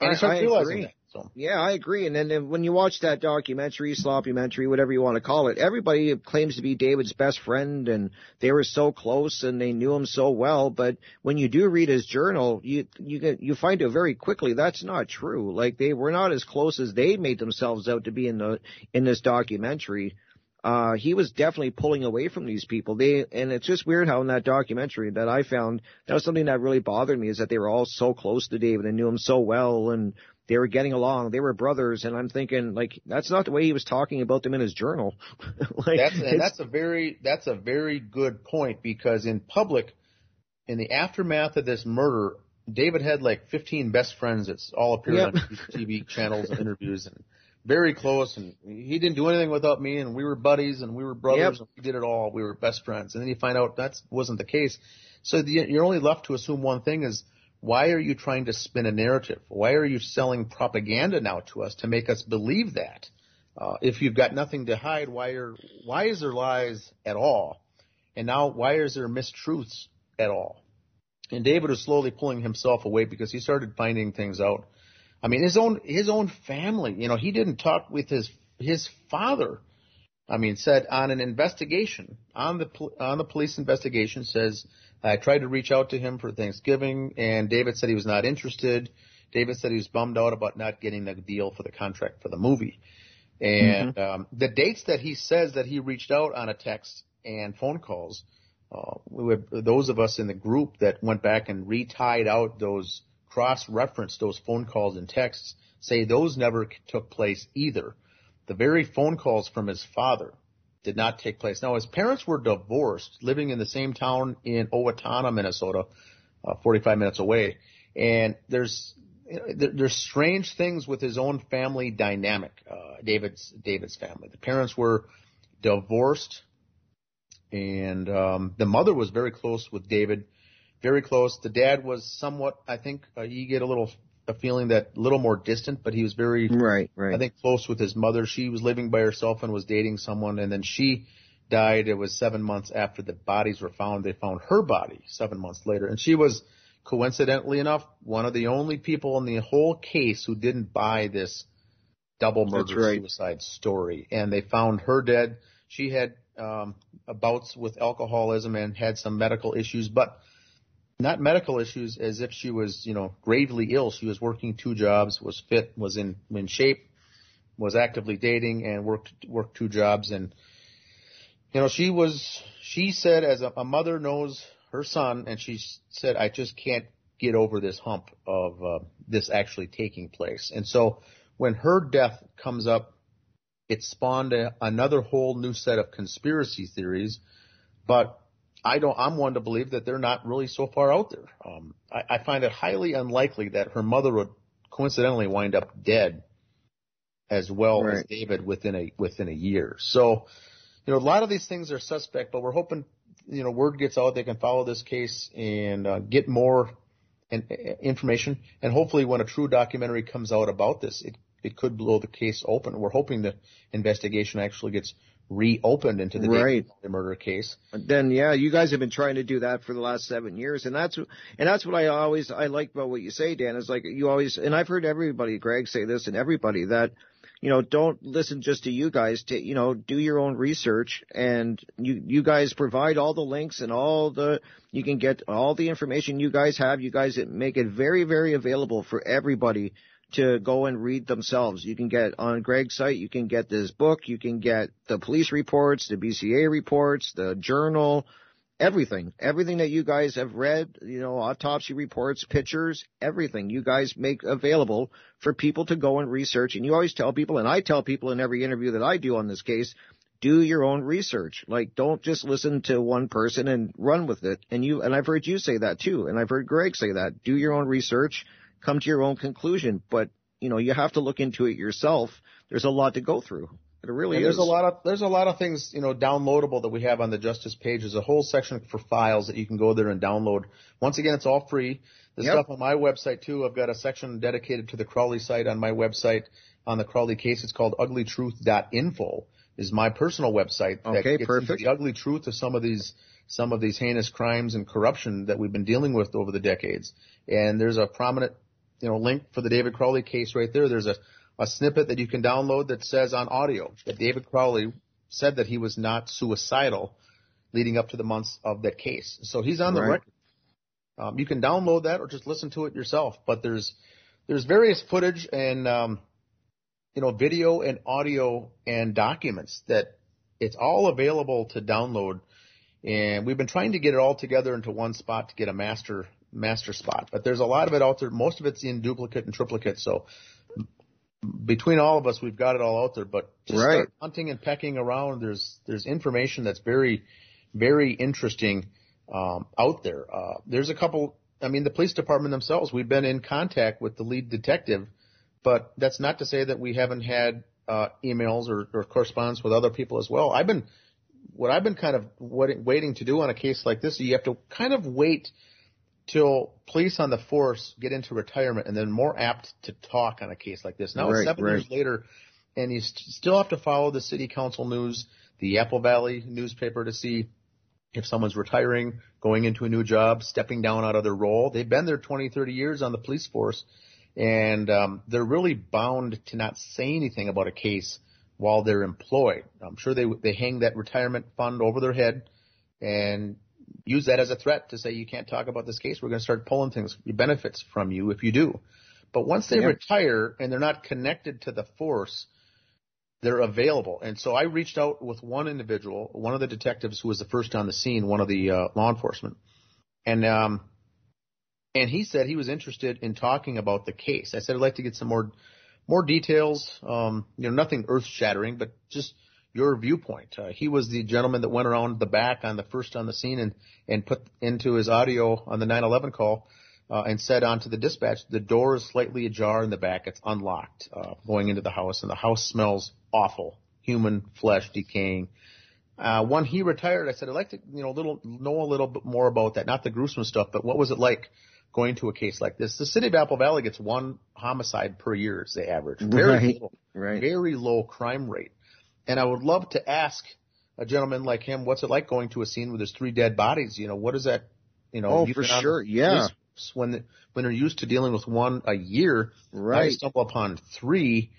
and he I- started I realizing agree. that. So Yeah, I agree. And then then when you watch that documentary, sloppumentary, whatever you want to call it, everybody claims to be David's best friend and they were so close and they knew him so well. But when you do read his journal, you, you get, you find out very quickly that's not true. Like they were not as close as they made themselves out to be in the, in this documentary. Uh, he was definitely pulling away from these people. They, and it's just weird how in that documentary that I found, that was something that really bothered me is that they were all so close to David and knew him so well and they were getting along. They were brothers, and I'm thinking like that's not the way he was talking about them in his journal. like that's and that's a very that's a very good point because in public, in the aftermath of this murder, David had like 15 best friends that all appeared Yep. on TV channels and interviews and very close. And he didn't do anything without me, and we were buddies and we were brothers Yep. and we did it all. We were best friends. And then you find out that wasn't the case. So the, you're only left to assume one thing is why are you trying to spin a narrative? Why are you selling propaganda now to us to make us believe that? Uh, if you've got nothing to hide, why are why is there lies at all? And now why is there mistruths at all? And David was slowly pulling himself away because he started finding things out. I mean, his own his own family. You know, he didn't talk with his his father. I mean, said on an investigation on the on the police investigation says I tried to reach out to him for Thanksgiving, and David said he was not interested. David said he was bummed out about not getting the deal for the contract for the movie. And um, the dates that he says that he reached out on a text and phone calls, uh, we would, those of us in the group that went back and retied out those cross-referenced those phone calls and texts say those never took place either. The very phone calls from his father did not take place. Now his parents were divorced, living in the same town in Owatonna, Minnesota, uh, 45 minutes away. And there's there, there's strange things with his own family dynamic. Uh, David's David's family. The parents were divorced, and um, the mother was very close with David, very close. The dad was somewhat, I think, uh, you get a little a feeling that a little more distant, but he was very right, right. I think close with his mother. She was living by herself and was dating someone, and then she died. It was seven months after the bodies were found. They found her body seven months later, and she was coincidentally enough one of the only people in the whole case who didn't buy this double murder right. suicide story. And they found her dead. She had um, bouts with alcoholism and had some medical issues, but not medical issues as if she was, you know, gravely ill. She was working two jobs, was fit, was in in shape, was actively dating, and worked worked two jobs. And you know, she was. She said, as a, a mother knows her son, and she said, "I just can't get over this hump of uh, this actually taking place." And so, when her death comes up, it spawned a, another whole new set of conspiracy theories. But I don't. I'm one to believe that they're not really so far out there. Um, I, I find it highly unlikely that her mother would coincidentally wind up dead, as well as David within a within a year. So, you know, a lot of these things are suspect, but we're hoping, you know, word gets out they can follow this case and uh, get more and uh, information, and hopefully, when a true documentary comes out about this, it it could blow the case open. We're hoping the investigation actually gets reopened into the Right. David murder case. then yeah, you guys have been trying to do that for the last seven years, and that's and that's what I always I like about what you say, Dan. Is like you always, and I've heard everybody, Greg, say this, and everybody that you know don't listen just to you guys. To you know, do your own research, and you you guys provide all the links and all the you can get all the information you guys have. You guys make it very very available for everybody to go and read themselves. You can get on Greg's site, you can get this book, you can get the police reports, the BCA reports, the journal, everything. Everything that you guys have read, you know, autopsy reports, pictures, everything you guys make available for people to go and research. And you always tell people, and I tell people in every interview that I do on this case, do your own research. Like, don't just listen to one person and run with it. And you, and I've heard you say that too. And I've heard Greg say that. Do your own research come to your own conclusion. But, you know, you have to look into it yourself. There's a lot to go through. It really and is. There's a lot of there's a lot of things you know downloadable that we have on the Justice page. There's a whole section for files that you can go there and download. Once again, it's all free. The Yep. stuff on my website too. I've got a section dedicated to the Crowley site on my website on the Crowley case. It's called uglytruth.info. Is my personal website that Okay, gets perfect. the ugly truth of some of these some of these heinous crimes and corruption that we've been dealing with over the decades. And there's a prominent you know link for the David Crowley case right there. There's a a snippet that you can download that says on audio that David Crowley said that he was not suicidal leading up to the months of that case. So he's on the Right. record. Um, you can download that or just listen to it yourself. But there's there's various footage and um, you know video and audio and documents that it's all available to download. And we've been trying to get it all together into one spot to get a master master spot. But there's a lot of it out there. Most of it's in duplicate and triplicate. So between all of us, we've got it all out there. But just Right. start hunting and pecking around. There's there's information that's very very interesting um, out there. Uh, there's a couple. I mean, the police department themselves. We've been in contact with the lead detective, but that's not to say that we haven't had uh, emails or, or correspondence with other people as well. I've been what I've been kind of waiting to do on a case like this. You have to kind of wait till police on the force get into retirement and then more apt to talk on a case like this. Now Right, it's seven right. years later and you st- still have to follow the city council news, the Apple Valley newspaper to see if someone's retiring, going into a new job, stepping down out of their role. They've been there 20, 30 years on the police force and um, they're really bound to not say anything about a case while they're employed. I'm sure they they hang that retirement fund over their head and use that as a threat to say you can't talk about this case. We're going to start pulling things, benefits from you if you do. But once they Yeah. retire and they're not connected to the force, they're available. And so I reached out with one individual, one of the detectives who was the first on the scene, one of the uh, law enforcement, and um, and he said he was interested in talking about the case. I said I'd like to get some more more details. Um, you know, nothing earth shattering, but just your viewpoint. Uh, he was the gentleman that went around the back on the first on the scene and and put into his audio on the 911 call. Uh, and said onto the dispatch, the door is slightly ajar in the back. It's unlocked, uh, going into the house and the house smells awful. Human flesh decaying. Uh, when he retired, I said, I'd like to, you know, a little, know a little bit more about that. Not the gruesome stuff, but what was it like going to a case like this? The city of Apple Valley gets one homicide per year is the average. Very Right, little, right. very low crime rate. And I would love to ask a gentleman like him, what's it like going to a scene where there's three dead bodies? You know, what is that? You know, Oh, for been on the sure, yeah. When when they're used to dealing with one a year, now you stumble upon three.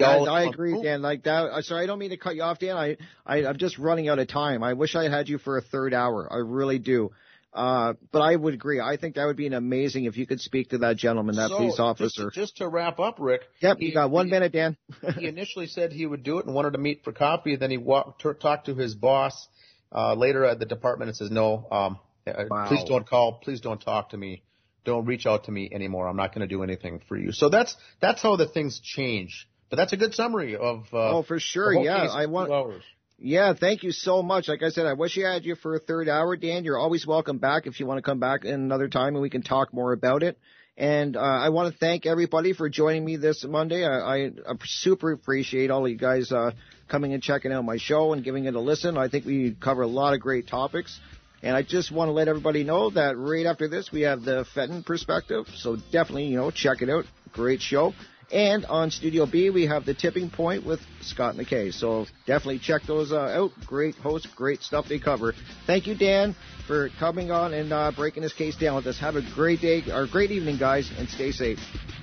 I, I agree. Dan. Like that. uh, Sorry, I don't mean to cut you off, Dan. I, I, I'm just running out of time. I wish I had you for a third hour. I really do. Uh, but I would agree. I think that would be an amazing if you could speak to that gentleman, that So, police just officer. Just to, wrap up, Rick. yep, he- you got one minute, Dan. he initially said he would do it and wanted to meet for coffee. Then he walked, t- talked to his boss uh, later at the department and says, "No, um, uh, Wow. please don't call. Please don't talk to me. Don't reach out to me anymore. I'm not going to do anything for you." So that's that's how the things change. But that's a good summary of. Uh, oh, for sure. Yeah, I two want. Yeah, thank you so much. Like I said, I wish I had you for a third hour, Dan. You're always welcome back if you want to come back another time and we can talk more about it. And uh, I want to thank everybody for joining me this Monday. I, I, I super appreciate all you guys uh, coming and checking out my show and giving it a listen. I think we cover a lot of great topics. And I just want to let everybody know that right after this, we have the Fenton perspective. So definitely, you know, check it out. Great show. And on Studio B, we have the tipping point with Scott McKay. So definitely check those uh, out. Great host, great stuff they cover. Thank you, Dan, for coming on and uh, breaking this case down with us. Have a great day or great evening, guys, and stay safe.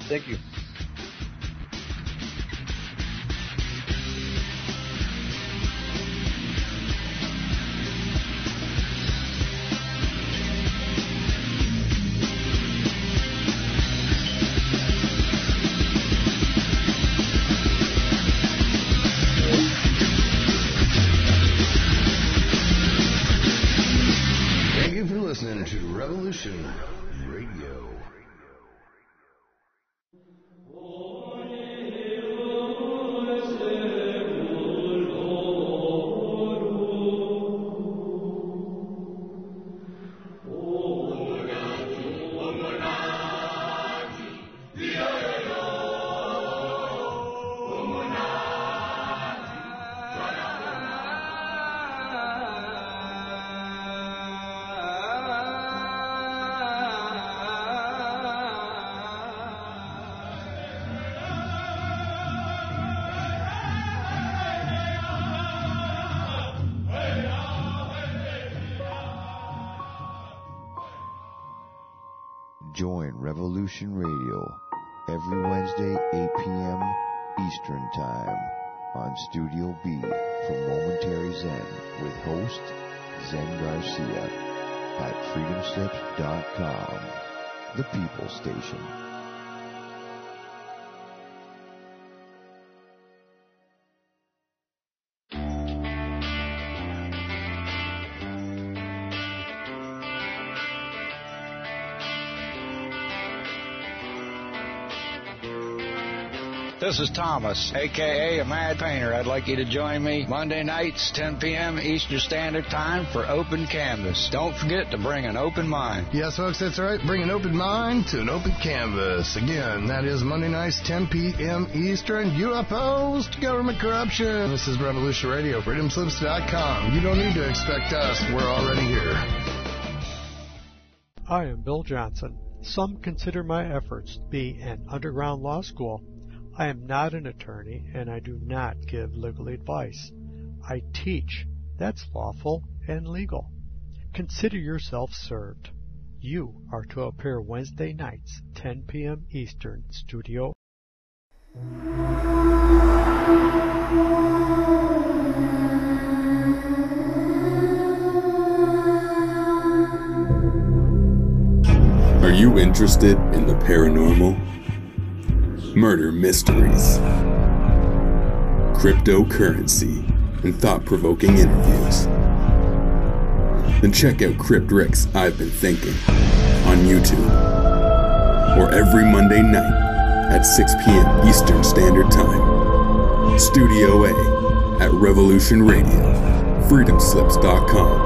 Thank you. Revolution Radio every Wednesday, 8 p.m. Eastern Time on Studio B for Momentary Zen with host Zen Garcia at freedomslips.com, the People Station. This is Thomas, aka a Mad Painter. I'd like you to join me Monday nights, 10 p.m. Eastern Standard Time for Open Canvas. Don't forget to bring an open mind. Yes, folks, that's right. Bring an open mind to an open canvas. Again, that is Monday nights, 10 p.m. Eastern. UFOs to government corruption. This is Revolution Radio, freedomslips.com. You don't need to expect us. We're already here. I am Bill Johnson. Some consider my efforts to be an underground law school. I am not an attorney and I do not give legal advice. I teach. That's lawful and legal. Consider yourself served. You are to appear Wednesday nights, 10 p.m. Eastern, Studio. Are you interested in the paranormal? Murder mysteries, cryptocurrency, and thought provoking interviews? Then check out Crypt I've Been Thinking on YouTube or every Monday night at 6 p.m. Eastern Standard Time. Studio A at Revolution Radio, freedomslips.com.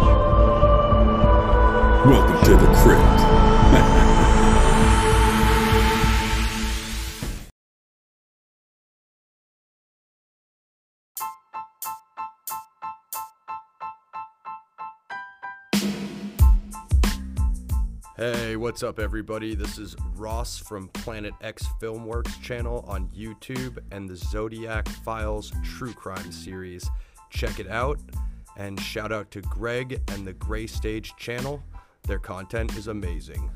Welcome to the Crypt. what's up, everybody? This is Ross from Planet X Filmworks channel on YouTube and the Zodiac Files True Crime series. Check it out. And shout out to Greg and the Gray Stage channel. Their content is amazing.